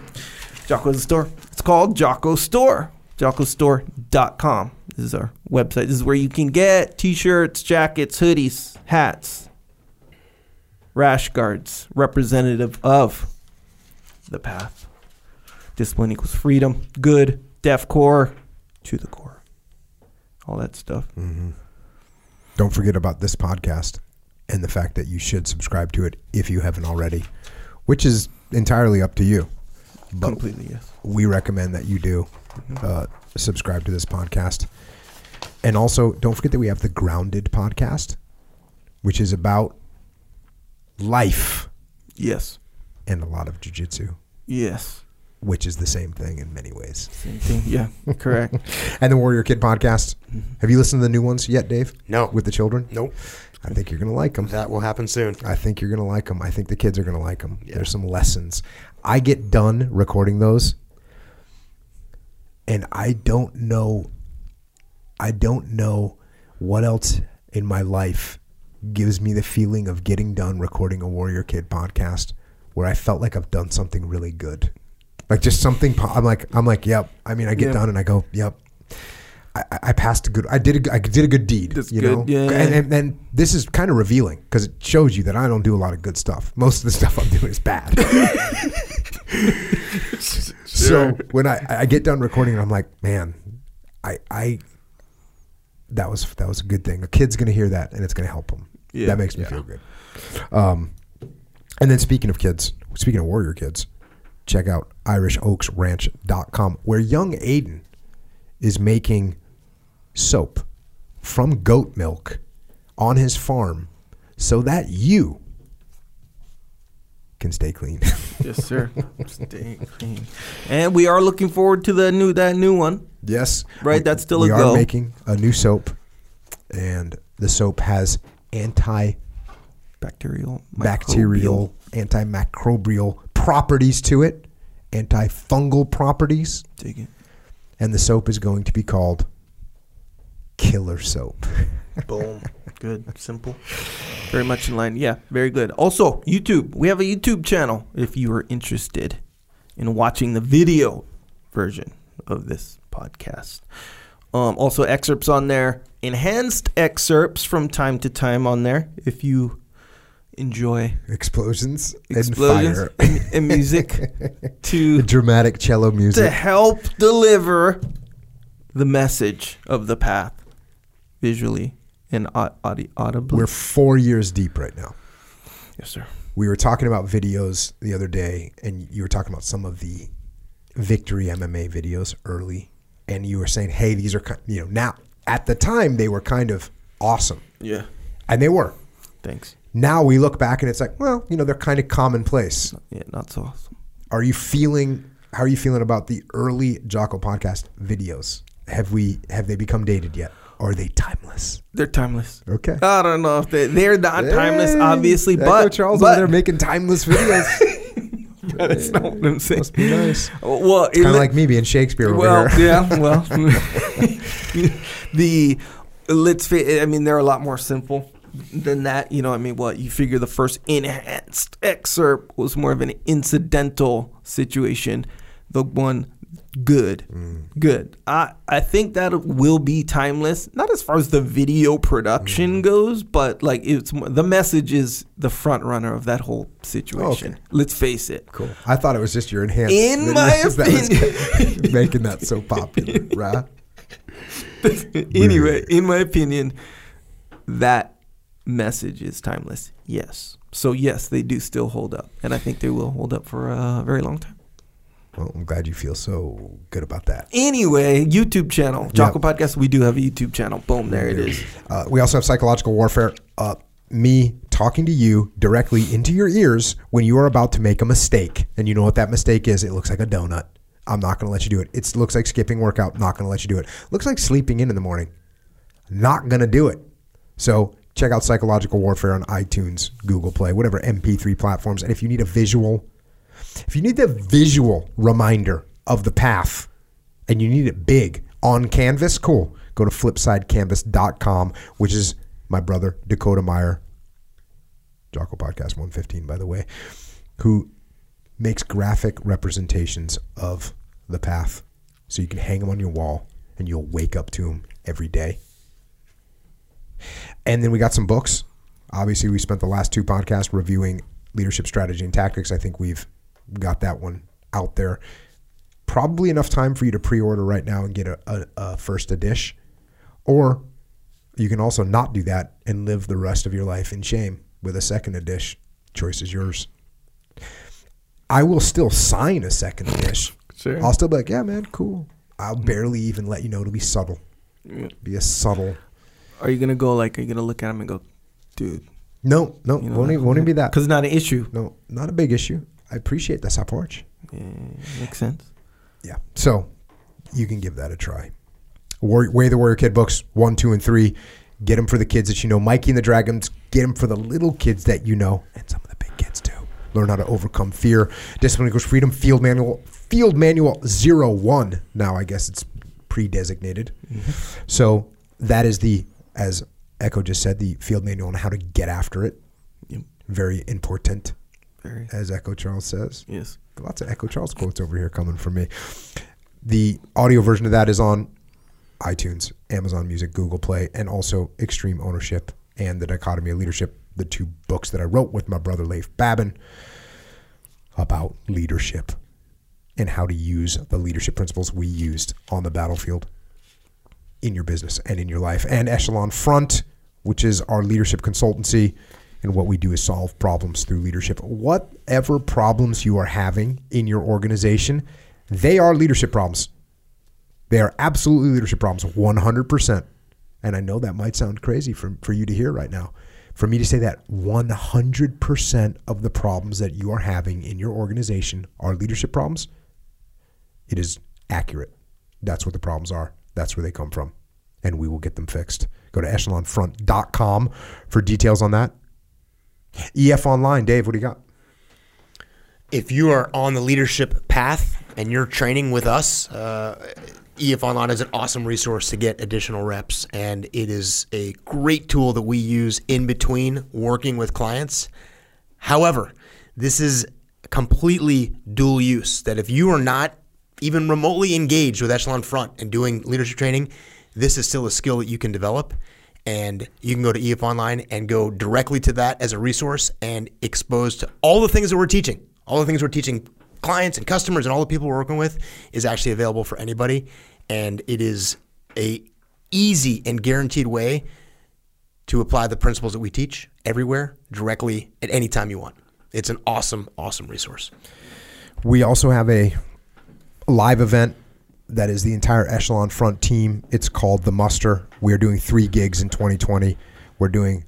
Speaker 3: Jocko's store. It's called Jocko Store. JockoStore.com. This is our website. This is where you can get t shirts, jackets, hoodies, hats, rash guards, representative of the path. Discipline equals freedom. Good, deaf core, to the core. All that stuff.
Speaker 1: Don't forget about this podcast and the fact that you should subscribe to it if you haven't already, which is entirely up to you. But
Speaker 3: Completely, yes.
Speaker 1: we recommend that you do uh, subscribe to this podcast. And also, don't forget that we have the Grounded podcast, which is about life
Speaker 3: Yes.
Speaker 1: and a lot of jujitsu,
Speaker 3: Yes.
Speaker 1: which is the same thing in many ways.
Speaker 3: Same thing. Yeah. (laughs) Correct.
Speaker 1: And the Warrior Kid podcast. Mm-hmm. Have you listened to the new ones yet, Dave?
Speaker 2: No.
Speaker 1: With the children?
Speaker 2: Nope.
Speaker 1: I think you're going to like them.
Speaker 2: That will happen soon.
Speaker 1: I think you're going to like them. I think the kids are going to like them. There's some lessons. I get done recording those, and I don't know. I don't know what else in my life gives me the feeling of getting done recording a Warrior Kid podcast where I felt like I've done something really good, like just something. po- I'm like, I'm like, yep. I mean, I get
Speaker 3: Yeah.
Speaker 1: done and I go, yep. I, I- I passed a good. I did. A, I did a good deed.
Speaker 3: That's
Speaker 1: you
Speaker 3: good,
Speaker 1: know.
Speaker 3: yeah.
Speaker 1: And, and and this is kind of revealing because it shows you that I don't do a lot of good stuff. Most of the stuff I'm doing is bad. (laughs) (laughs) So when I, I get done recording, I'm like, man, I I that was that was a good thing. A kid's gonna hear that and it's gonna help them.
Speaker 3: Yeah.
Speaker 1: that makes me feel good. Um, and then speaking of kids, speaking of warrior kids, check out IrishOaksRanch.com where young Aiden is making soap from goat milk on his farm so that you can stay clean. (laughs)
Speaker 3: yes, sir. Stay clean. (laughs) And we are looking forward to the new that new one.
Speaker 1: yes.
Speaker 3: Right,
Speaker 1: we-
Speaker 3: that's still a go.
Speaker 1: We are making a new soap and the soap has anti
Speaker 3: Bacterial.
Speaker 1: bacterial, antimicrobial properties to it, antifungal properties.
Speaker 3: Dig it.
Speaker 1: and the soap is going to be called Killer Soap. (laughs)
Speaker 3: Boom. Good. Simple. Very much in line. Yeah, very good. Also, YouTube. We have a YouTube channel if you are interested in watching the video version of this podcast. Um, also, excerpts on there, enhanced excerpts from time to time on there if you enjoy
Speaker 1: Explosions,
Speaker 3: explosions
Speaker 1: and fire.
Speaker 3: and, and music (laughs)
Speaker 1: the
Speaker 3: to
Speaker 1: dramatic cello music to
Speaker 3: help deliver the message of the path visually and audi- audibly.
Speaker 1: We're four years deep right now.
Speaker 3: yes, sir.
Speaker 1: We were talking about videos the other day, and you were talking about some of the victory MMA videos early, and you were saying, "Hey, these are you know now." At the time, they were kind of awesome,
Speaker 3: Yeah.
Speaker 1: and they were.
Speaker 3: Thanks.
Speaker 1: Now we look back and it's like, well, you know, they're kind of commonplace.
Speaker 3: Yeah, not so awesome.
Speaker 1: Are you feeling? How are you feeling about the early Jocko podcast videos? Have we have they become dated yet? Are they timeless?
Speaker 3: They're timeless.
Speaker 1: Okay.
Speaker 3: I don't know if they, they're not timeless, obviously, but
Speaker 1: Charles
Speaker 3: but
Speaker 1: over there making timeless videos. (laughs)
Speaker 3: that's not what I'm saying.
Speaker 1: Must be nice.
Speaker 3: Well,
Speaker 1: kind of like me being Shakespeare
Speaker 3: well, yeah, well, (laughs) (laughs) the let's. fa- I mean, they're a lot more simple than that. You know, I mean, what you figure the first enhanced excerpt was more of an incidental situation. The one good, mm. good. I I think that will be timeless. Not as far as the video production mm. goes, but like it's the message is the front runner of that whole situation.
Speaker 1: Okay.
Speaker 3: Let's face it.
Speaker 1: Cool. I thought it was just your enhanced.
Speaker 3: In my (laughs) opinion. (laughs)
Speaker 1: making that so popular, (laughs) right?
Speaker 3: anyway, in my opinion, that message is timeless. Yes. So yes, they do still hold up, and I think they will hold up for a very long time.
Speaker 1: Well, I'm glad you feel so good about that.
Speaker 3: Anyway, YouTube channel, Jocko Podcast. We do have a YouTube channel. Boom, there it is.
Speaker 1: Uh, we also have psychological warfare. Uh, me talking to you directly into your ears when you are about to make a mistake, and you know what that mistake is. It looks like a donut. I'm not going to let you do it. It looks like skipping workout. Not going to let you do it. Looks like sleeping in in the morning. Not going to do it. So check out psychological warfare on iTunes, Google Play, whatever MP3 platforms. And if you need a visual, if you need the visual reminder of the path, and you need it big on canvas, cool. Go to flipsidecanvas.com, which is my brother Dakota Meyer, Jocko Podcast 115, by the way, who makes graphic representations of the path. So you can hang them on your wall and you'll wake up to them every day. And then we got some books. Obviously, we spent the last two podcasts reviewing leadership strategy and tactics. I think we've got that one out there. Probably enough time for you to pre-order right now and get a, a, a first edition, or you can also not do that and live the rest of your life in shame with a second edition. Choice is yours. I will still sign a second edition. (laughs)
Speaker 3: Sure.
Speaker 1: I'll still be like, yeah, man, cool. I'll barely even let you know. It'll be subtle. Be a subtle.
Speaker 3: Are you gonna go like? Are you gonna look at him and go, dude?
Speaker 1: No, no,
Speaker 3: You know,
Speaker 1: won't, even, won't even be that.
Speaker 3: Because it's not an issue.
Speaker 1: No, not a big issue. I appreciate the support.
Speaker 3: Yeah, makes sense.
Speaker 1: Yeah. So you can give that a try. War- Way the Warrior Kid books, one, two, and three. Get them for the kids that you know. Mikey and the Dragons, get them for the little kids that you know, and some of the big kids too. Learn how to overcome fear. Discipline equals freedom. Field manual. Field manual zero one. Now I guess it's pre-designated. Mm-hmm. So that is the, as Echo just said, the field manual on how to get after it.
Speaker 3: Yep.
Speaker 1: Very important,
Speaker 3: Very.
Speaker 1: as Echo Charles says.
Speaker 3: Yes.
Speaker 1: Lots of Echo Charles quotes over here coming from me. The audio version of that is on iTunes, Amazon Music, Google Play, and also Extreme Ownership and The Dichotomy of Leadership, the two books that I wrote with my brother Leif Babin about leadership and how to use the leadership principles we used on the battlefield in your business and in your life. And Echelon Front, which is our leadership consultancy. And what we do is solve problems through leadership. Whatever problems you are having in your organization, they are leadership problems. They are absolutely leadership problems, 100%. And I know that might sound crazy for, for you to hear right now. For me to say that 100% of the problems that you are having in your organization are leadership problems, it is accurate. That's what the problems are. That's where they come from. And we will get them fixed. Go to echelonfront.com for details on that. EF Online, Dave, what do you got?
Speaker 2: if you are on the leadership path and you're training with us, uh, EF Online is an awesome resource to get additional reps, and it is a great tool that we use in between working with clients. However, this is completely dual use. That if you are not even remotely engaged with Echelon Front and doing leadership training, this is still a skill that you can develop. And you can go to EF Online and go directly to that as a resource and exposed to all the things that we're teaching. All the things we're teaching clients and customers and all the people we're working with is actually available for anybody. And it is a easy and guaranteed way to apply the principles that we teach everywhere directly at any time you want. It's an awesome, awesome resource.
Speaker 1: We also have a live event that is the entire Echelon Front team. It's called The Muster. We are doing three gigs in 2020. We're doing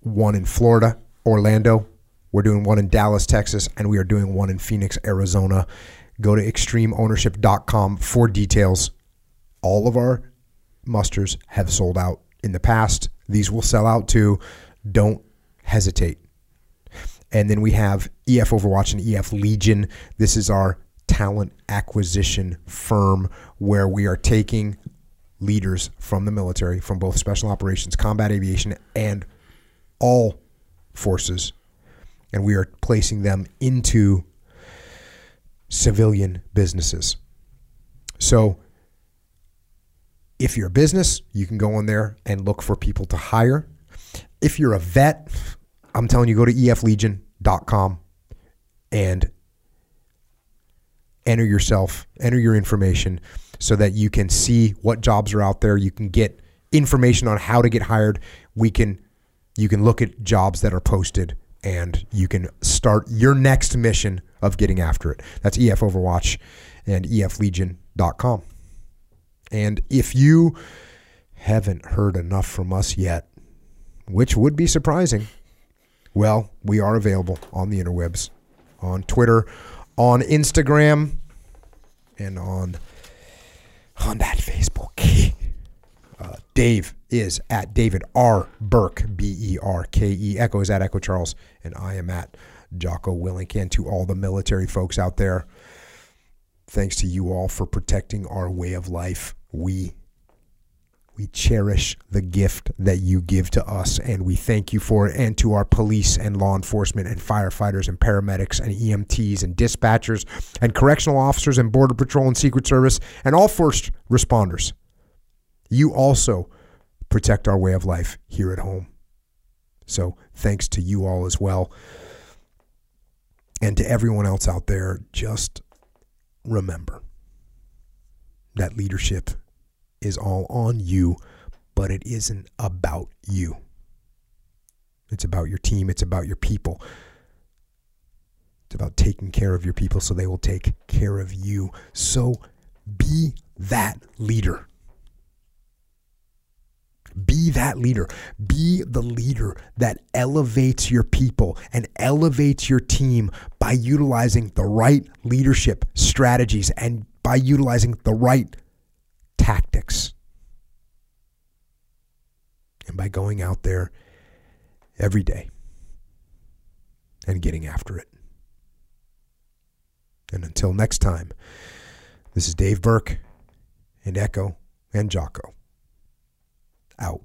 Speaker 1: one in Florida, Orlando. We're doing one in Dallas, Texas, and we are doing one in Phoenix, Arizona. Go to extremeownership.com for details. All of our musters have sold out in the past. These will sell out too. Don't hesitate. And then we have EF Overwatch and EF Legion. This is our talent acquisition firm where we are taking leaders from the military, from both special operations, combat aviation, and all forces, and we are placing them into civilian businesses. So, if you're a business, you can go in there and look for people to hire. If you're a vet, I'm telling you, go to eflegion.com and enter yourself, enter your information so that you can see what jobs are out there. You can get information on how to get hired. We can you can look at jobs that are posted and you can start your next mission of getting after it. That's EF Overwatch and eflegion.com. And if you haven't heard enough from us yet, which would be surprising, well, we are available on the interwebs, on Twitter, on Instagram, and on on that Facebook. (laughs) Uh, Dave is at David R. Berke, B E R K E. Echo is at Echo Charles, and I am at Jocko Willink. And to all the military folks out there, thanks to you all for protecting our way of life. We we cherish the gift that you give to us, and we thank you for it. And to our police and law enforcement, and firefighters, and paramedics, and EMTs, and dispatchers, and correctional officers, and Border Patrol, and Secret Service, and all first responders. You also protect our way of life here at home. So thanks to you all as well. And to everyone else out there, just remember that leadership is all on you, but it isn't about you. It's about your team, it's about your people. It's about taking care of your people so they will take care of you. So be that leader. Be that leader. Be the leader that elevates your people and elevates your team by utilizing the right leadership strategies and by utilizing the right tactics. And by going out there every day and getting after it. And until next time, this is Dave Berke and Echo and Jocko out.